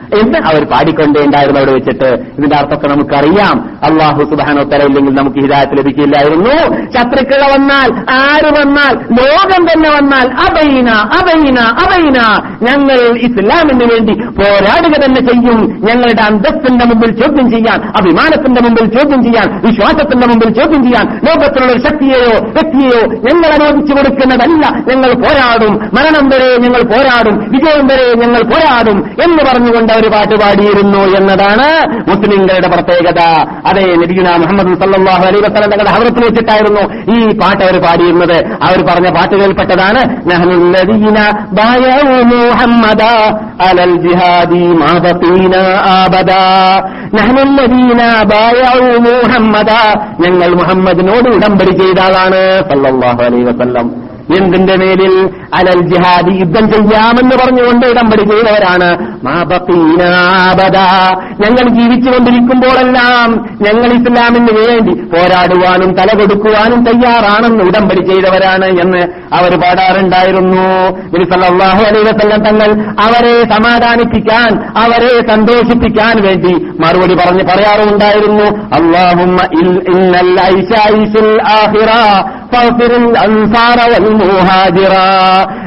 എന്ന് അവർ പാടിക്കൊണ്ടേണ്ടായിരുന്നു അവിടെ വെച്ചിട്ട്. ഇതിന്റെ അർത്ഥമൊക്കെ നമുക്കറിയാം. അള്ളാഹു സുബാനോ ഇല്ലെങ്കിൽ നമുക്ക് ഹിദായത്ത് ലഭിക്കില്ലായിരുന്നു. ശത്രുക്കൾ വന്നാൽ ആര് വന്നാൽ? ലോകം തന്നെ വന്നാൽ അബൈന അബൈന അബൈന. ഞങ്ങൾ ഇസ്ലാമിന് വേണ്ടി പോരാടുക തന്നെ ചെയ്യും. ഞങ്ങളുടെ അന്തസ്സിന്റെ മുമ്പിൽ ചോദ്യം ചെയ്യാൻ അഭിമാനത്തിന്റെ മുമ്പിൽ ചോദ്യം ചെയ്യാൻ വിശ്വാസത്തിന്റെ മുമ്പിൽ ചോദ്യം ചെയ്യാൻ ലോകത്തിലുള്ള ഒരു ശക്തിയെയോ വ്യക്തിയെയോ ഞങ്ങൾ അനുവദിച്ചു കൊടുക്കുന്നതല്ല. ഞങ്ങൾ പോരാടും. മരണം വരെ ഞങ്ങൾ പോരാടും. വിജയം വരെ ഞങ്ങൾ പോരാടും എന്ന് പറഞ്ഞുകൊണ്ട് അവർ പാട്ട് പാടിയിരുന്നു എന്നതാണ് മുസ്ലിങ്ങളുടെ പ്രത്യേകത. അതെ നബിഗുന മുഹമ്മദ് സല്ലാഹു അലൈ വസ്ലം തങ്ങളുടെ ഹവറത്തിൽ വെച്ചിട്ടായിരുന്നു ഈ പാട്ട് അവർ പാടിയിരുന്നത്. അവർ പറഞ്ഞ പാട്ടുകളിൽപ്പെട്ടതാണ് ഞങ്ങൾ മുഹമ്മദിനോട് ഉടമ്പടി ചെയ്ത ആളാണ് സല്ലല്ലാഹു അലൈഹി വസല്ലം. എന്തിന്റെ മേലിൽ? അലൽ ജിഹാദി യുദ്ധം ചെയ്യാമെന്ന് പറഞ്ഞുകൊണ്ട് ചെയ്തവരാണ് മാബീനാബദ ഞങ്ങൾ ജീവിച്ചുകൊണ്ടിരിക്കുമ്പോഴെല്ലാം ഞങ്ങൾ ഇസ്ലാമിന് വേണ്ടി പോരാടുവാനും തല കൊടുക്കുവാനും തയ്യാറാണെന്ന് ഉടമ്പടി ചെയ്തവരാണ് എന്ന് അവർ പാടാറുണ്ടായിരുന്നു. സല്ലല്ലാഹു അലൈഹി തങ്ങൾ അവരെ സമാധാനിപ്പിക്കാൻ അവരെ സന്തോഷിപ്പിക്കാൻ വേണ്ടി മറുപടി പറഞ്ഞ് പറയാറുണ്ടായിരുന്നു അള്ളാഹുമ്മ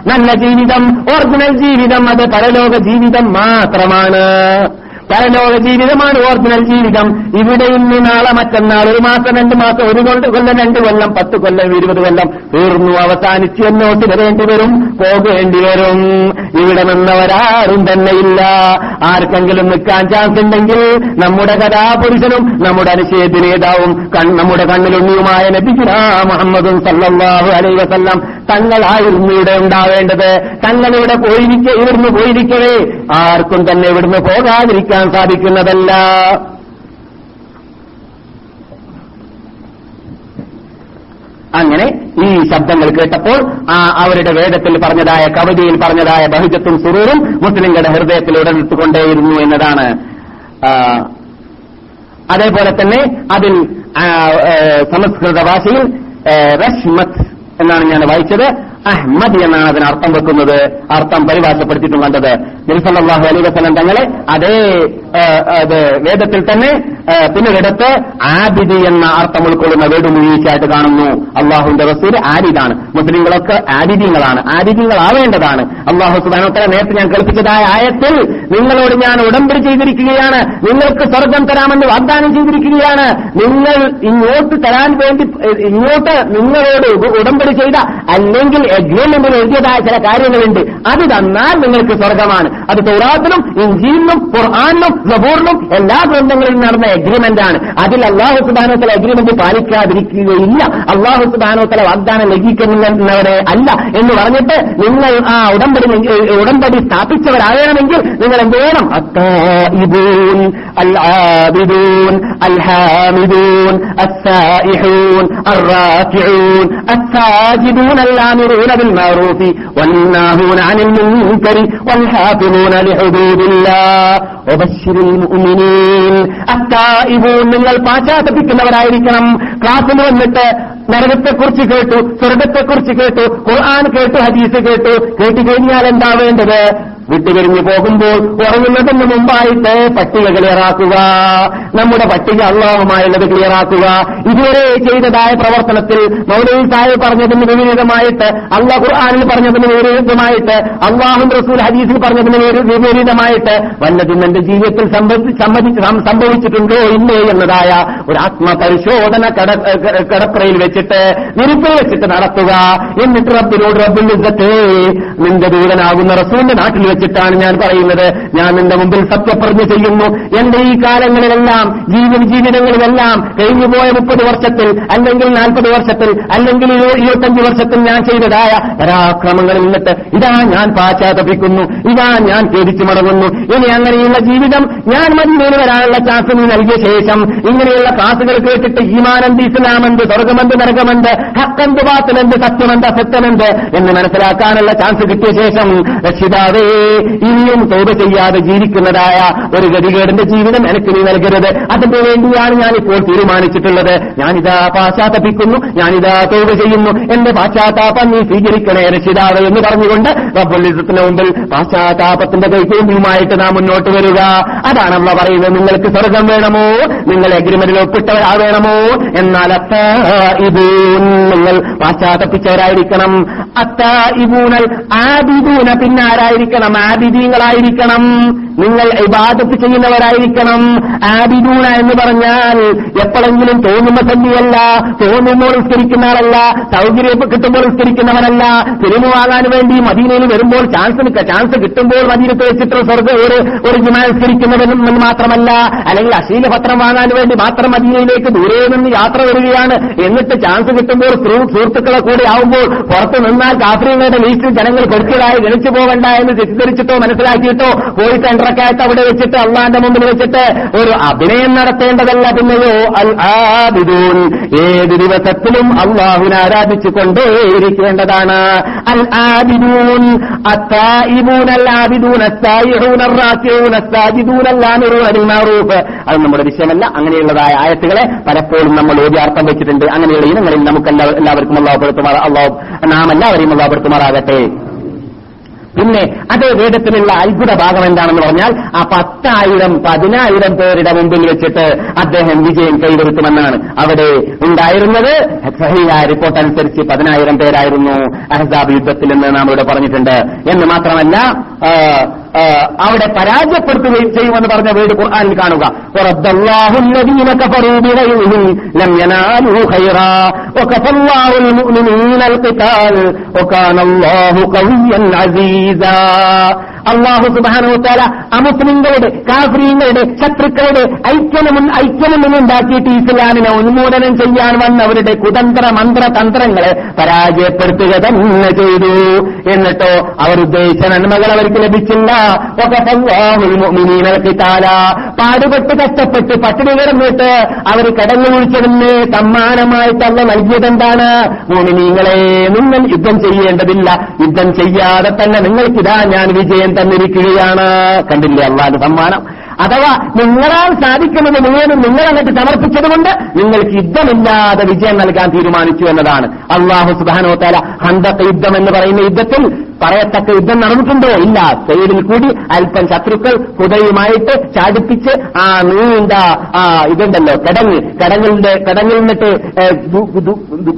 നല്ല ജീവിതം ഒറിജിനൽ ജീവിതം അത് പരലോക ജീവിതം മാത്രമാണ്. പരലോക ജീവിതമാണ് ഓറിജിനൽ ജീവിതം. ഇവിടെ ഇന്ന് നാളെ മറ്റന്നാൾ ഒരു മാസം രണ്ട് മാസം ഒരു കൊണ്ട് കൊല്ലം രണ്ട് കൊല്ലം പത്ത് കൊല്ലം ഇരുപത് കൊല്ലം തീർന്നു അവസാനിച്ച് എന്നോട്ട് വരേണ്ടി വരും പോകേണ്ടി വരും. ഇവിടെ നിന്നവരാരും തന്നെ ഇല്ല. ആർക്കെങ്കിലും നിൽക്കാൻ ചാൻസ് ഉണ്ടെങ്കിൽ നമ്മുടെ കഥാപുരുഷനും നമ്മുടെ അനുശേദ നേതാവും നമ്മുടെ കണ്ണിലുണ്ണിയുമായ നബിഗുന മുഹമ്മദും സല്ലാഹു അലൈ വസല്ലം തങ്ങളായിരുന്നു ഇവിടെ ഉണ്ടാവേണ്ടത്. തങ്ങളിവിടെ പോയിരിക്കെ ഇവിടുന്ന് പോയിരിക്കവേ. ആർക്കും തന്നെ ഇവിടുന്ന് പോകാതിരിക്കാൻ സാധിക്കുന്നതല്ല. അങ്ങനെ ഈ ശബ്ദങ്ങൾ കേട്ടപ്പോൾ ആ അവരുടെ വേദത്തിൽ പറഞ്ഞതായ കവിതയിൽ പറഞ്ഞതായ ബഹുജത്തും സുറൂറും മുസ്ലിങ്ങളുടെ ഹൃദയത്തിൽ ഉടനെടുത്തുകൊണ്ടേയിരുന്നു എന്നതാണ്. അതേപോലെ തന്നെ അതിൽ സംസ്കൃത ഭാഷയിൽ റഷ്മത്ത് എന്നാണ് ഞാൻ വായിച്ചത്. അഹ്മദ് എന്നാണ് അതിന് അർത്ഥം വെക്കുന്നത് അർത്ഥം പരിഭാഷപ്പെടുത്തിയിട്ടും കണ്ടത്. നിൽസല്ലാഹു അലൈ വസലം തങ്ങളെ അതേ വേദത്തിൽ തന്നെ ഏ, പിന്നൊരിടത്ത് ആബിദ് എന്ന അർത്ഥം ഉൾക്കൊള്ളുന്ന വേട് മുഴുവീച്ചായിട്ട് കാണുന്നു. അള്ളാഹുവിന്റെ റസൂൽ ആരിതാണ് മുസ്ലിങ്ങളൊക്കെ ആരിദ്യങ്ങളാണ് ആരിദ്യങ്ങളാവേണ്ടതാണ് അള്ളാഹു സുബാനോത്തര നേരത്തെ ഞാൻ കൽപ്പിച്ചതായ ആയത്തിൽ നിങ്ങളോട് ഞാൻ ഉടമ്പടി ചെയ്തിരിക്കുകയാണ്. നിങ്ങൾക്ക് സ്വർഗം തരാമെന്ന് വാഗ്ദാനം ചെയ്തിരിക്കുകയാണ്. നിങ്ങൾ ഇങ്ങോട്ട് തരാൻ വേണ്ടി ഇങ്ങോട്ട് നിങ്ങളോട് ഉടമ്പടി ചെയ്ത അല്ലെങ്കിൽ എഗ്രിമെന്റിൽ എഴുതിയതായ ചില കാര്യങ്ങളുണ്ട് അത് തന്നാൽ നിങ്ങൾക്ക് സ്വർഗമാണ് അത് തൗറാത്തിലും ഇഞ്ചിയിലും ഖുർആാനിലും സബൂറിലും എല്ലാ ഗ്രന്ഥങ്ങളിലും നടന്ന എഗ്രിമെന്റ് ആണ് അതിൽ അള്ളാഹു സുബാനോത്തല എഗ്രിമെന്റ് പാലിക്കാതിരിക്കുകയില്ല അള്ളാഹു സുബാനോത്തല വാഗ്ദാനം ലംഘിക്കുന്നവരെ അല്ല എന്ന് പറഞ്ഞിട്ട് നിങ്ങൾ ആ ഉടമ്പടി ഏഹ്, ഉടമ്പടി സ്ഥാപിച്ചവരാകണമെങ്കിൽ നിങ്ങൾ എന്ത് വേണം التائبون العابدون الحامدون السائحون الراكعون الساجدون الآمرون بالمعروف والناهون عن المنكر والحافظون لحدود الله وبشر المؤمنين التائبون നിങ്ങൾ പാശ്ചാത്തപിക്കുന്നവരായിരിക്കണം ക്ലാസ്സിൽ വന്നിട്ട് നരകത്തെക്കുറിച്ച് കേട്ടു സ്വർഗത്തെക്കുറിച്ച് കേട്ടു ഖുർആൻ കേട്ടു ഹദീസ് കേട്ടു കേട്ടു കഴിഞ്ഞാൽ എന്താ വേണ്ടത് വിട്ടുപിരിഞ്ഞു പോകുമ്പോൾ ഉറങ്ങുന്നതിന് മുമ്പായിട്ട് പട്ടിക ക്ലിയറാക്കുക നമ്മുടെ പട്ടിക അള്ളാഹുമായുള്ളത് ക്ലിയറാക്കുക ഇതുവരെ ചെയ്തതായ പ്രവർത്തനത്തിൽ മൗലവി സാഹിബ് പറഞ്ഞതിന് വിപരീതമായിട്ട് അള്ളാഹ് ഖുർആാനിൽ പറഞ്ഞതിന് വിപരീതമായിട്ട് അള്ളാഹു റസൂൽ ഹദീസിൽ പറഞ്ഞതിന് വിപരീതമായിട്ട് വല്ലതും എന്റെ ജീവിതത്തിൽ സംഭവിച്ചിട്ടുണ്ടോ ഇല്ലേ എന്നതായ ഒരു ആത്മപരിശോധന കടപ്പറയിൽ വെച്ചിട്ട് നിരുപ്പിൽ വെച്ചിട്ട് നടത്തുക. എന്നിട്ട് റബ്ബിനോട് റബ്ബിൽ നിന്റെ ദൂതനാകുന്ന റസൂലിന്റെ നാട്ടിൽ വെച്ചിട്ടാണ് ഞാൻ പറയുന്നത്. ഞാൻ നിന്റെ മുമ്പിൽ സത്യപ്രതിജ്ഞ ചെയ്യുന്നു. എന്റെ ഈ കാലങ്ങളിലെല്ലാം ജീവിത ജീവിതങ്ങളിലെല്ലാം കഴിഞ്ഞുപോയ മുപ്പത് വർഷത്തിൽ അല്ലെങ്കിൽ നാൽപ്പത് വർഷത്തിൽ അല്ലെങ്കിൽ ഇരു- ഇരുപത്തഞ്ച് വർഷത്തിൽ ഞാൻ ചെയ്തതായ പരാക്രമങ്ങളിൽ നിന്നിട്ട് ഇതാ ഞാൻ പാശ്ചാത്തപിക്കുന്നു ഇതാ ഞാൻ ഖേദിച്ചു മടങ്ങുന്നു. ഇനി അങ്ങനെയുള്ള ജീവിതം ഞാൻ മദീനയിൽ വരാനുള്ള ചാൻസ് നീ നൽകിയ ശേഷം ഇങ്ങനെയുള്ള ക്ലാസുകൾ കേട്ടിട്ട് ഈമാനന്ത് ഇസ്ലാമെന്ത് സ്വർഗമെന്ത് നരകമെന്ത് ഹക്കെന്ത് ബാത്തിലെന്ത് സത്യമെന്ത് അസത്യമെന്ത് എന്ന് മനസ്സിലാക്കാനുള്ള ചാൻസ് കിട്ടിയ ശേഷം രക്ഷിതാവേ ഇനിയും തോപ ചെയ്യാതെ ജീവിക്കുന്നതായ ഒരു ഗതികേടിന്റെ ജീവിതം എനിക്ക് നീ നൽകരുത്. അതിന്റെ വേണ്ടിയാണ് ഞാൻ ഇപ്പോൾ തീരുമാനിച്ചിട്ടുള്ളത്. ഞാനിതാ പാശ്ചാത്തപിക്കുന്നു ഞാനിതാ തോപ ചെയ്യുന്നു. എന്റെ പാശ്ചാത്താപം നീ സ്വീകരിക്കണേ രക്ഷിതാവ് എന്ന് പറഞ്ഞുകൊണ്ട് റബ്ബുലിസത്തിന് മുമ്പിൽ പാശ്ചാത്താപത്തിന്റെ കൈക്കൂമ്പിയുമായിട്ട് നാം മുന്നോട്ട് വരിക. അതാണ് അമ്മ പറയുന്നത്. നിങ്ങൾക്ക് സ്വർഗം വേണമോ? നിങ്ങൾ എഗ്രിമെന്റിൽ ഒപ്പിട്ടവരാവേണമോ എന്നാൽ അത്ത ഇത് നിങ്ങൾ പാശ്ചാത്തപ്പിച്ചവരായിരിക്കണം അത്ത ഇബൂനൽ ആബിദൂന പിന്നെ ആബിദീങ്ങളായിരിക്കണം നിങ്ങൾ ഇബാദത്ത് ചെയ്യുന്നവരായിരിക്കണം. ആബിദൂന എന്ന് പറഞ്ഞാൽ എപ്പോഴെങ്കിലും തോന്നുന്ന സന്ധിയല്ല തോന്നുമ്പോൾ നിസ്കരിക്കുന്ന ആളല്ല സൗകര്യം കിട്ടുമ്പോൾ ഉസ്കരിക്കുന്നവരല്ല സിനിമ വാങ്ങാൻ വേണ്ടി മദീനയിൽ വരുമ്പോൾ ചാൻസ് ചാൻസ് കിട്ടുമ്പോൾ മദീനത്ത് വെച്ചിട്ട് സ്വർഗ ഒരു ഒരു ജിമാസ്കരിക്കുന്നവരെന്ന് മാത്രമല്ല. അല്ലെങ്കിൽ അശ്ലീല പത്രം വാങ്ങാൻ വേണ്ടി മാത്രം മദീനയിലേക്ക് ദൂരെ നിന്ന് യാത്ര വരികയാണ്. എന്നിട്ട് ചാൻസ് കിട്ടുമ്പോൾ സുഹൃ- സുഹൃത്തുക്കളെ കൂടെ ആവുമ്പോൾ പുറത്ത് നിന്നാൽ കാഫ്രീങ്ങളുടെ ലീസ്റ്റിൽ ജനങ്ങൾ കൊടുത്തതായി ഗണിച്ചു പോകണ്ട എന്ന് തെറ്റിദ്ധരിച്ചിട്ടോ മനസ്സിലാക്കിയിട്ടോ പോയി സെൻട്രക്കായിട്ട് അവിടെ വെച്ചിട്ട് അള്ളാന്റെ മുമ്പിൽ വെച്ചിട്ട് ഒരു അഭിനയം നടത്തേണ്ടതല്ല പിന്നെയോ? അൽ ആബിദൂൻ. ഏത് ദിവസത്തിലും അള്ളാഹുവിനെ ആബിദൂൻ. അത്തായിബൂൻ അൽ ആബിദൂൻ മാറൂഫ്. അത് നമ്മുടെ വിഷയമല്ല. അങ്ങനെയുള്ളതായ ആയത്തുകളെ പലപ്പോഴും നമ്മൾ ഓതി അർത്ഥം വെച്ചിട്ടുണ്ട്. അങ്ങനെയുള്ള ഇനങ്ങളിൽ നമുക്ക് എല്ലാ- എല്ലാവർക്കും അള്ളാഹു പെടുത്തുമാറാ അള്ളാഹു നാം എല്ലാവരെയും അള്ളാഹു പെടുത്തുമാറാകട്ടെ പിന്നെ അതേ വേദത്തിലുള്ള അത്ഭുത ഭാഗം എന്താണെന്ന് പറഞ്ഞാൽ ആ പത്തായിരം പതിനായിരം പേരുടെ മുമ്പിൽ വെച്ചിട്ട് അദ്ദേഹം വിജയം കൈവരുത്തുമെന്നാണ് അവിടെ ഉണ്ടായിരുന്നത്. സഹിയായ റിപ്പോർട്ട് അനുസരിച്ച് പതിനായിരം പേരായിരുന്നു അഹസാബ് യുദ്ധത്തിൽ എന്ന് നാം ഇവിടെ പറഞ്ഞിട്ടുണ്ട്. എന്ന് മാത്രമല്ല അവിടെ പരാജയപ്പെടുത്തുകയും ചെയ്യുമെന്ന് പറഞ്ഞ വീട് ഖുർആാനിൽ കാണുക. അള്ളാഹു സുബാനോത്താല അമുസ്ലിങ്ങളുടെ കാഫ്രീങ്ങളുടെ ശത്രുക്കളുടെ ഐക്യമുൻ ഐക്യമുണ്ടാക്കിയിട്ട് ഇസ്ലാമിനെ ഉന്മൂലനം ചെയ്യാൻ വന്നവരുടെ കുതന്ത്ര മന്ത്ര തന്ത്രങ്ങളെ പരാജയപ്പെടുത്തുക തന്നെ ചെയ്തു. എന്നിട്ടോ അവർ ഉദ്ദേശിച്ച നന്മകൾ അവർക്ക് ലഭിച്ചില്ല. ഒക്കെ താല പാടുപെട്ട് കഷ്ടപ്പെട്ട് പട്ടിണി കിടന്നിട്ട് അവർ കടന്നു വിളിച്ചതിന് സമ്മാനമായിട്ടല്ല നൽകിയതെന്താണ്? മോമിനീങ്ങളെ നിങ്ങൾ യുദ്ധം ചെയ്യേണ്ടതില്ല. യുദ്ധം ചെയ്യാതെ തന്നെ നിങ്ങൾക്കിതാ ഞാൻ വിജയം തന്നിരിക്കുകയാണ്. കണ്ടില്ലേ അള്ളാന്റെ സമ്മാനം? അഥവാ നിങ്ങളാൽ സാധിക്കുന്നത് മുഴുവനും നിങ്ങൾ അങ്ങോട്ട് സമർപ്പിച്ചതുകൊണ്ട് നിങ്ങൾക്ക് യുദ്ധമില്ലാതെ വിജയം നൽകാൻ തീരുമാനിച്ചു എന്നതാണ്. അള്ളാഹു സുബാനോത്താല ഹന്തക്ക യുദ്ധം എന്ന് പറയുന്ന യുദ്ധത്തിൽ പറയത്തക്ക യുദ്ധം നടന്നിട്ടുണ്ടോ? ഇല്ല. സൈഡിൽ കൂടി അല്പം ശത്രുക്കൾ കുതയുമായിട്ട് ചാടിപ്പിച്ച് ആ നീണ്ട ആ ഇതുണ്ടല്ലോ. കിടങ്ങ്. കിടങ്ങിന്റെ കിടങ്ങിൽ നിന്നിട്ട്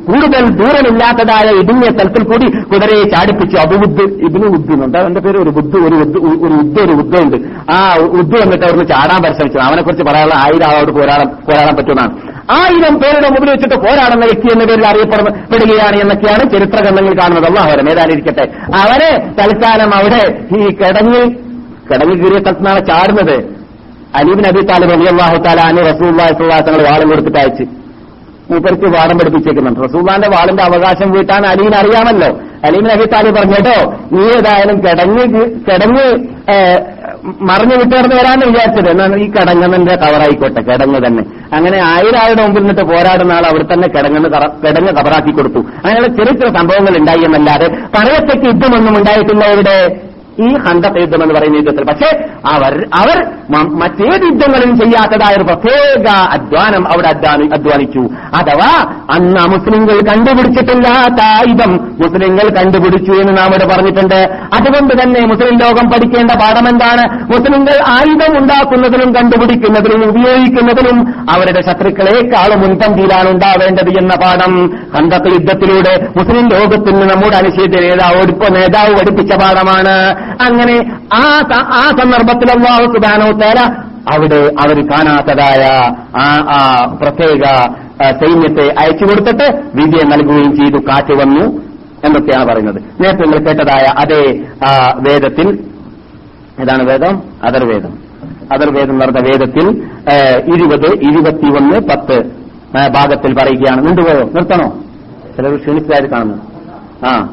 കൂടുതൽ ദൂരമില്ലാത്തതായ ഇടുങ്ങിയ സ്ഥലത്തിൽ കൂടി കുതിരയെ ചാടിപ്പിച്ചു. അബുബുദ്ധ് ഇതിന് ഉണ്ട്? അവന്റെ പേര് ഒരു ബുദ്ധ ഒരു ഒരു ഉദ്ദ ഒരു ബുദ്ധമുണ്ട് ആ ഉദ്ദു വന്നിട്ട് അവിടുന്ന് ചാടാൻ പരിശ്രമിച്ചു. അവനെ കുറിച്ച് പറയാനുള്ള ആയിരം ആളോട് പോരാടാൻ പോരാടാൻ പറ്റുന്നതാണ് ആയിരം പേരുടെ മുമ്പിൽ വെച്ചിട്ട് പോരാടുന്ന വ്യക്തി എന്ന പേരിൽ അറിയപ്പെടുകയാണ് എന്നൊക്കെയാണ് ചരിത്ര ഗ്രന്ഥങ്ങൾ കാണുന്നത് അള്ളാഹുരം ഏതായിരിക്കട്ടെ അവരെ തൽക്കാലം അവിടെ ഈ കിടങ്ങി കിടങ്ങി കീറിയ സ്ഥലത്താണ് ചാടുന്നത്. Ali bin Abi Talib Ali അള്ളാഹു താലാന് അനി തങ്ങൾ വാളം കൊടുത്തിട്ട് അയച്ച്. മൂപ്പർക്ക് വാടം പഠിപ്പിച്ചേക്കുന്നുണ്ട്. റസൂള്ളാന്റെ വാളിന്റെ അവകാശം വീട്ടാൻ അലീന് അറിയാമല്ലോ. അലീബിൻ അബി താലിബ് പറഞ്ഞു കേട്ടോ നീ ഏതായാലും കിടങ്ങി കിടങ്ങ് മറിഞ്ഞു വിട്ടേർന്ന് വരാന്ന് വിചാരിച്ചത്. എന്നാണ് ഈ കിടങ്ങുന്നതിന്റെ കവറായിക്കോട്ടെ കിടങ്ങ് തന്നെ. അങ്ങനെ ആയിരം ആയിരം മുമ്പിൽ നിന്നിട്ട് പോരാടുന്ന ആൾ അവിടെ തന്നെ കിടങ്ങുന്ന കിടങ്ങ് കവറാക്കി കൊടുത്തു. അങ്ങനെയുള്ള ചെറിയ ചെറിയ സംഭവങ്ങൾ ഉണ്ടായി എന്നല്ലാതെ പറയത്തക്ക യുദ്ധമൊന്നും ഉണ്ടായിട്ടില്ല ഇവിടെ. ഈ ഹന്തക യുദ്ധം എന്ന് പറയുന്ന യുദ്ധത്തിൽ. പക്ഷേ അവർ അവർ മറ്റേത് യുദ്ധങ്ങളും ചെയ്യാത്തതായ ഒരു പ്രത്യേക അധ്വാനം അവിടെ അധ്വാനി- അധ്വാനിച്ചു. അഥവാ അന്ന് മുസ്ലിങ്ങൾ കണ്ടുപിടിച്ചിട്ടില്ലാത്ത ആയുധം മുസ്ലിങ്ങൾ കണ്ടുപിടിച്ചു എന്ന് നാം ഇവിടെ പറഞ്ഞിട്ടുണ്ട്. അതുകൊണ്ട് തന്നെ മുസ്ലിം ലോകം പഠിക്കേണ്ട പാഠം എന്താണ്? മുസ്ലിങ്ങൾ ആയുധം ഉണ്ടാക്കുന്നതിലും കണ്ടുപിടിക്കുന്നതിലും ഉപയോഗിക്കുന്നതിലും അവരുടെ ശത്രുക്കളെക്കാളും മുൻപന്തിയിലാണ് ഉണ്ടാവേണ്ടത് എന്ന പാഠം ഹന്തത്ത് യുദ്ധത്തിലൂടെ മുസ്ലിം ലോകത്തിന് നമ്മുടെ അനുശേദ്യ നേതാവ് നേതാവ് പഠിപ്പിച്ച പാഠമാണ്. അങ്ങനെ ആ ആ സന്ദർഭത്തിൽ അള്ളാഹു സുബാനോ അവിടെ അവർ കാണാത്തതായ ആ പ്രത്യേക സൈന്യത്തെ അയച്ചു കൊടുത്തിട്ട് വിജയം നൽകുകയും ചെയ്തു കാറ്റ് വന്നു എന്നൊക്കെയാണ് പറയുന്നത്. നേരത്തെ നിങ്ങൾ കേട്ടതായ അതേ വേദത്തിൽ ഏതാണ് വേദം? അതർവേദം അതർവേദം പറഞ്ഞ വേദത്തിൽ ഇരുപത് ഇരുപത്തിയൊന്ന് പത്ത് ഭാഗത്തിൽ പറയുകയാണ്. കൊണ്ടുപോയോ നിർത്തണോ? ചിലർ ക്ഷണിച്ചതായിട്ട് കാണുന്നു. ആ.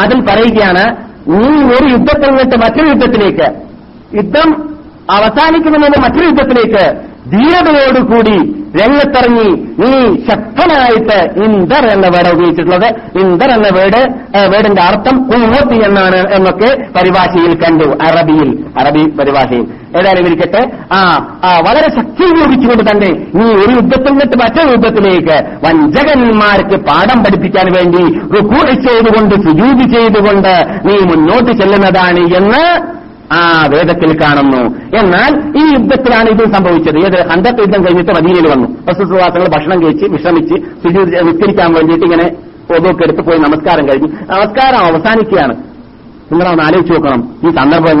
അതിൽ പറയുകയാണ് നീ ഒരു യുദ്ധത്തിൽ നിന്നിട്ട് മറ്റൊരു യുദ്ധത്തിലേക്ക് യുദ്ധം അവസാനിക്കുന്നതിന് മറ്റൊരു യുദ്ധത്തിലേക്ക് ധീരതയോടുകൂടി രംഗത്തിറങ്ങി നീ ശക്തനായിട്ട് ഇന്ദർ എന്ന വേർഡ് ഉപയോഗിച്ചിട്ടുള്ളത്. ഇന്ദർ എന്ന വേർഡ് വേടിന്റെ അർത്ഥം കുമ്മത്തി എന്നാണ് എന്നൊക്കെ പരിഭാഷയിൽ കണ്ടു. അറബിയിൽ അറബി പരിഭാഷയിൽ. ഏതായാലും ഇരിക്കട്ടെ. ആ ആ, വളരെ ശക്തി ഉപയോഗിച്ചുകൊണ്ട് തന്നെ നീ ഒരു യുദ്ധത്തിൽ നിന്നിട്ട് മറ്റൊരു യുദ്ധത്തിലേക്ക് വഞ്ചകന്മാർക്ക് പാഠം പഠിപ്പിക്കാൻ വേണ്ടി റുക്കൂറി ചെയ്തുകൊണ്ട് സുജൂതി ചെയ്തുകൊണ്ട് നീ മുന്നോട്ട് ചെല്ലുന്നതാണ് എന്ന് ആ വേദത്തിൽ കാണുന്നു. എന്നാൽ ഈ യുദ്ധത്തിലാണ് ഇത് സംഭവിച്ചത്. ഏത് ഹന്തത്ത് യുദ്ധം കഴിഞ്ഞിട്ട് മദീനയിൽ വന്നു. വസ്തുസുവാസങ്ങൾ ഭക്ഷണം കഴിച്ച് വിശ്രമിച്ച് സുജൂതി നിസ്കരിക്കാൻ വേണ്ടിയിട്ട് ഇങ്ങനെ ഒതൊക്കെ എടുത്ത് പോയി നമസ്കാരം കഴിഞ്ഞു. നമസ്കാരം അവസാനിക്കുകയാണ്. നിങ്ങളൊന്ന് ആലോചിച്ച് നോക്കണം. ഈ സന്ദർഭം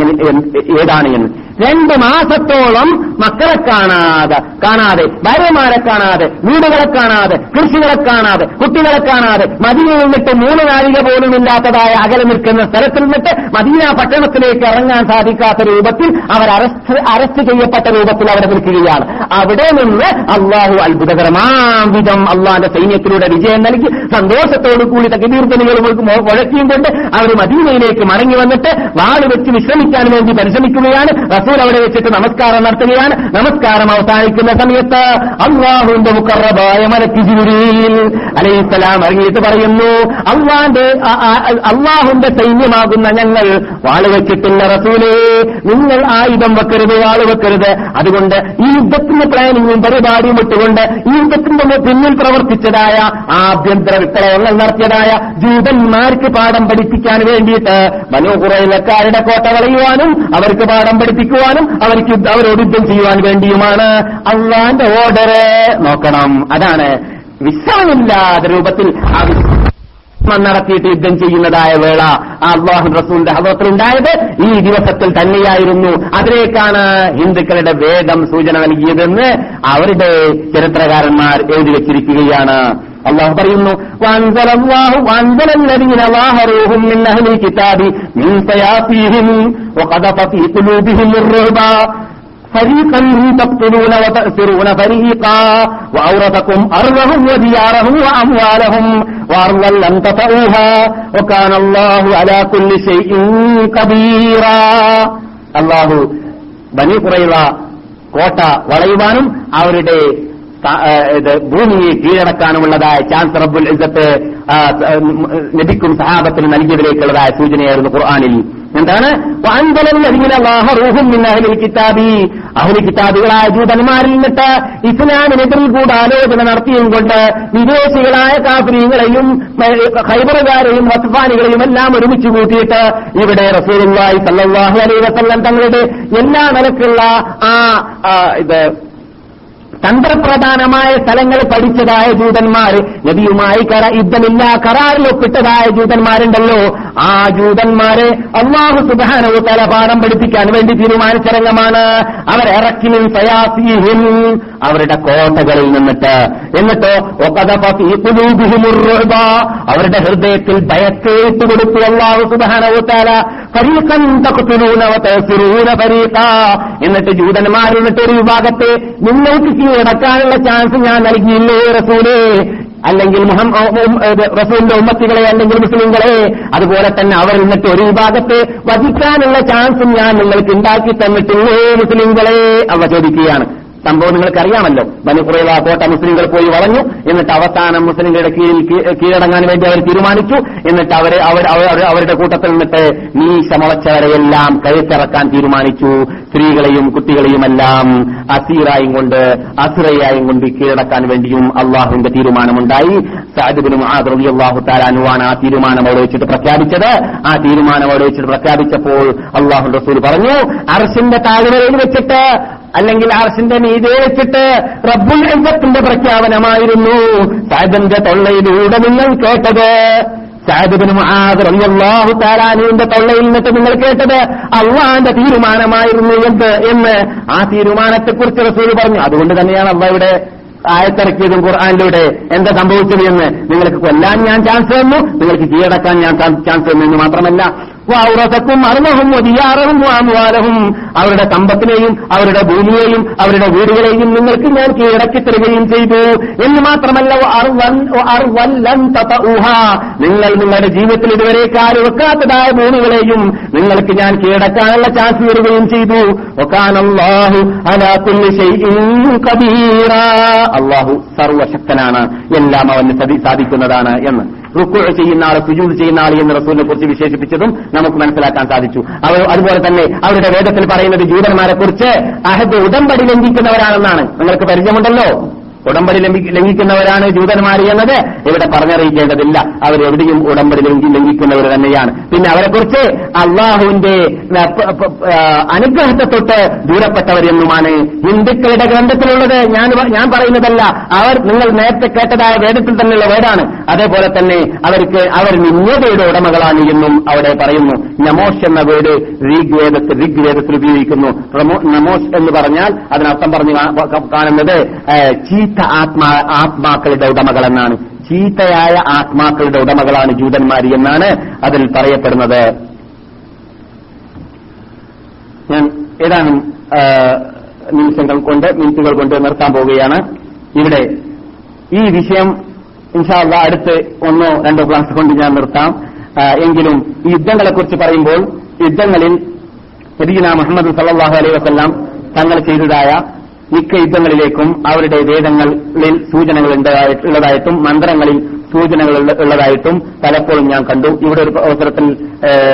ഏതാണ് എന്ന്. രണ്ട് മാസത്തോളം മക്കളെ കാണാതെ കാണാതെ ഭാര്യമാരെ കാണാതെ വീടുകളെ കാണാതെ കൃഷികളെ കാണാതെ കുട്ടികളെ കാണാതെ മദീനയിൽ നിന്നിട്ട് മൂന്ന് നാഴിക പോലും ഇല്ലാത്തതായ അകലെ നിൽക്കുന്ന സ്ഥലത്തിൽ നിന്നിട്ട് മദീന പട്ടണത്തിലേക്ക് ഇറങ്ങാൻ സാധിക്കാത്ത രൂപത്തിൽ അവർ അറസ്റ്റ് അറസ്റ്റ് ചെയ്യപ്പെട്ട രൂപത്തിൽ അവിടെ നിൽക്കുകയാണ്. അവിടെ നിന്ന് അള്ളാഹു അത്ഭുതകരമാം വിധം അള്ളാന്റെ സൈന്യത്തിലൂടെ വിജയം നൽകി സന്തോഷത്തോടു കൂടി തകതീർത്തലുകൾ മുഴക്കിയും കൊണ്ട് അവർ മദീനയിലേക്ക് മടങ്ങി വന്നിട്ട് വാട് വെച്ച് വിശ്രമിക്കാൻ വേണ്ടി പരിശ്രമിക്കുകയാണ്. റസൂൽ അവിടെ വെച്ചിട്ട് നമസ്കാരം നടത്തുകയാണ്. നമസ്കാരം അവസാനിക്കുന്ന സമയത്ത് അള്ളാഹുവിന്റെ മുക്കറബായ മലക്ക് അലൈസലാം ഇറങ്ങിയിട്ട് പറയുന്നു അള്ളാന്റെ അള്ളാഹുന്റെ സൈന്യമാകുന്ന ഞങ്ങൾ വാൾ വെച്ചിട്ടില്ല റസൂലേ. നിങ്ങൾ ആയുധം വെക്കരുത് വാൾ വെക്കരുത്. അതുകൊണ്ട് ഈ യുദ്ധത്തിന്റെ പ്ലാനിങ്ങും പരിപാടിയും ഇട്ടുകൊണ്ട് ഈ യുദ്ധത്തിന്റെ പിന്നിൽ പ്രവർത്തിച്ചതായ ആഭ്യന്തര വിപ്ലവങ്ങൾ നടത്തിയതായ ജൂതന്മാർക്ക് പാഠം പഠിപ്പിക്കാൻ വേണ്ടിയിട്ട് മനോഹുറയിലക്കാരുടെ കോട്ട കളയുവാനും അവർക്ക് പാഠം പഠിപ്പിക്കുവാനും അവർക്ക് അവരോട് യുദ്ധം ചെയ്യുവാൻ വേണ്ടിയുമാണ്. അള്ളാന്റെ ഓർഡർ നോക്കണം. അതാണ് വിശ്രമമില്ലാത്ത രൂപത്തിൽ ആ നടത്തിയിട്ട് യുദ്ധം ചെയ്യുന്നതായ വേള അള്ളാഹു റസൂലിന്റെ ഹവത്തിലുണ്ടായത് ഈ ദിവസത്തിൽ തന്നെയായിരുന്നു. അതിലേക്കാണ് ഹിന്ദുക്കളുടെ വേഗം സൂചന നൽകിയതെന്ന് അവരുടെ ചരിത്രകാരന്മാർ എഴുതി വച്ചിരിക്കുകയാണ്. അള്ളാഹു പറയുന്നു കിതാബി فريقا تقتلون وتأسرون فريقا وأورثكم أرضهم وديارهم وأموالهم وأرضا لم تطئوها وكان الله على كل شيء قديرا الله ബനി കുറയുള്ള കോട്ട വളയുവാനും അവരുടെ ത- ആ, ഇത് ഭൂമിയെ കീഴടക്കാനുമുള്ളതായ ചാൻസ് റബ്ബുൽ ഇസത്ത് നബിക്കും സഹാബത്തിനും നൽകിയതിലേക്കുള്ളതായ സൂചനയായിരുന്നു ഖുർആാനിൽ. എന്താണ്? അഹ്ലി കിതാബികളായ ജൂതന്മാരിൽ നിന്നിട്ട് ഇസ്ലാമിനെതിരിൽ കൂടെ ആലോചന നടത്തിയും കൊണ്ട് വിദേശികളായ കാഫ്രീങ്ങളെയും ഹൈബറുകാരെയും വസ്ഫാനികളെയും എല്ലാം ഒരുമിച്ച് കൂട്ടിയിട്ട് ഇവിടെ റസൂലുള്ളാഹി സല്ലാഹു അലൈഹി വസല്ലം തങ്ങളുടെ എല്ലാ നിലക്കുള്ള ആ, ഇത് തന്ത്രപ്രധാനമായ സ്ഥലങ്ങൾ പഠിച്ചതായ ജൂതന്മാർ നബിയുമായി കര യുദ്ധമില്ല കരാറിൽ ഒപ്പിട്ടതായ ജൂതന്മാരുണ്ടല്ലോ. ആ ജൂതന്മാരെ അള്ളാഹു സുബാനവ് തല പാഠം പഠിപ്പിക്കാൻ വേണ്ടി തീരുമാനിച്ച രംഗമാണ് അവർ ഇറക്കിനും സയാസിയും അവരുടെ കോട്ടകളിൽ നിന്നിട്ട്. എന്നിട്ടോ. അവരുടെ ഹൃദയത്തിൽ ഭയക്കേറ്റ് കൊടുത്തു അള്ളാഹു സുബാനവ് തല ഫരീഖാ. എന്നിട്ട് ജൂതന്മാരിൽ നിന്നിട്ട് ഒരു വിഭാഗത്തെ നിങ്ങൾക്ക് കീഴടക്കാനുള്ള ചാൻസ് ഞാൻ നൽകിയില്ലേ റസൂലേ? അല്ലെങ്കിൽ റസൂലിന്റെ ഉമ്മത്തികളെ അല്ലെങ്കിൽ മുസ്ലിങ്ങളെ? അതുപോലെ തന്നെ അവർ നിന്നിട്ട് ഒരു വിഭാഗത്തെ വധിക്കാനുള്ള ചാൻസും ഞാൻ നിങ്ങൾക്ക് ഉണ്ടാക്കി തന്നിട്ടില്ലേ മുസ്ലിങ്ങളെ? അവ ചോദിക്കുകയാണ്. സംഭവം നിങ്ങൾക്ക് അറിയാമല്ലോ ബനു കുറേവ കോട്ട മുസ്ലിങ്ങൾ പോയി വളഞ്ഞു. എന്നിട്ട് അവസാനം മുസ്ലിങ്ങളുടെ കീഴിൽ കീഴടങ്ങാൻ വേണ്ടി അവർ തീരുമാനിച്ചു. എന്നിട്ട് അവരെ അവരുടെ കൂട്ടത്തിൽ നിന്നിട്ട് നീ മുളച്ചവരെയെല്ലാം കയറ്റിറക്കാൻ തീരുമാനിച്ചു. സ്ത്രീകളെയും കുട്ടികളെയുമെല്ലാം അസീറായും കൊണ്ട് അസുറയായും കൊണ്ട് കീഴടക്കാൻ വേണ്ടിയും അള്ളാഹുവിന്റെ തീരുമാനമുണ്ടായി. സാദിബിനും അള്ളാഹു താലാനുവാണ് ആ തീരുമാനം അവിടെ വെച്ചിട്ട് പ്രഖ്യാപിച്ചത്. ആ തീരുമാനം അവിടെ വെച്ചിട്ട് പ്രഖ്യാപിച്ചപ്പോൾ അള്ളാഹു റസൂൽ പറഞ്ഞു അർഷിന്റെ താഴ്വരയിൽ വെച്ചിട്ട് അല്ലെങ്കിൽ അർഷിന്റെ മീതെ വെച്ചിട്ട് റബ്ബുൽ ഇസത്തിന്റെ പ്രഖ്യാപനമായിരുന്നു. സാഹിബിന്റെ തൊള്ളയിലൂടെ നിങ്ങൾ കേട്ടത്. സാഹിബിനും അള്ളാഹു താലാനുവിന്റെ തൊള്ളയിൽ നിന്നിട്ട് നിങ്ങൾ കേട്ടത് അള്ളാന്റെ തീരുമാനമായിരുന്നു എന്ത് എന്ന്. ആ തീരുമാനത്തെക്കുറിച്ച് റസൂൽ പറഞ്ഞു. അതുകൊണ്ട് തന്നെയാണ് അള്ള ഇവിടെ ആയത്തിറക്കിയതും ഖുർആാനിലൂടെ എന്താ സംഭവിച്ചത് എന്ന്. നിങ്ങൾക്ക് കൊല്ലാൻ ഞാൻ ചാൻസ് തന്നു. നിങ്ങൾക്ക് കീഴടക്കാൻ ഞാൻ ചാൻസ് തന്നു എന്ന് മാത്രമല്ല. വാറസക്കും അറുമഹും ഒതിയാറവും വാമുവാരവും അവരുടെ സമ്പത്തിനെയും അവരുടെ ഭൂമിയെയും അവരുടെ വീടുകളെയും നിങ്ങൾക്ക് ഞാൻ കീഴടക്കി തരികയും ചെയ്തു. എന്ന് മാത്രമല്ല. നിങ്ങൾ നിങ്ങളുടെ ജീവിതത്തിൽ ഇതുവരെ കാൽ വെക്കാത്തതായ ഭൂമികളെയും നിങ്ങൾക്ക് ഞാൻ കീഴടക്കാനുള്ള ചാൻസ് തരികയും ചെയ്തു. ഒക്കാനല്ലാഹു അള്ളാഹു സർവശക്തനാണ്. എല്ലാം അവന് സാധിക്കുന്നതാണ് എന്ന്. റുക്കു ചെയ്യുന്ന ആൾ സുജൂദ് ചെയ്യുന്ന ആൾ എന്ന് റസൂലിനെ കുറിച്ച് വിശേഷിപ്പിച്ചതും നമുക്ക് മനസ്സിലാക്കാൻ സാധിച്ചു. അവർ അതുപോലെ തന്നെ അവരുടെ വേദത്തിൽ പറയുന്നത് ജൂതന്മാരെ കുറിച്ച് അഹദ് ഉടമ്പടി ലംഘിക്കുന്നവരാണെന്നാണ്. നിങ്ങൾക്ക് പരിചയമുണ്ടല്ലോ? ഉടമ്പടി ലംഘി- ലംഘിക്കുന്നവരാണ് ജൂതന്മാർ എന്നത്. ഇവിടെ പറഞ്ഞറിയിക്കേണ്ടതില്ല. അവരെവിടെയും ഉടമ്പടി ലംഘി ലംഘിക്കുന്നവർ തന്നെയാണ്. പിന്നെ അവരെക്കുറിച്ച് അള്ളാഹുവിന്റെ അനുഗ്രഹത്തെ തൊട്ട് ദൂരപ്പെട്ടവരെന്നുമാണ് ഹിന്ദുക്കളുടെ ഗ്രന്ഥത്തിലുള്ളത്. ഞാൻ ഞാൻ പറയുന്നതല്ല. അവർ നിങ്ങൾ നേരത്തെ കേട്ടതായ വേദത്തിൽ തന്നെയുള്ള വേടാണ് അതേപോലെ തന്നെ അവർക്ക് അവർ നിന്യതയുടെ ഉടമകളാണ് എന്നും അവിടെ പറയുന്നു. നമോഷ് എന്ന വേട് ഋഗ്വേദത്തിൽ ഋഗ്വേദത്തിൽ ഉപയോഗിക്കുന്നു. നമോഷ് എന്ന് പറഞ്ഞാൽ അതിനർത്ഥം പറഞ്ഞു കാണുന്നത് ഏ, ചീത്ത ആത്മാ ആത്മാക്കളുടെ ഉടമകളെന്നാണ്. ചീത്തയായ ആത്മാക്കളുടെ ഉടമകളാണ് ജൂതന്മാർ എന്നാണ് അതിൽ പറയപ്പെടുന്നത്. ഞാൻ ഏതാനും നിമിഷങ്ങൾ കൊണ്ട് മിനിറ്റുകൾ കൊണ്ട് നിർത്താൻ പോവുകയാണ്. ഇവിടെ ഈ വിഷയം ഇൻഷാല്ല അടുത്ത് ഒന്നോ രണ്ടോ ക്ലാസ് കൊണ്ട് ഞാൻ നിർത്താം. എങ്കിലും ഈ യുദ്ധങ്ങളെക്കുറിച്ച് പറയുമ്പോൾ യുദ്ധങ്ങളിൽ നബീന മുഹമ്മദ് സല്ലാഹു അലൈഹി വസ്ല്ലാം തങ്ങൾ ചെയ്തതായ മിക്ക യുദ്ധങ്ങളിലേക്കും അവരുടെ വേദങ്ങളിൽ സൂചനകൾ ഉള്ളതായിട്ടും മന്ത്രങ്ങളിൽ സൂചനകൾ ഉള്ളതായിട്ടും പലപ്പോഴും ഞാൻ കണ്ടു. ഇവിടെ ഒരു അവസരത്തിൽ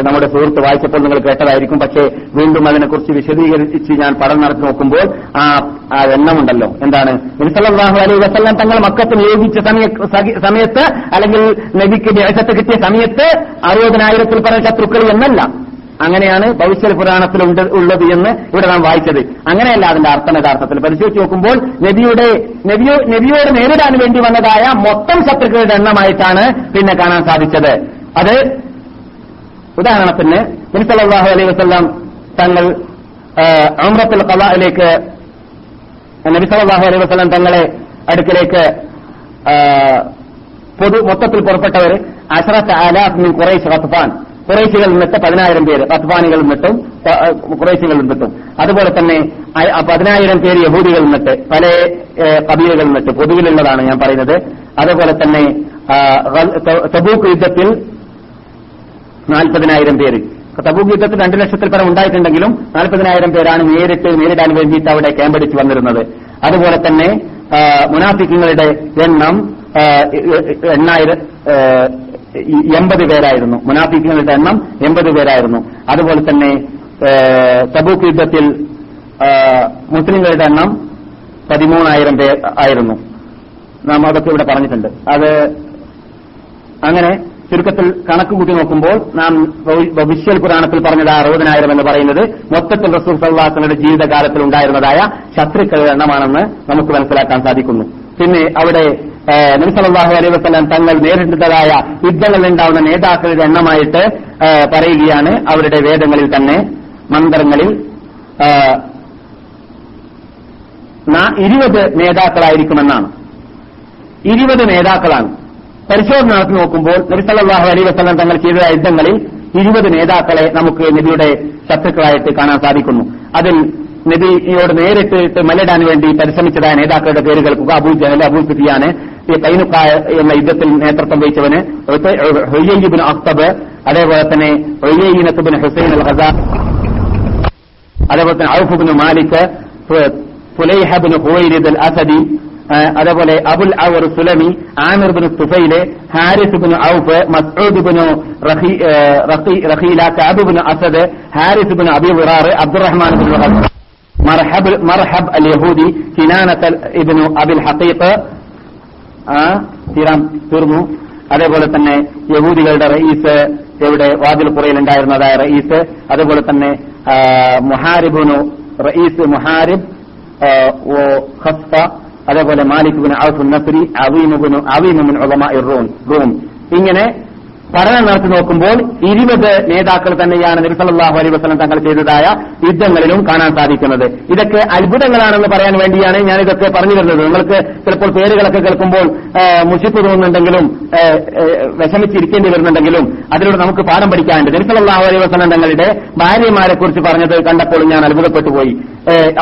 നമ്മുടെ സുഹൃത്ത് വായിച്ചപ്പോൾ നിങ്ങൾ കേട്ടതായിരിക്കും. പക്ഷേ വീണ്ടും അതിനെക്കുറിച്ച് വിശദീകരിച്ച് ഞാൻ പഠനം നടത്തി നോക്കുമ്പോൾ ആ എണ്ണമുണ്ടല്ലോ. എന്താണ്? നബിസല്ലാഹു അലൈഹി വസ്ല്ലാം തങ്ങൾ മക്കത്ത് നിയോഗിച്ച സമയ- സമയത്ത് അല്ലെങ്കിൽ നബിക്ക് ദേശത്ത് കിട്ടിയ സമയത്ത് അറുപതിനായിരത്തിൽ പറഞ്ഞ ശത്രുക്കൾ എന്നല്ല. അങ്ങനെയാണ് ഭവിഷ്യ പുരാണത്തിൽ ഉള്ളത് എന്ന് ഇവിടെ നാം വായിച്ചത്. അങ്ങനെയല്ല അതിന്റെ അർത്ഥം യഥാർത്ഥത്തിൽ. പരിശോധിച്ച് നോക്കുമ്പോൾ നബിയുടെ നബിയോ നബിയോട് നേരിടാൻ വേണ്ടി വന്നതായ മൊത്തം ശത്രുക്കളുടെ എണ്ണമായിട്ടാണ് പിന്നെ കാണാൻ സാധിച്ചത്. അത് ഉദാഹരണത്തിന് സല്ലല്ലാഹു അലൈഹി വസ്ലാം തങ്ങൾ അമ്രത്തുൽ ഖലായിലേക്ക് നബി സല്ലല്ലാഹു അലൈഹി വസ്ലാം തങ്ങളെ അടുക്കിലേക്ക് പൊതു മൊത്തത്തിൽ പുറപ്പെട്ടവർ അഷറത്ത് ആലാഫ് മിൻ കുറേ ഖത്ഫാൻ ഖുറൈശികളിൽ നിന്നിട്ട് പതിനായിരം പേര് ഖത്ഫാനികളിൽ നിന്നിട്ടും കുറേശികൾ നിന്നിട്ടും. അതുപോലെ തന്നെ പതിനായിരം പേര് യഹൂദികളിൽ നിന്നിട്ട് പല കബീലകളിൽ നിന്നിട്ട് പൊതുവിലുള്ളതാണ് ഞാൻ പറയുന്നത്. അതുപോലെ തന്നെ തബൂക്ക് യുദ്ധത്തിൽ നാൽപ്പതിനായിരം പേര്. തബൂക്ക് യുദ്ധത്തിൽ രണ്ട് ലക്ഷത്തിൽ പരം ഉണ്ടായിട്ടുണ്ടെങ്കിലും നാൽപ്പതിനായിരം പേരാണ് നേരിട്ട് നേരിടാൻ വേണ്ടിയിട്ട് അവിടെ ക്യാമ്പടിച്ച് വന്നിരുന്നത്. അതുപോലെ തന്നെ മുനാഫിക്കുകളുടെ എണ്ണം എണ്ണായിരം എൺപത് പേരായിരുന്നു. മുനാഫിക്കുകളുടെ എണ്ണം എൺപത് പേരായിരുന്നു. അതുപോലെ തന്നെ തബൂക്ക് യുദ്ധത്തിൽ മുസ്ലിങ്ങളുടെ എണ്ണം പതിമൂന്നായിരം പേർ ആയിരുന്നു. നാം അതൊക്കെ ഇവിടെ പറഞ്ഞിട്ടുണ്ട്. അത് അങ്ങനെ ചുരുക്കത്തിൽ കണക്ക് കൂട്ടി നോക്കുമ്പോൾ നാം വിശ്വൽ പുരാണത്തിൽ പറഞ്ഞത് അറുപതിനായിരം എന്ന് പറയുന്നത് മൊത്തത്തിൽ റസൂൽ സല്ലാസങ്ങളുടെ ജീവിതകാലത്തിൽ ഉണ്ടായിരുന്നതായ ശത്രുക്കളുടെ എണ്ണമാണെന്ന് നമുക്ക് മനസ്സിലാക്കാൻ സാധിക്കുന്നു. പിന്നെ അവിടെ നബി അലൈ വസ്ലാം തങ്ങൾ നേരിട്ടതായ യുദ്ധങ്ങളിൽ ഉണ്ടാവുന്ന നേതാക്കളുടെ എണ്ണമായിട്ട് പറയുകയാണ് അവരുടെ വേദങ്ങളിൽ തന്നെ മന്ത്രങ്ങളിൽ. ഇരുപത് നേതാക്കളായിരിക്കുമെന്നാണ്. ഇരുപത് നേതാക്കളാണ്. പരിശോധന നടത്തി നോക്കുമ്പോൾ നബി അലൈ വസ്ലാം തങ്ങൾ ചെയ്ത യുദ്ധങ്ങളിൽ ഇരുപത് നേതാക്കളെ നമുക്ക് നബിയുടെ ശത്രുക്കളായിട്ട് കാണാൻ സാധിക്കുന്നു. അതിൽ നബിയോട് നേരിട്ട് മല്ലിടാൻ വേണ്ടി പരിശ്രമിച്ചതായ നേതാക്കളുടെ പേര് കേൾക്കുക അബൂ ജഹൽ അബൂ സുഫിയാന് ഈ കൈനുക്ക എന്ന യുദ്ധത്തിൽ നേതൃത്വം വഹിച്ചവന് ഹൊയ്യബിൻ അക്തബ് അതേപോലെ തന്നെ ഹൊയ്യബിൻ ഹുസൈൻ അൽ ഖസാ അതേപോലെ തന്നെ ഔഫുബിൻ മാലിക് ഫുലൈഹ ബിൻ ഹുവൈരിദ് അൽ അസദി അതേപോലെ Abul Awar Sulami Amir bin Tufail Harith bin Auf Masud bin റഹി ആ, റഖി- റഖീല Kaab bin Asad Harith bin Abi വിറാർ Abdurrahman bin Marhab al Yahudi Kinana ibn അബിൽ ഹഖീഖ് ആ തീർന്നു. അതേപോലെ തന്നെ യഹൂദികളുടെ റയീസ് എവിടെ? വാതിൽ പുറയിൽ ഉണ്ടായിരുന്നതായ റയീസ്. അതേപോലെ തന്നെ മുഹാരിബുനു റയീസ് മുഹാരിബ് ഖസ്ഫ. അതേപോലെ മാലിക് ബിൻ ഔഫ് നസ്രി അവീമുബിൻ റൂം. റൂം. ഇങ്ങനെ പഠനം നടത്തി നോക്കുമ്പോൾ ഇരുപത് നേതാക്കൾ തന്നെയാണ് നിർസലാഹു സല്ലല്ലാഹു വസ്ലം തങ്ങൾ ചെയ്തതായ യുദ്ധങ്ങളിലും കാണാൻ സാധിക്കുന്നത്. ഇതൊക്കെ അത്ഭുതങ്ങളാണെന്ന് പറയാൻ വേണ്ടിയാണ് ഞാൻ ഇതൊക്കെ പറഞ്ഞു വരുന്നത് നിങ്ങൾക്ക് ചിലപ്പോൾ പേരുകളൊക്കെ കേൾക്കുമ്പോൾ മുഷിപ്പ് തോന്നുന്നുണ്ടെങ്കിലും വിഷമിച്ചിരിക്കേണ്ടി വരുന്നുണ്ടെങ്കിലും അതിലൂടെ നമുക്ക് പാഠം പഠിക്കാനുണ്ട്. നിർസലാഹു സല്ലല്ലാഹു വസ്ലം തങ്ങളുടെ ഭാര്യമാരെ കുറിച്ച് പറഞ്ഞത് കണ്ടപ്പോൾ ഞാൻ അത്ഭുതപ്പെട്ടു പോയി.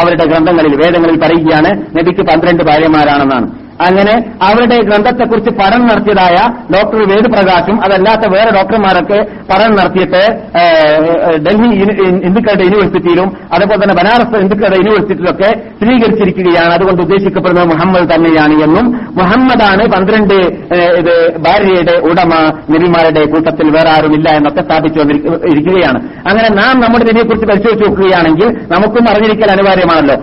അവരുടെ ഗ്രന്ഥങ്ങളിൽ വേദങ്ങളിൽ പറയുകയാണ് നബിക്ക് പന്ത്രണ്ട് ഭാര്യമാരാണെന്നാണ്. അങ്ങനെ അവരുടെ ഗ്രന്ഥത്തെക്കുറിച്ച് പഠനം നടത്തിയതായ ഡോക്ടർ വേദപ്രകാശും അതല്ലാത്ത വേറെ ഡോക്ടർമാരൊക്കെ പഠനം നടത്തിയിട്ട് ഡൽഹി ഹിന്ദുക്കളുടെ യൂണിവേഴ്സിറ്റിയിലും അതുപോലെ തന്നെ ബനാറസ് ഹിന്ദുക്കളുടെ യൂണിവേഴ്സിറ്റിയിലൊക്കെ സ്ഥിരീകരിച്ചിരിക്കുകയാണ്. അതുകൊണ്ട് ഉദ്ദേശിക്കപ്പെടുന്നത് മുഹമ്മദ് തന്നെയാണ് എന്നും. മുഹമ്മദാണ് പന്ത്രണ്ട് ഇത് ഭാര്യയുടെ ഉടമ നബിമാരുടെ കൂട്ടത്തിൽ വേറെ ആരുമില്ല എന്നൊക്കെ സ്ഥാപിച്ചു ഇരിക്കുകയാണ്. അങ്ങനെ നാം നമ്മുടെ നബിയെക്കുറിച്ച് പരിശോധിച്ച് നോക്കുകയാണെങ്കിൽ നമുക്കും അറിഞ്ഞിരിക്കൽ അനിവാര്യമാണല്ലോ.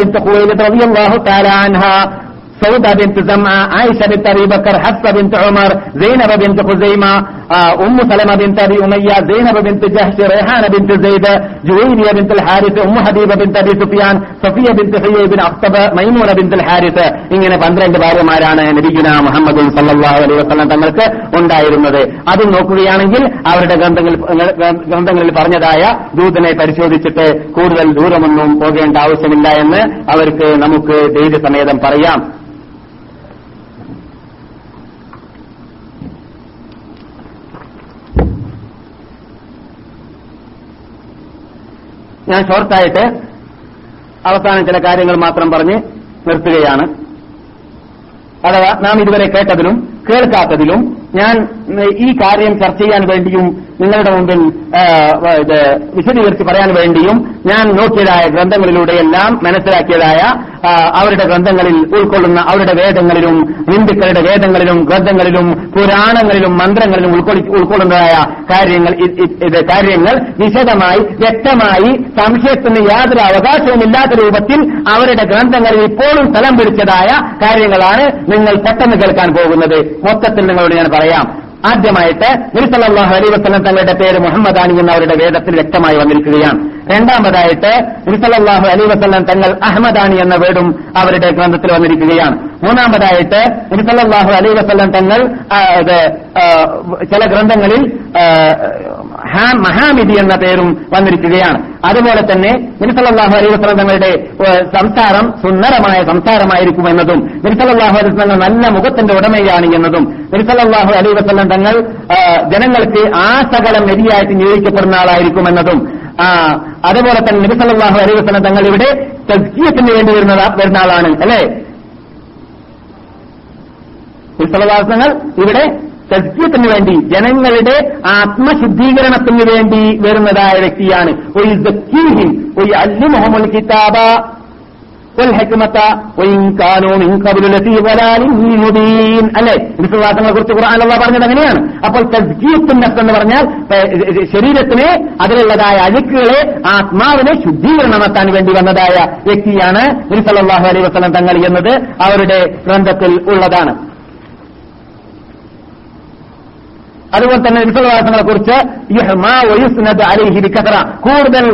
ബിൻത് ഖുവൈലിദ് റളിയല്ലാഹു തആല سودة بنت زمعة عائشة بنت أبي بكر حفصة بنت عمر زينب بنت خزيمة آه، أم سلمة بنت أبي أمية زينب بنت جهش ريحانة بنت زيد جويرية بنت الحارث أم حبيبة بنت أبي سفيان صفية بنت حيي بن أخطب ميمونة بنت الحارث ഇങ്ങനെ പന്ത്രണ്ട് ഭാര്യമാരാണ് നബിഗുന മുഹമ്മദ് സല്ലല്ലാഹു അലൈഹി വസല്ലം തങ്ങൾക്ക് ഉണ്ടായിരുന്നത് അത് നോക്കുകയാണെങ്കിൽ അവരുടെ ഗ്രന്ഥങ്ങളിൽ ഗ്രന്ഥങ്ങളിൽ പറഞ്ഞതായ ദൂതനെ പരിശോധിച്ചിട്ട് കൂടുതൽ ദൂരമൊന്നും പോകേണ്ട ആവശ്യമില്ല എന്ന് അവർക്ക് നമുക്ക് ധൈര്യസമേതം പറയാം ഞാൻ ഷോർട്ടായിട്ട് അവസാനം ചില കാര്യങ്ങൾ മാത്രം പറഞ്ഞ് നിർത്തുകയാണ്. അഥവാ നാം ഇതുവരെ കേട്ടതിലും കേൾക്കാത്തതിലും ഞാൻ ഈ കാര്യം ചർച്ച ചെയ്യാൻ വേണ്ടിയും നിങ്ങളുടെ മുമ്പിൽ ഇത് വിശദീകരിച്ച് പറയാൻ വേണ്ടിയും ഞാൻ നോക്കിയതായ ഗ്രന്ഥങ്ങളിലൂടെയെല്ലാം മനസ്സിലാക്കിയതായ അവരുടെ ഗ്രന്ഥങ്ങളിൽ ഉൾക്കൊള്ളുന്ന അവരുടെ വേദങ്ങളിലും ഹിന്ദുക്കളുടെ വേദങ്ങളിലും ഗ്രന്ഥങ്ങളിലും പുരാണങ്ങളിലും മന്ത്രങ്ങളിലും ഉൾക്കൊള്ളി- ഉൾക്കൊള്ളുന്നതായ കാര്യങ്ങൾ കാര്യങ്ങൾ വിശദമായി വ്യക്തമായി സംശയത്തിന് യാതൊരു അവകാശവുമില്ലാത്ത രൂപത്തിൽ അവരുടെ ഗ്രന്ഥങ്ങളിൽ ഇപ്പോഴും സ്ഥലം പിടിച്ചതായ കാര്യങ്ങളാണ് നിങ്ങൾ പെട്ടെന്ന് കേൾക്കാൻ പോകുന്നത്. മൊത്തത്തിൽ നിങ്ങളോട് ഞാൻ പറയാം. ആദ്യമായിട്ട് നിരുസല്ലാഹു അലൈ വസ്ലം തങ്ങളുടെ പേര് മുഹമ്മദാനി എന്ന് അവരുടെ വേദത്തിൽ വ്യക്തമായി വന്നിരിക്കുകയാണ്. രണ്ടാമതായിട്ട് നിരുസല്ലാഹു അലൈ വസ്ലം തങ്ങൾ അഹമ്മദാനി എന്ന വേടും അവരുടെ ഗ്രന്ഥത്തിൽ വന്നിരിക്കുകയാണ്. മൂന്നാമതായിട്ട് നിരുസല്ലാഹു അലൈ വസ്ലം തങ്ങൾ ചില ഗ്രന്ഥങ്ങളിൽ മഹാമിതി എന്ന പേരും വന്നിരിക്കുകയാണ്. അതുപോലെ തന്നെ നിരുസല്ലാഹു അലൈഹി വസ്ലം തങ്ങളുടെ സംസാരം സുന്ദരമായ സംസാരമായിരിക്കുമെന്നതും നിരുസല്ലാഹു അലൈഹി വസ്ലം നല്ല മുഖത്തിന്റെ ഉടമയാണ് എന്നതും നിരുസല്ലാഹു അലൈഹി വസ്ലം തങ്ങൾ ജനങ്ങൾക്ക് ആ സകലം മെതിയായിട്ട് നിയോഗിക്കപ്പെടുന്ന ആളായിരിക്കുമെന്നതും എന്നതും അതുപോലെ തന്നെ നബിസല്ലാഹു അലൈഹി വസ്ലം തങ്ങൾ ഇവിടെ തസ്കീയത്തിന് വേണ്ടി വരുന്ന വരുന്ന ആളാണ് അല്ലേ? വിശ്വവാസങ്ങൾ ഇവിടെ തസ്യത്തിന് വേണ്ടി ജനങ്ങളുടെ ആത്മശുദ്ധീകരണത്തിന് വേണ്ടി വരുന്നതായ വ്യക്തിയാണ് ഒരു സക്കീഹിൻ ഒരു അല്ലുമുഹമ്മൽ കിതാബ والحكمة وإن كانوا من قبل لفي ضلال مبين അല്ലെ വിശ്വാസങ്ങളെ കുറിച്ച് ഖുർആൻ അള്ളാഹ് പറഞ്ഞത് അങ്ങനെയാണ് അപ്പോൾ തസ്ജീത്തുൻ നഫ്സ് എന്ന് പറഞ്ഞാൽ ഏഹ്, ശരീരത്തിന് അതിലുള്ളതായ അഴുക്കുകളെ ആത്മാവിനെ ശുദ്ധീകരണമാക്കാൻ വേണ്ടി വന്നതായ വ്യക്തിയാണ് സല്ലല്ലാഹു അലൈഹി വസല്ലം തങ്ങൾ എന്നത് അവരുടെ ഗ്രന്ഥത്തിൽ ഉള്ളതാണ് അതുപോലെ തന്നെ വിശ്വാസങ്ങളെ കുറിച്ച് കൂടുതൽ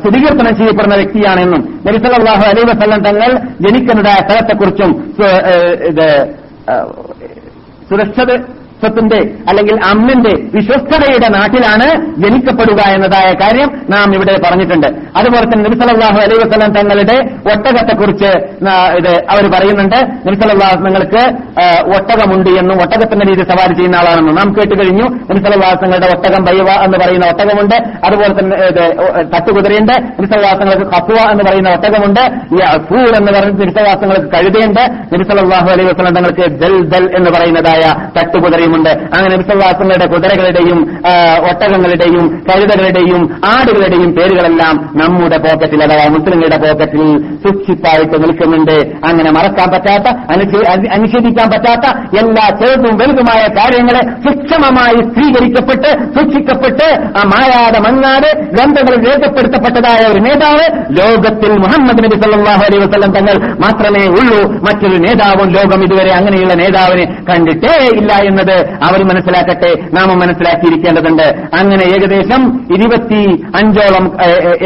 സ്ഥിരീകർത്തനം സ്ഥിരീകരണം ചെയ്യപ്പെടുന്ന വ്യക്തിയാണെന്നും നരിസലാഹു അലൈ വസ്ലം തങ്ങൾ ജനിക്കുന്നതായ സ്ഥലത്തെക്കുറിച്ചും ഇത് സുരക്ഷിത സ്വത്തിന്റെ അല്ലെങ്കിൽ അമ്മിന്റെ വിശ്വസ്തതയുടെ നാട്ടിലാണ് ജനിക്കപ്പെടുക എന്നതായ കാര്യം നാം ഇവിടെ പറഞ്ഞിട്ടുണ്ട്. അതുപോലെ തന്നെ നബിസലാഹു അലൈഹി വസ്ലം തങ്ങളുടെ ഒട്ടകത്തെക്കുറിച്ച് ഇത് അവർ പറയുന്നുണ്ട്. നബിസലാഹു നിങ്ങൾക്ക് ഒട്ടകമുണ്ട് എന്നും ഒട്ടകത്തിന്റെ രീതി സവാരി ചെയ്യുന്ന ആളാണെന്നും നാം കേട്ട് കഴിഞ്ഞു. തങ്ങളുടെ ഒട്ടകം ബൈവ എന്ന് പറയുന്ന ഒട്ടകമുണ്ട്. അതുപോലെ തന്നെ തട്ടുകുതിരയുണ്ട്. നബിസലാഹുങ്ങൾക്ക് കപ്പുവ എന്ന് പറയുന്ന ഒട്ടകമുണ്ട്. ഈ അസൂർ എന്ന് പറയുന്ന നബിസലാഹുങ്ങൾക്ക് കഴുതയുണ്ട്. നബിസലാഹു അലൈഹി വസ്ലം തങ്ങൾക്ക് ദൽ ദൽ എന്ന് പറയുന്നതായ തട്ടുകുതിരയും പറയുമുണ്ട് അങ്ങനെ വിശ്വാസങ്ങളുടെ കുതിരകളുടെയും ഒട്ടകങ്ങളുടെയും കഴുതകളുടെയും ആടുകളുടെയും പേരുകളെല്ലാം നമ്മുടെ പോക്കറ്റിൽ അഥവാ മുസ്ലിങ്ങളുടെ പോക്കറ്റിൽ സൂക്ഷിപ്പായിട്ട് നിൽക്കുന്നുണ്ട്. അങ്ങനെ മറക്കാൻ പറ്റാത്ത അനുഷേധിക്കാൻ പറ്റാത്ത എല്ലാ ചെറുതും വലുതുമായ കാര്യങ്ങളെ സൂക്ഷ്മമായി സ്വീകരിക്കപ്പെട്ട് സൂക്ഷിക്കപ്പെട്ട് ആ മായാതെ മങ്ങാതെ ഗ്രന്ഥങ്ങളിൽ രേഖപ്പെടുത്തപ്പെട്ടതായ ഒരു നേതാവ് ലോകത്തിൽ മുഹമ്മദ് നബി സല്ലാഹു അലൈ വസ്ലം തങ്ങൾ മാത്രമേ ഉള്ളൂ. മറ്റൊരു നേതാവും ലോകം ഇതുവരെ അങ്ങനെയുള്ള നേതാവിനെ കണ്ടിട്ടേ ഇല്ല എന്നത് അവർ മനസ്സിലാക്കട്ടെ നാം മനസ്സിലാക്കിയിരിക്കേണ്ടതുണ്ട്. അങ്ങനെ ഏകദേശം ഇരുപത്തി അഞ്ചോളം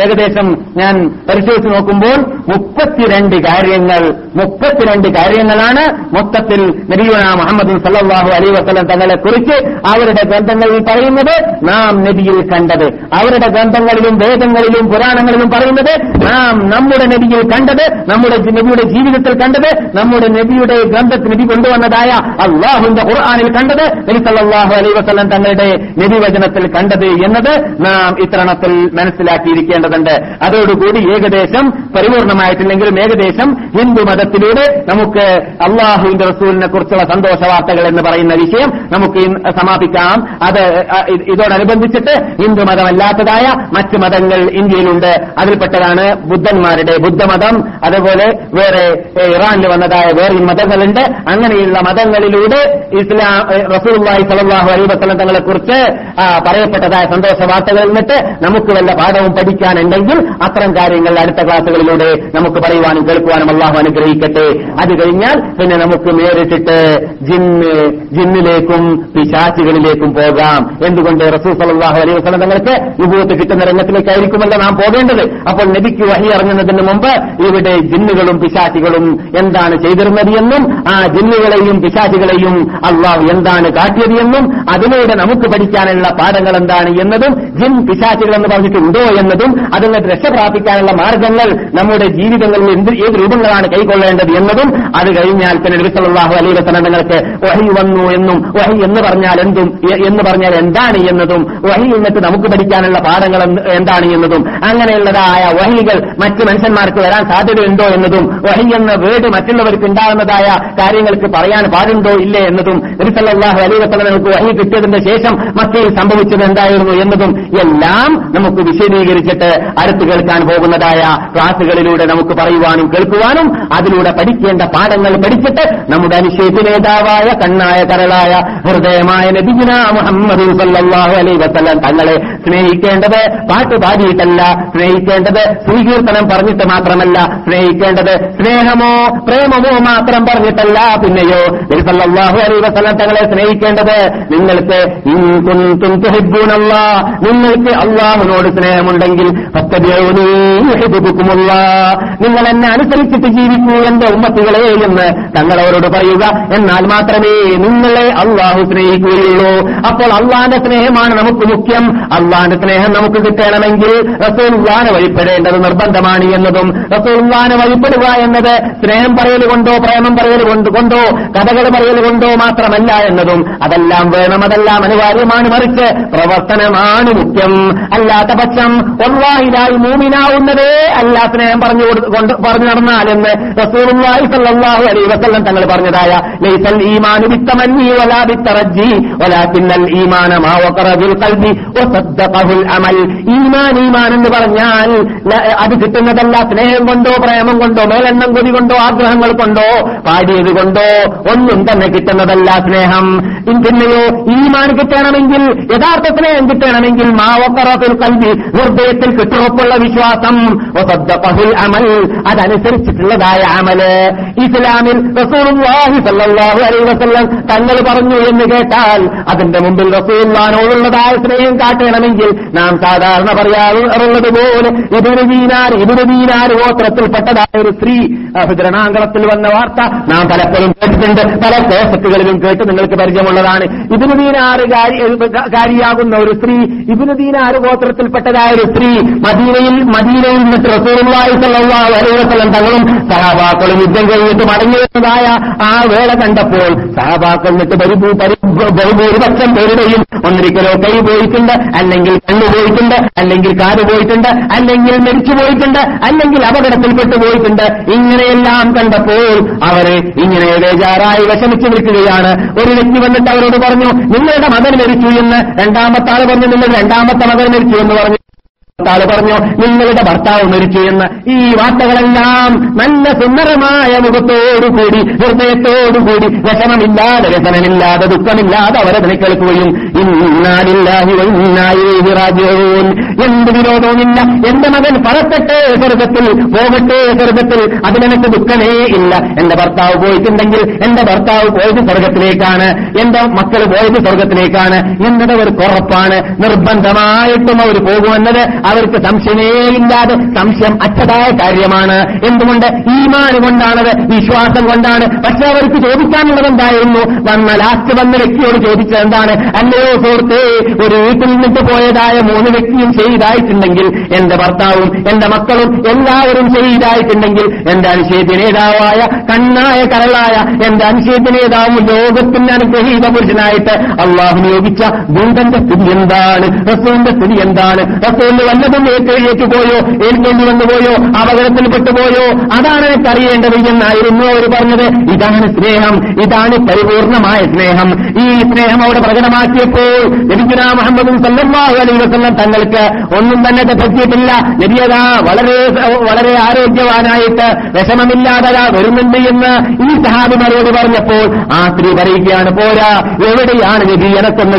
ഏകദേശം ഞാൻ പരിശോധിച്ച് നോക്കുമ്പോൾ മുപ്പത്തിരണ്ട് കാര്യങ്ങൾ മുപ്പത്തിരണ്ട് കാര്യങ്ങളാണ് മൊത്തത്തിൽ നബിയുന മുഹമ്മദ് സല്ലാഹു അലൈഹി വസ്ലം തങ്ങളെ കുറിച്ച് അവരുടെ ഗ്രന്ഥങ്ങളിൽ പറയുന്നത് നാം നബിയിൽ കണ്ടത്. അവരുടെ ഗ്രന്ഥങ്ങളിലും വേദങ്ങളിലും പുരാണങ്ങളിലും പറയുന്നത് നാം നമ്മുടെ നബിയിൽ കണ്ടത് നമ്മുടെ നബിയുടെ ജീവിതത്തിൽ കണ്ടത് നമ്മുടെ നബിയുടെ ഗ്രന്ഥത്തിൽ നബി കൊണ്ടുവന്നതായ അള്ളാഹുന്റെ ഖുർആാനിൽ കണ്ടത് അലൈഹി വസല്ലം തങ്ങളുടെ നിധിവചനത്തിൽ കണ്ടത് എന്നത് നാം ഇത്തരണത്തിൽ മനസ്സിലാക്കിയിരിക്കേണ്ടതുണ്ട്. അതോടുകൂടി ഏകദേശം പരിപൂർണമായിട്ടില്ലെങ്കിലും ഏകദേശം ഹിന്ദു മതത്തിലൂടെ നമുക്ക് അള്ളാഹുവിന്റെ റസൂലിനെ കുറിച്ചുള്ള സന്തോഷ വാർത്തകൾ എന്ന് പറയുന്ന വിഷയം നമുക്ക് സമാപിക്കാം. അത് ഇതോടനുബന്ധിച്ചിട്ട് ഹിന്ദു മതമല്ലാത്തതായ മറ്റ് മതങ്ങൾ ഇന്ത്യയിലുണ്ട്. അതിൽപ്പെട്ടതാണ് ബുദ്ധന്മാരുടെ ബുദ്ധമതം. അതുപോലെ വേറെ ഇറാനിൽ വന്നതായ വേറെ മതങ്ങളുണ്ട്. അങ്ങനെയുള്ള മതങ്ങളിലൂടെ ഇസ്ലാം റസൂൽവായി സലല്ലാഹു അലൈ വസ്ലം തങ്ങളെ കുറിച്ച് പറയപ്പെട്ടതായ സന്തോഷ വാർത്തകൾ നിന്നിട്ട് നമുക്ക് വല്ല പാഠവും പഠിക്കാനുണ്ടെങ്കിൽ അത്തരം കാര്യങ്ങൾ അടുത്ത ക്ലാസ്സുകളിലൂടെ നമുക്ക് പറയുവാനും കേൾക്കുവാനും അള്ളാഹു അനുഗ്രഹിക്കട്ടെ. അത് കഴിഞ്ഞാൽ പിന്നെ നമുക്ക് നേരിട്ടിട്ട് ജിന്ന് ജിന്നിലേക്കും പിശാചുകളിലേക്കും പോകാം. എന്തുകൊണ്ട് റസൂൽ സലല്ലാഹു അലൈഹി വസ്ലം തങ്ങൾക്ക് വിഭൂത്ത് കിട്ടുന്ന രംഗത്തിലേക്കായിരിക്കുമല്ലോ നാം പോകേണ്ടത്? അപ്പോൾ നബിക്ക് വഹി ഇറങ്ങുന്നതിന് മുമ്പ് ഇവിടെ ജിന്നുകളും പിശാചികളും എന്താണ് ചെയ്തിരുന്നത് എന്നും ആ ജിന്നുകളെയും പിശാചികളെയും അള്ളാഹു എന്താണ് കാട്ടിയത് എന്നും അതിലൂടെ നമുക്ക് പഠിക്കാനുള്ള പാഠങ്ങൾ എന്താണ് എന്നതും ജിൻ പിശാചികൾ എന്ന് പറഞ്ഞിട്ട് ഉണ്ടോ എന്നതും അതിൽ രക്ഷ പ്രാപിക്കാനുള്ള മാർഗങ്ങൾ നമ്മുടെ ജീവിതങ്ങളിൽ എന്ത് ഏത് രൂപങ്ങളാണ് കൈക്കൊള്ളേണ്ടത് എന്നതും അത് കഴിഞ്ഞാൽ പിന്നെ വിസലാഹു അലൈ വസനങ്ങൾക്ക് വഹി വന്നു എന്നും വഹി എന്ന് പറഞ്ഞാൽ എന്തും എന്ന് പറഞ്ഞാൽ എന്താണ് എന്നതും വഹി എന്നിട്ട് നമുക്ക് പഠിക്കാനുള്ള പാഠങ്ങൾ എന്താണ് എന്നതും അങ്ങനെയുള്ളതായ വഹികൾ മറ്റ് മനുഷ്യന്മാർക്ക് വരാൻ സാധ്യതയുണ്ടോ എന്നതും വഹി എന്ന വേട് മറ്റുള്ളവർക്ക് ഉണ്ടാകുന്നതായ കാര്യങ്ങൾക്ക് പറയാൻ പാടുണ്ടോ ഇല്ലേ എന്നതും നബിസല്ലാഹു അലൈ വസല്ലമക്ക് വഹി കിട്ടിയതിന്റെ ശേഷം മക്കയിൽ സംഭവിച്ചത് എന്തായിരുന്നു എന്നതും എല്ലാം നമുക്ക് വിശദീകരിച്ചിട്ട് അടുത്ത് കേൾക്കാൻ പോകുന്നതായ ക്ലാസുകളിലൂടെ നമുക്ക് പറയുവാനും കേൾക്കുവാനും അതിലൂടെ പഠിക്കേണ്ട പാഠങ്ങൾ പഠിച്ചിട്ട് നമ്മുടെ അനുശേഷ നേതാവായ കണ്ണായ കരളായ ഹൃദയമായ നബിഗുന മുഹമ്മദ് സല്ലല്ലാഹു അലൈ വസ്ലം തങ്ങളെ സ്നേഹിക്കേണ്ടത് പാട്ട് പാടിയിട്ടല്ല സ്നേഹിക്കേണ്ടത് സ്വീകീർത്തനം പറഞ്ഞിട്ട് മാത്രമല്ല സ്നേഹിക്കേണ്ടത് സ്നേഹമോ പ്രേമമോ മാത്രം പറഞ്ഞിട്ടല്ല. പിന്നെയോ നബി സല്ലല്ലാഹു അലൈഹി വസല്ലം തങ്ങളെ സ്നേഹിക്കേണ്ടത് നിങ്ങൾക്ക് നിങ്ങൾക്ക് അള്ളാഹുനോട് സ്നേഹമുണ്ടെങ്കിൽ നിങ്ങൾ എന്നെ അനുസരിച്ചിട്ട് ജീവിക്കൂ എന്റെ ഉമ്മത്തികളെ എന്ന് തങ്ങളവരോട് പറയുക. എന്നാൽ മാത്രമേ നിങ്ങളെ അള്ളാഹു സ്നേഹിക്കുകയുള്ളൂ. അപ്പോൾ അള്ളാന്റെ സ്നേഹമാണ് നമുക്ക് മുഖ്യം. അള്ളാന്റെ സ്നേഹം നമുക്ക് കിട്ടണമെങ്കിൽ റസൂൽവാനെ വഴിപ്പെടേണ്ടത് നിർബന്ധമാണ് എന്നതും റസൂൽവാനെ വഴിപ്പെടുക എന്നത് സ്നേഹം പറയലുകൊണ്ടോ പ്രേമം പറയൽ കൊണ്ട് കൊണ്ടോ കഥകൾ പറയൽ കൊണ്ടോ മാത്രമല്ല എന്നതും അതെല്ലാം വേണം അതെല്ലാം അനിവാര്യമാണ് മറിച്ച് പ്രവർത്തനമാണ് മുഖ്യം. അല്ലാത്ത പക്ഷം ഒന്നായിരായി മൂമിനാവുന്നതേ അല്ല സ്നേഹം പറഞ്ഞു കൊണ്ട് പറഞ്ഞു നടന്നാലെന്ന് റസൂലുള്ളാഹി സ്വല്ലല്ലാഹു അലൈഹി വസല്ലം തങ്ങൾ പറഞ്ഞതായ ലൈസൽ ഈമാനു ബിത്തമന്നി വലാ ബിത്തറജ്ജി വലാകിന്നൽ ഈമാന മാ വഖറ ബിൽ ഖൽബി വസദ്ദഖഹുൽ അമൽ. ഈമാൻ ഈമാൻ എന്ന് പറഞ്ഞാൽ അത് കിട്ടുന്നതല്ല സ്നേഹം കൊണ്ടോ പ്രേമം കൊണ്ടോ മേലെണ്ണം കൊതി കൊണ്ടോ ആഗ്രഹങ്ങൾ കൊണ്ടോ പാടിയത് കൊണ്ടോ ഒന്നും തന്നെ കിട്ടുന്നതല്ല സ്നേഹം. പിന്നെയോ ഈമാൻ കിട്ടണമെങ്കിൽ യഥാർത്ഥ സ്നേഹം കിട്ടണമെങ്കിൽ? മാവക്കറത്തിൽ കൽവി ഹൃദയത്തിൽ കിട്ടുറപ്പുള്ള വിശ്വാസം. അമൽ അതനുസരിച്ചിട്ടുള്ളതായ അമൽ. ഇസ്ലാമിൽ വസല്ലം തങ്ങൾ പറഞ്ഞു എന്ന് കേട്ടാൽ അതിന്റെ മുമ്പിൽ റസൂലുള്ളാഹിനോടുള്ളതായ സ്നേഹം കാട്ടണമെങ്കിൽ നാം സാധാരണ പറയാറുള്ളത് പോലെ ഇതൊരു ദീനാർ ഇതൊരു ദീനാർ ഗോത്രത്തിൽപ്പെട്ടതായ ഒരു സ്ത്രീ ഹൃദരണാങ്കണത്തിൽ വന്ന വാർത്ത നാം പലപ്പോഴും കേട്ടിട്ടുണ്ട്. പല കേസറ്റുകളിലും കേട്ട് നിങ്ങൾക്ക് പരിചയമുള്ളതാണ് ഇബിനുദീനാറ് കാരിയാകുന്ന ഒരു സ്ത്രീ ഇബിനുദീനാറ് ഗോത്രത്തിൽപ്പെട്ടതായ ഒരു സ്ത്രീ മദീനയിൽ മദീനയിൽ നിന്നിട്ട് തങ്ങളും സഹാബാക്കളും യുദ്ധം കഴിഞ്ഞിട്ട് മടങ്ങിയതായ ആ വേള കണ്ടപ്പോൾ സഹാബാക്കൾ എന്നിട്ട് ബഹുഭൂരിപക്ഷം പേരുടെയും ഒന്നിരിക്കലോ കൈ പോയിട്ടുണ്ട് അല്ലെങ്കിൽ കണ്ണു പോയിട്ടുണ്ട് അല്ലെങ്കിൽ കാത് പോയിട്ടുണ്ട് അല്ലെങ്കിൽ മരിച്ചു പോയിട്ടുണ്ട് അല്ലെങ്കിൽ അപകടത്തിൽപ്പെട്ടു പോയിട്ടുണ്ട്. ഇങ്ങനെയെല്ലാം കണ്ടപ്പോൾ അവരെ ഇങ്ങനെ ബേജാറായി വിഷമിച്ചു നിൽക്കുകയാണ്. ഒരു തിരിഞ്ഞു വന്നിട്ട് അവരോട് പറഞ്ഞു നിങ്ങളുടെ മകൻ മരിച്ചു എന്ന്. രണ്ടാമത്തെ ആൾ പറഞ്ഞു നിങ്ങൾ രണ്ടാമത്തെ മകൻ മരിച്ചു എന്ന് പറഞ്ഞു. ആൾ പറഞ്ഞു നിങ്ങളുടെ ഭർത്താവ് മരിച്ചു എന്ന് ഈ വാർത്തകളെല്ലാം നല്ല സുന്ദരമായ മുഖത്തോടുകൂടി ഹൃദയത്തോടുകൂടി വിഷമമില്ലാതെ വ്യസനമില്ലാതെ ദുഃഖമില്ലാതെ അവരെ കേൾക്കുകയും ഇന്നാലില്ലാഹി വഇന്നായി റാജിഊൻ. എന്ത് വിരോധവുമില്ല. എന്റെ മകൻ പറക്കട്ടെ സ്വർഗത്തിൽ പോകട്ടെ സ്വർഗത്തിൽ അതിനെനിക്ക് ദുഃഖമേ ഇല്ല. എന്റെ ഭർത്താവ് പോയിട്ടുണ്ടെങ്കിൽ എന്റെ ഭർത്താവ് പോയത് സ്വർഗത്തിലേക്കാണ് എന്റെ മക്കൾ പോയത് സ്വർഗത്തിലേക്കാണ് എന്നത് ഒരു കുറപ്പാണ് നിർബന്ധമായിട്ടും അവർ പോകുമെന്നത് അവർക്ക് സംശയമേ ഇല്ലാതെ സംശയം അച്ഛതായ കാര്യമാണ്. എന്തുകൊണ്ട്? ഈമാന് കൊണ്ടാണത് വിശ്വാസം കൊണ്ടാണ്. പക്ഷെ അവർക്ക് ചോദിക്കാനുള്ളത് എന്തായിരുന്നു? വന്ന ലാസ്റ്റ് വന്ന വ്യക്തിയോട് ചോദിച്ചത് എന്താണ്? അല്ലയോ സുഹൃത്തേ ഒരു വീട്ടിൽ നിന്നിട്ട് പോയതായ മൂന്ന് വ്യക്തിയും ചെയ്തായിട്ടുണ്ടെങ്കിൽ എന്റെ ഭർത്താവും എന്റെ മക്കളും എല്ലാവരും ചെയ്തായിട്ടുണ്ടെങ്കിൽ എന്റെ അനുശേദ്യ നേതാവായ കണ്ണായ കരളായ എന്റെ അനുശേദ്യ നേതാവും ലോകത്തിന്റെ അനുഗ്രഹീത പുരുഷനായിട്ട് അള്ളാഹു നിയോഗിച്ച ഗുണ്ടന്റെ സ്ഥിതി എന്താണ്? റസൂലിന്റെ സ്ഥിതി എന്താണ്? റസൂലിന് വല്ലതും ഏറ്റു പോയോ? എനിക്കൊന്ന് വന്നു പോയോ? അപകടത്തിൽപ്പെട്ടു പോയോ അതാണ് എനിക്കറിയേണ്ടത് എന്നായിരുന്നു അവർ പറഞ്ഞത്. ഇതാണ് സ്നേഹം. ഇതാണ് പരിപൂർണമായ സ്നേഹം. ഈ സ്നേഹം അവിടെ പ്രകടമാക്കിയപ്പോൾ നബിഗുന മുഹമ്മദും സല്ലല്ലാഹു അലൈഹി വസല്ലം തങ്ങൾക്ക് ഒന്നും തന്നെ പറ്റിയിട്ടില്ല നബിയത വളരെ വളരെ ആരോഗ്യവാനായിട്ട് വിഷമമില്ലാതെ വരുന്നുണ്ട് എന്ന് ഈ സഹാബി സഹാബിമാരോട് പറഞ്ഞപ്പോൾ ആ സ്ത്രീ പറയുകയാണ് പോരാ എവിടെയാണ് നബി?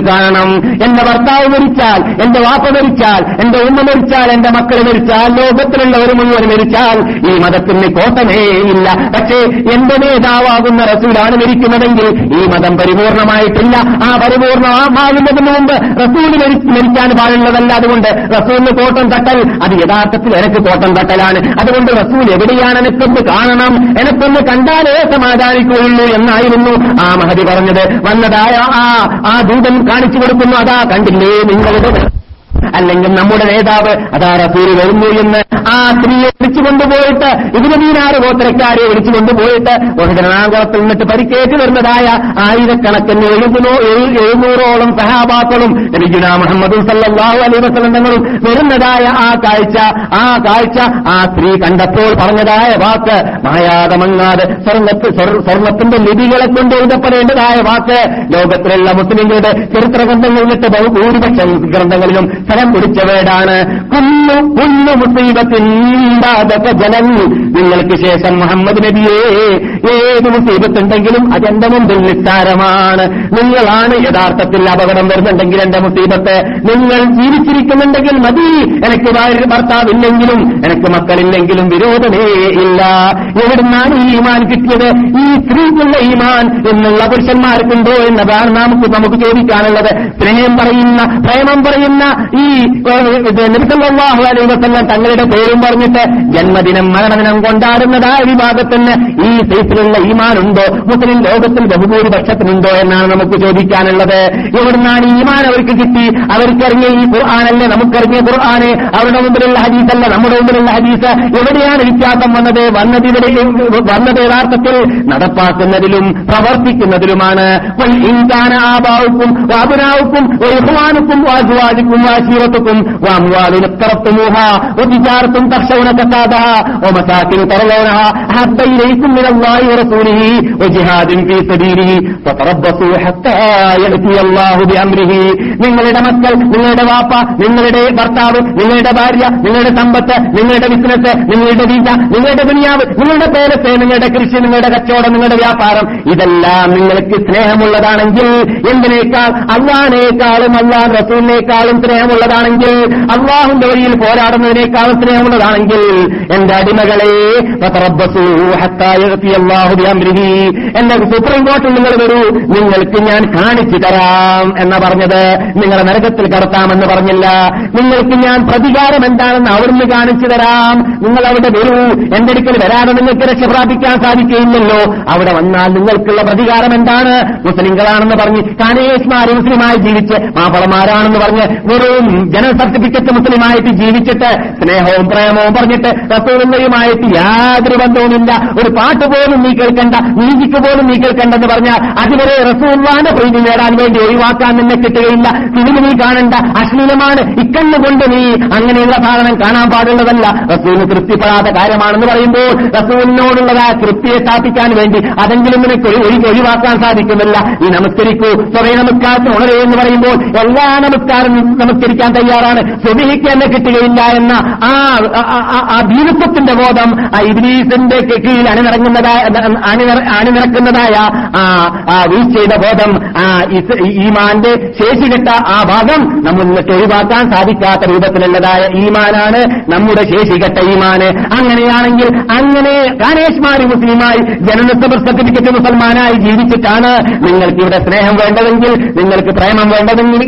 കാണണം. എന്റെ ഭർത്താവ് മരിച്ചാൽ എന്റെ വാപ്പ മരിച്ചാൽ എന്റെ ഉമ്മ മരിച്ചാൽ എന്റെ മക്കൾ മരിച്ചാൽ ലോകത്തിലുള്ളവർ മുഴുവൻ മരിച്ചാൽ ഈ മതത്തിന് കോട്ടമേ ഇല്ല. പക്ഷേ എന്റെ നേതാവാകുന്ന റസൂലാണ് മരിക്കുന്നതെങ്കിൽ ഈ മതം പരിപൂർണമായിട്ടില്ല. ആ പരിപൂർണമാകുന്നതിന് മുമ്പ് റസൂൽ മരിക്കാൻ പാടുള്ളതല്ല. അതുകൊണ്ട് റസൂലിന് കോട്ടം തട്ടൽ അത് യഥാർത്ഥത്തിൽ എനിക്ക് കോട്ടം തട്ടലാണ്. അതുകൊണ്ട് റസൂൽ എവിടെയാണ് എനിക്കൊന്ന് കാണണം? എനിക്കൊന്ന് കണ്ടാലേ സമാധാനിക്കുകയുള്ളൂ എന്നായിരുന്നു ആ മഹതി പറഞ്ഞത്. വന്നതായ ആ ആ ദൂതൻ കാണിച്ചു കൊടുക്കുന്നു. അതാ കണ്ടില്ലേ നിങ്ങളുടെ അല്ലെങ്കിൽ നമ്മുടെ നേതാവ് അതാ റസൂൽ വരുന്നു എന്ന് ആ സ്ത്രീയെ വിളിച്ചു കൊണ്ടുപോയിട്ട് ഇതിന് മീനാറ് ഗോത്രക്കാരെ വിളിച്ചു കൊണ്ടുപോയിട്ട് ഒരു എറണാകുളത്തിൽ നിന്നിട്ട് പരിക്കേറ്റ് വരുന്നതായ ആയിരക്കണക്കിന് എഴുപതോ എഴുന്നൂറോളം സഹാബാക്കളും രജുന മുഹമ്മദ് സല്ലാഹു അലൈ വസലങ്ങളും വരുന്നതായ ആ കാഴ്ച ആ കാഴ്ച ആ സ്ത്രീ കണ്ടപ്പോൾ പറഞ്ഞതായ വാക്ക് മായാതമങ്ങാതെ സ്വർണത്തിൽ സ്വർണത്ത് സ്വർണത്തിന്റെ ലിപികളെ കൊണ്ട് എഴുതപ്പെടേണ്ടതായ വാക്ക്. ലോകത്തിലുള്ള മുസ്ലിങ്ങളുടെ ചരിത്ര ഗ്രന്ഥങ്ങളിലിട്ട് ഭൂരിപക്ഷ ഗ്രന്ഥങ്ങളിലും സ്ഥലം പിടിച്ചവരാണ്. കുന്നു കുന്നു മുസീബത്തിന്റെ ജനൻ നിങ്ങൾക്ക് ശേഷം മുഹമ്മദ് നബിയെ ഏത് മുസീബത്തുണ്ടെങ്കിലും അതെന്റെ മുമ്പിൽ നിസ്സാരമാണ്. നിങ്ങളാണ് യഥാർത്ഥത്തിൽ അപകടം വരുന്നുണ്ടെങ്കിൽ എന്റെ മുസീബത്ത്. നിങ്ങൾ ജീവിച്ചിരിക്കുന്നുണ്ടെങ്കിൽ മതി. എനിക്ക് ഭർത്താവില്ലെങ്കിലും എനിക്ക് മക്കളില്ലെങ്കിലും വിരോധമേ ഇല്ല. എവിടുന്നാണ് ഈ ഈമാൻ കിട്ടിയത്? ഈ സ്ത്രീക്കുള്ള ഈമാൻ എന്നുള്ള പുരുഷന്മാർക്കുണ്ടോ എന്നതാണ് നമുക്ക് നമുക്ക് ചോദിക്കാനുള്ളത്. സ്നേഹം പറയുന്ന പ്രേമം പറയുന്ന ഈ അലൈ വസല്ലം തങ്ങളുടെ പേരും പറഞ്ഞിട്ട് ജന്മദിനം മരണദിനം കൊണ്ടാടുന്നതായ വിഭാഗത്തിന് ഈ സൈസിലുള്ള ഈമാനുണ്ടോ? മുസ്ലിം ലോകത്തിൽ ബഹുഭൂരിപക്ഷത്തിനുണ്ടോ എന്നാണ് നമുക്ക് ചോദിക്കാനുള്ളത്. എവിടുന്നാണ് ഈമാൻ അവർക്ക് കിട്ടി? അവർക്കറിഞ്ഞ ഈ ഖുർആാനല്ലേ നമുക്കറിഞ്ഞ ഖുർആാന്? അവരുടെ മുമ്പിലുള്ള ഹദീസല്ല നമ്മുടെ മുമ്പിലുള്ള ഹദീസ്? എവിടെയാണ് വിത്യാസം വന്നത്? വന്നത് ഇവിടെ വന്നത് യഥാർത്ഥത്തിൽ നടപ്പാക്കുന്നതിലും പ്രവർത്തിക്കുന്നതിലുമാണ്. ഇൻകാന ആബാവുക്കും വാബുനാവുക്കും വാജുവാദിക്കും വാശീറത്തുക്കും വാമുവാലുന اقترفتموها وتجارة تخشون كسادها ومساكن ترضونها أحب إليكم من الله ورسوله وجهاد في سبيله فتربصوا حتى يأتي الله بأمره നിങ്ങളുടെ മക്കൾ നിങ്ങളുടെ വാപ്പ നിങ്ങളുടെ ഭർത്താവ് നിങ്ങളുടെ ഭാര്യ നിങ്ങളുടെ സമ്പത്ത് നിങ്ങളുടെ ബിസിനസ് നിങ്ങളുടെ വീസ നിങ്ങളുടെ ദുനിയാവ് നിങ്ങളുടെ പേരത്തെ നിങ്ങളുടെ കൃഷി നിങ്ങളുടെ കച്ചവടം നിങ്ങളുടെ വ്യാപാരം ഇതെല്ലാം നിങ്ങൾക്ക് സ്നേഹമുള്ളതാണെങ്കിൽ എന്തിനേക്കാൾ അള്ളാനേക്കാളും അള്ളാഹ് റസൂലിനേക്കാളും സ്നേഹമുള്ളതാണെങ്കിൽ അള്ളാഹുന്റെ വഴിയിൽ പോരാടുന്നതിനേക്കാൾ സ്നേഹമുള്ളതാണെങ്കിൽ എന്റെ അടിമകളെ എന്റെ സുപ്രീം കോർട്ടിൽ നിങ്ങൾ വരൂ. നിങ്ങൾക്ക് ഞാൻ കാണിച്ചു തരാം എന്ന പറഞ്ഞത്. നിങ്ങളെ നരകത്തിൽ കടത്താമെന്ന് പറഞ്ഞില്ല. നിങ്ങൾക്ക് ഞാൻ പ്രതികാരം എന്താണെന്ന് അവിടുന്ന് കാണിച്ചു തരാം. നിങ്ങൾ അവിടെ വരൂ. എന്റെ അടുക്കൽ വരാതെ നിങ്ങൾക്ക് രക്ഷ പ്രാപിക്കാൻ സാധിക്കുകയില്ലല്ലോ. അവിടെ വന്നാൽ നിങ്ങൾക്കുള്ള പ്രതികാരം എന്താണ്? മുസ്ലിങ്ങളാണെന്ന് പറഞ്ഞ് കാനേഷ്മാര് മുസ്ലിമായി ജീവിച്ച് മാപ്പളമാരാണെന്ന് പറഞ്ഞ് വെറും ജനറൽ സർട്ടിഫിക്കറ്റ് മുസ്ലിമായിട്ട് ജീവിച്ചിട്ട് സ്നേഹവും പ്രേമവും പറഞ്ഞിട്ട് റസൂലുള്ളയുമായിട്ട് യാതൊരു ബന്ധവുമില്ല. ഒരു പാട്ട് പോലും നീ കേൾക്കണ്ട മ്യൂസിക് പോലും നീ കേൾക്കണ്ടെന്ന് പറഞ്ഞാൽ അതുവരെ റസൂൽവാന്റെ പ്രീതി നേടാൻ വേണ്ടി ഒഴിവാക്കാൻ നിന്നെ കിട്ടുകയില്ല. ഫിലിം നീ കാണണ്ട അശ്ലീലമാണ്. ഇക്കണ്ണുകൊണ്ട് നീ അങ്ങനെയുള്ള സാധനം കാണാൻ പാടുള്ളതല്ല. റസൂലിന് തൃപ്തിപ്പെടാത്ത കാര്യമാണെന്ന് പറയുമ്പോൾ റസൂലിനോടുള്ളതായ തൃപ്തിയെ സ്ഥാപിക്കാൻ വേണ്ടി അതെങ്കിലും നിനക്ക് ഒഴിവാക്കാൻ സാധിക്കുന്നില്ല. ഈ നമസ്കരിക്കൂ. സ്വയം നമസ്കാരത്തിന് ഉണരേ എന്ന് പറയുമ്പോൾ എല്ലാ നമസ്കാരം നമസ്കരിക്കാൻ തയ്യാറാണ്. സ്വബിഹിക്ക് തന്നെ കിട്ടുകയില്ല എന്ന ആ ഭീരുത്വത്തിന്റെ ബോധം ആ ഇബ്ലീസിന്റെ കീഴിൽ അണിനിറങ്ങുന്നതായ അണിനിറ- അണിനിറക്കുന്നതായ ആ വീഴ്ചയുടെ ബോധം ആ ഈമാന്റെ ശേഷി കിട്ട ആ ഭാഗം നമ്മൾ ഒഴിവാക്കാൻ സാധിക്കാത്ത രൂപത്തിലുള്ളതായ ഈമാനാണ് നമ്മുടെ ശേഷി കെട്ട ഈമാന്. അങ്ങനെയാണെങ്കിൽ അങ്ങനെ കാനേഷ്മാരി മുസ്ലിമായി ജനനസഭ സർട്ടിഫിക്കറ്റ് മുസൽമാനായി ജീവിച്ചിട്ടാണ് നിങ്ങൾക്ക് ഇവിടെ സ്നേഹം വേണ്ടതെങ്കിൽ നിങ്ങൾക്ക് പ്രേമം വേണ്ടതെങ്കിൽ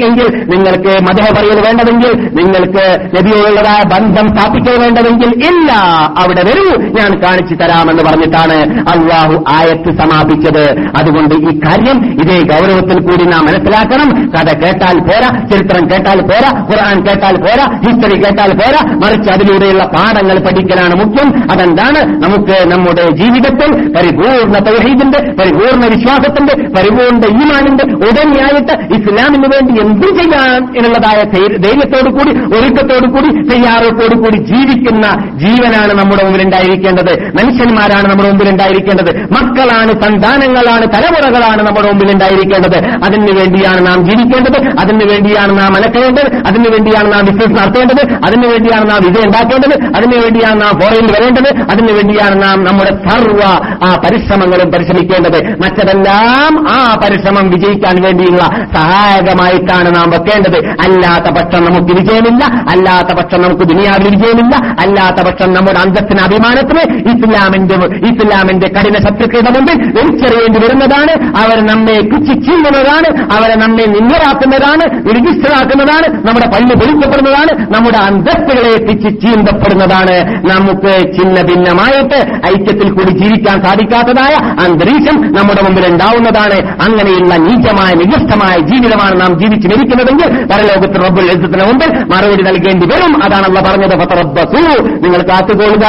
നിങ്ങൾക്ക് മതം പറയൽ വേണ്ടതെങ്കിൽ നിങ്ങൾക്ക് നബിയോടുള്ളതായ ബന്ധം സ്ഥാപിക്കൽ വേണ്ടതെങ്കിൽ ഇല്ല അവിടെ വരൂ ഞാൻ കാണിച്ചു തരാമെന്ന് പറഞ്ഞിട്ടാണ് അള്ളാഹു ആയത്ത് സമാപിച്ചത്. അതുകൊണ്ട് ഈ കാര്യം ഇതേ ഗൗരവത്തിൽ കൂടി നാം മനസ്സിലാക്കണം. കഥ കേട്ടാൽ പോരാ ചരിത്രം കേട്ടാൽ പോരാ ഖുർആൻ കേട്ടാൽ പോരാ ഹിസ്റ്ററി കേട്ടാൽ പോരാ മറിച്ച് അതിലൂടെയുള്ള പാഠങ്ങൾ പഠിക്കലാണ് മുഖ്യം. അതെന്താണ്? നമുക്ക് നമ്മുടെ ജീവിതത്തിൽ പരിപൂർണ തൗഹീദിന്റെ പരിപൂർണ വിശ്വാസത്തിന്റെ പരിപൂർണ ഈമാനിന്റെ ഉടനെയായിട്ട് ഇസ്ലാമിന് വേണ്ടി എന്തും ചെയ്യാൻ എന്നുള്ളതായ ധൈര്യത്തോടു കൂടി ഒരുക്കത്തോടു കൂടി തയ്യാറോടു കൂടി ജീവിക്കുന്ന ജീവനാണ് നമ്മുടെ മുമ്പിലുണ്ടായിരിക്കേണ്ടത്. മനുഷ്യന്മാരാണ് നമ്മുടെ മുമ്പിലുണ്ടായിരിക്കേണ്ടത്. മക്കളാണ് സന്താനങ്ങളാണ് തലമുറകളാണ് നമ്മുടെ മുമ്പിലുണ്ടായിരിക്കേണ്ടത്. അതിനു വേണ്ടിയാണ് നാം ജീവിക്കേണ്ടത്. അതിനുവേണ്ടിയാണ് നാം അനക്കേണ്ടത് അതിനുവേണ്ടിയാണ് നാം ബിസിനസ് നടത്തേണ്ടത്. അതിനു വേണ്ടിയാണ് നാം വിജയം ഉണ്ടാക്കേണ്ടത്. അതിനു വേണ്ടിയാണ് നാം ഫോറയിൽ വരേണ്ടത്. അതിനു വേണ്ടിയാണ് നാം നമ്മുടെ സർവ ആ പരിശ്രമങ്ങളും പരിശ്രമിക്കേണ്ടത്. മറ്റതെല്ലാം ആ പരിശ്രമം വിജയിക്കാൻ വേണ്ടിയുള്ള സഹായകമായിട്ടാണ് നാം വെക്കേണ്ടത്. അല്ലാത്ത പക്ഷം നമുക്ക് വിജയമില്ല അല്ലാത്ത പക്ഷം നമുക്ക് ദുനിയാവിൽ വിജയമില്ല അല്ലാത്ത പക്ഷം നമ്മുടെ അന്തസ്സിന് അഭിമാനത്തിന് ഇസ്ലാമിന്റെ ഇസ്ലാമിന്റെ കഠിന ശത്രുക്കളുടെ മുമ്പിൽ വലിച്ചെറിയേണ്ടി വരുന്നതാണ്. അവർ നമ്മെ കുച്ചിച്ചീന്നതാണ് അവരെ നമ്മെ നിന്നരാക്കുന്നതാണ് രജിസ്റ്ററാക്കുന്നതാണ് നമ്മുടെ പല്ല് പൊളിക്കപ്പെടുന്നതാണ് നമ്മുടെ അന്തസ്സുകളെ എത്തിച്ച് ചീന്തപ്പെടുന്നതാണ്. നമുക്ക് ചിന്ന ഭിന്നമായിട്ട് ഐക്യത്തിൽ കൂടി ജീവിക്കാൻ സാധിക്കാത്തതായ അന്തരീക്ഷം നമ്മുടെ മുമ്പിൽ ഉണ്ടാവുന്നതാണ്. അങ്ങനെയുള്ള നീചമായ നികൃഷ്ടമായ ജീവിതമാണ് നാം ജീവിച്ചു മരിക്കുന്നതെങ്കിൽ പരലോകത്ത് റബ്ബുൽ എഴുത്തിന് മുമ്പ് മറുപടി നൽകേണ്ടി വരും. അതാണല്ലോ പറഞ്ഞത്. പത്രബസു നിങ്ങൾ കാത്തുകൊള്ളുക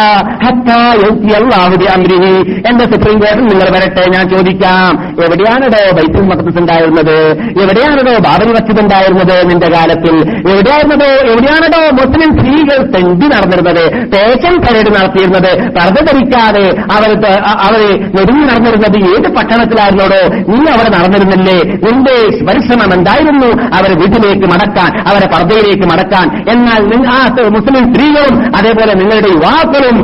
അല്ലാഹു ബിഅംരിഹി എന്റെ സുപ്രീം കോടതി നിങ്ങൾ വരട്ടെ ഞാൻ ചോദിക്കാം. എവിടെയാണോ ബൈത്തുൽ മഖ്ദസ് ഉണ്ടായിരുന്നത്? എവിടെയാണോ ബാബരി മസ്ജിദ് ഉണ്ടായിരുന്നത് നിന്റെ കാലത്തിൽ? എവിടെയായിരുന്നതോ? എവിടെയാണോ മുസ്ലിം സ്ത്രീകൾ തെണ്ടി നടന്നിരുന്നത്? പേശൻ പരേഡ് നടത്തിയിരുന്നത്? പർദ്ദ ധരിക്കാതെ അവർ അവർ നെടുങ്ങി നടന്നിരുന്നത് ഏത് പട്ടണത്തിലായിരുന്നോടോ? നീ അവിടെ നടന്നിരുന്നില്ലേ? നിന്റെ പരിശ്രമം എന്തായിരുന്നു? അവരെ വീട്ടിലേക്ക് മടക്കാൻ അവരെ പർദ്ദയിലേക്ക് മടക്കാൻ. എന്നാൽ ആ മുസ്ലിം സ്ത്രീകളും അതേപോലെ നിങ്ങളുടെ യുവാക്കളും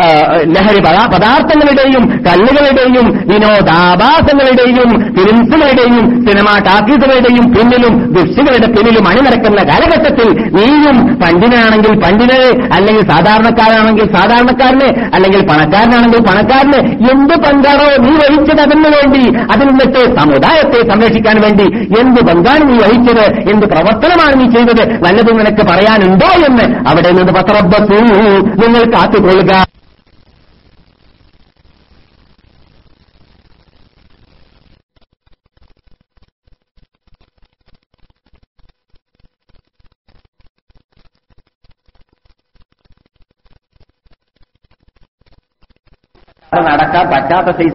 ആ, ലഹരി പദാ- പദാർത്ഥങ്ങളുടെയും കല്ലുകളുടെയും വിനോദാഭാസങ്ങളുടെയും ഫിലിംസുകളുടെയും സിനിമാ ടാക്കീസുകളുടെയും പിന്നിലും ദൃശ്യങ്ങളുടെ പിന്നിലും അണിനിരക്കുന്ന കാലഘട്ടത്തിൽ നീയും പണ്ടിനാണെങ്കിൽ പണ്ടിനെ അല്ലെങ്കിൽ സാധാരണക്കാരനാണെങ്കിൽ സാധാരണക്കാരനെ അല്ലെങ്കിൽ പണക്കാരനാണെങ്കിൽ പണക്കാരന് എന്ത് പങ്കാണോ നീ വഹിച്ചത് അതിനു വേണ്ടി അതിൽ നിന്നിട്ട് സമുദായത്തെ സംരക്ഷിക്കാൻ വേണ്ടി എന്ത് പങ്കാണ് നീ വഹിച്ചത് എന്ത് പ്രവർത്തനമാണ് നീ ചെയ്തത്? നല്ലത് നിനക്ക് പറയാനുണ്ടോ എന്ന്? അവിടെ നിന്ന് പത്രബസൂ നിങ്ങൾ കാത്തുകൊള്ളുക. നടക്കാൻ പറ്റാത്ത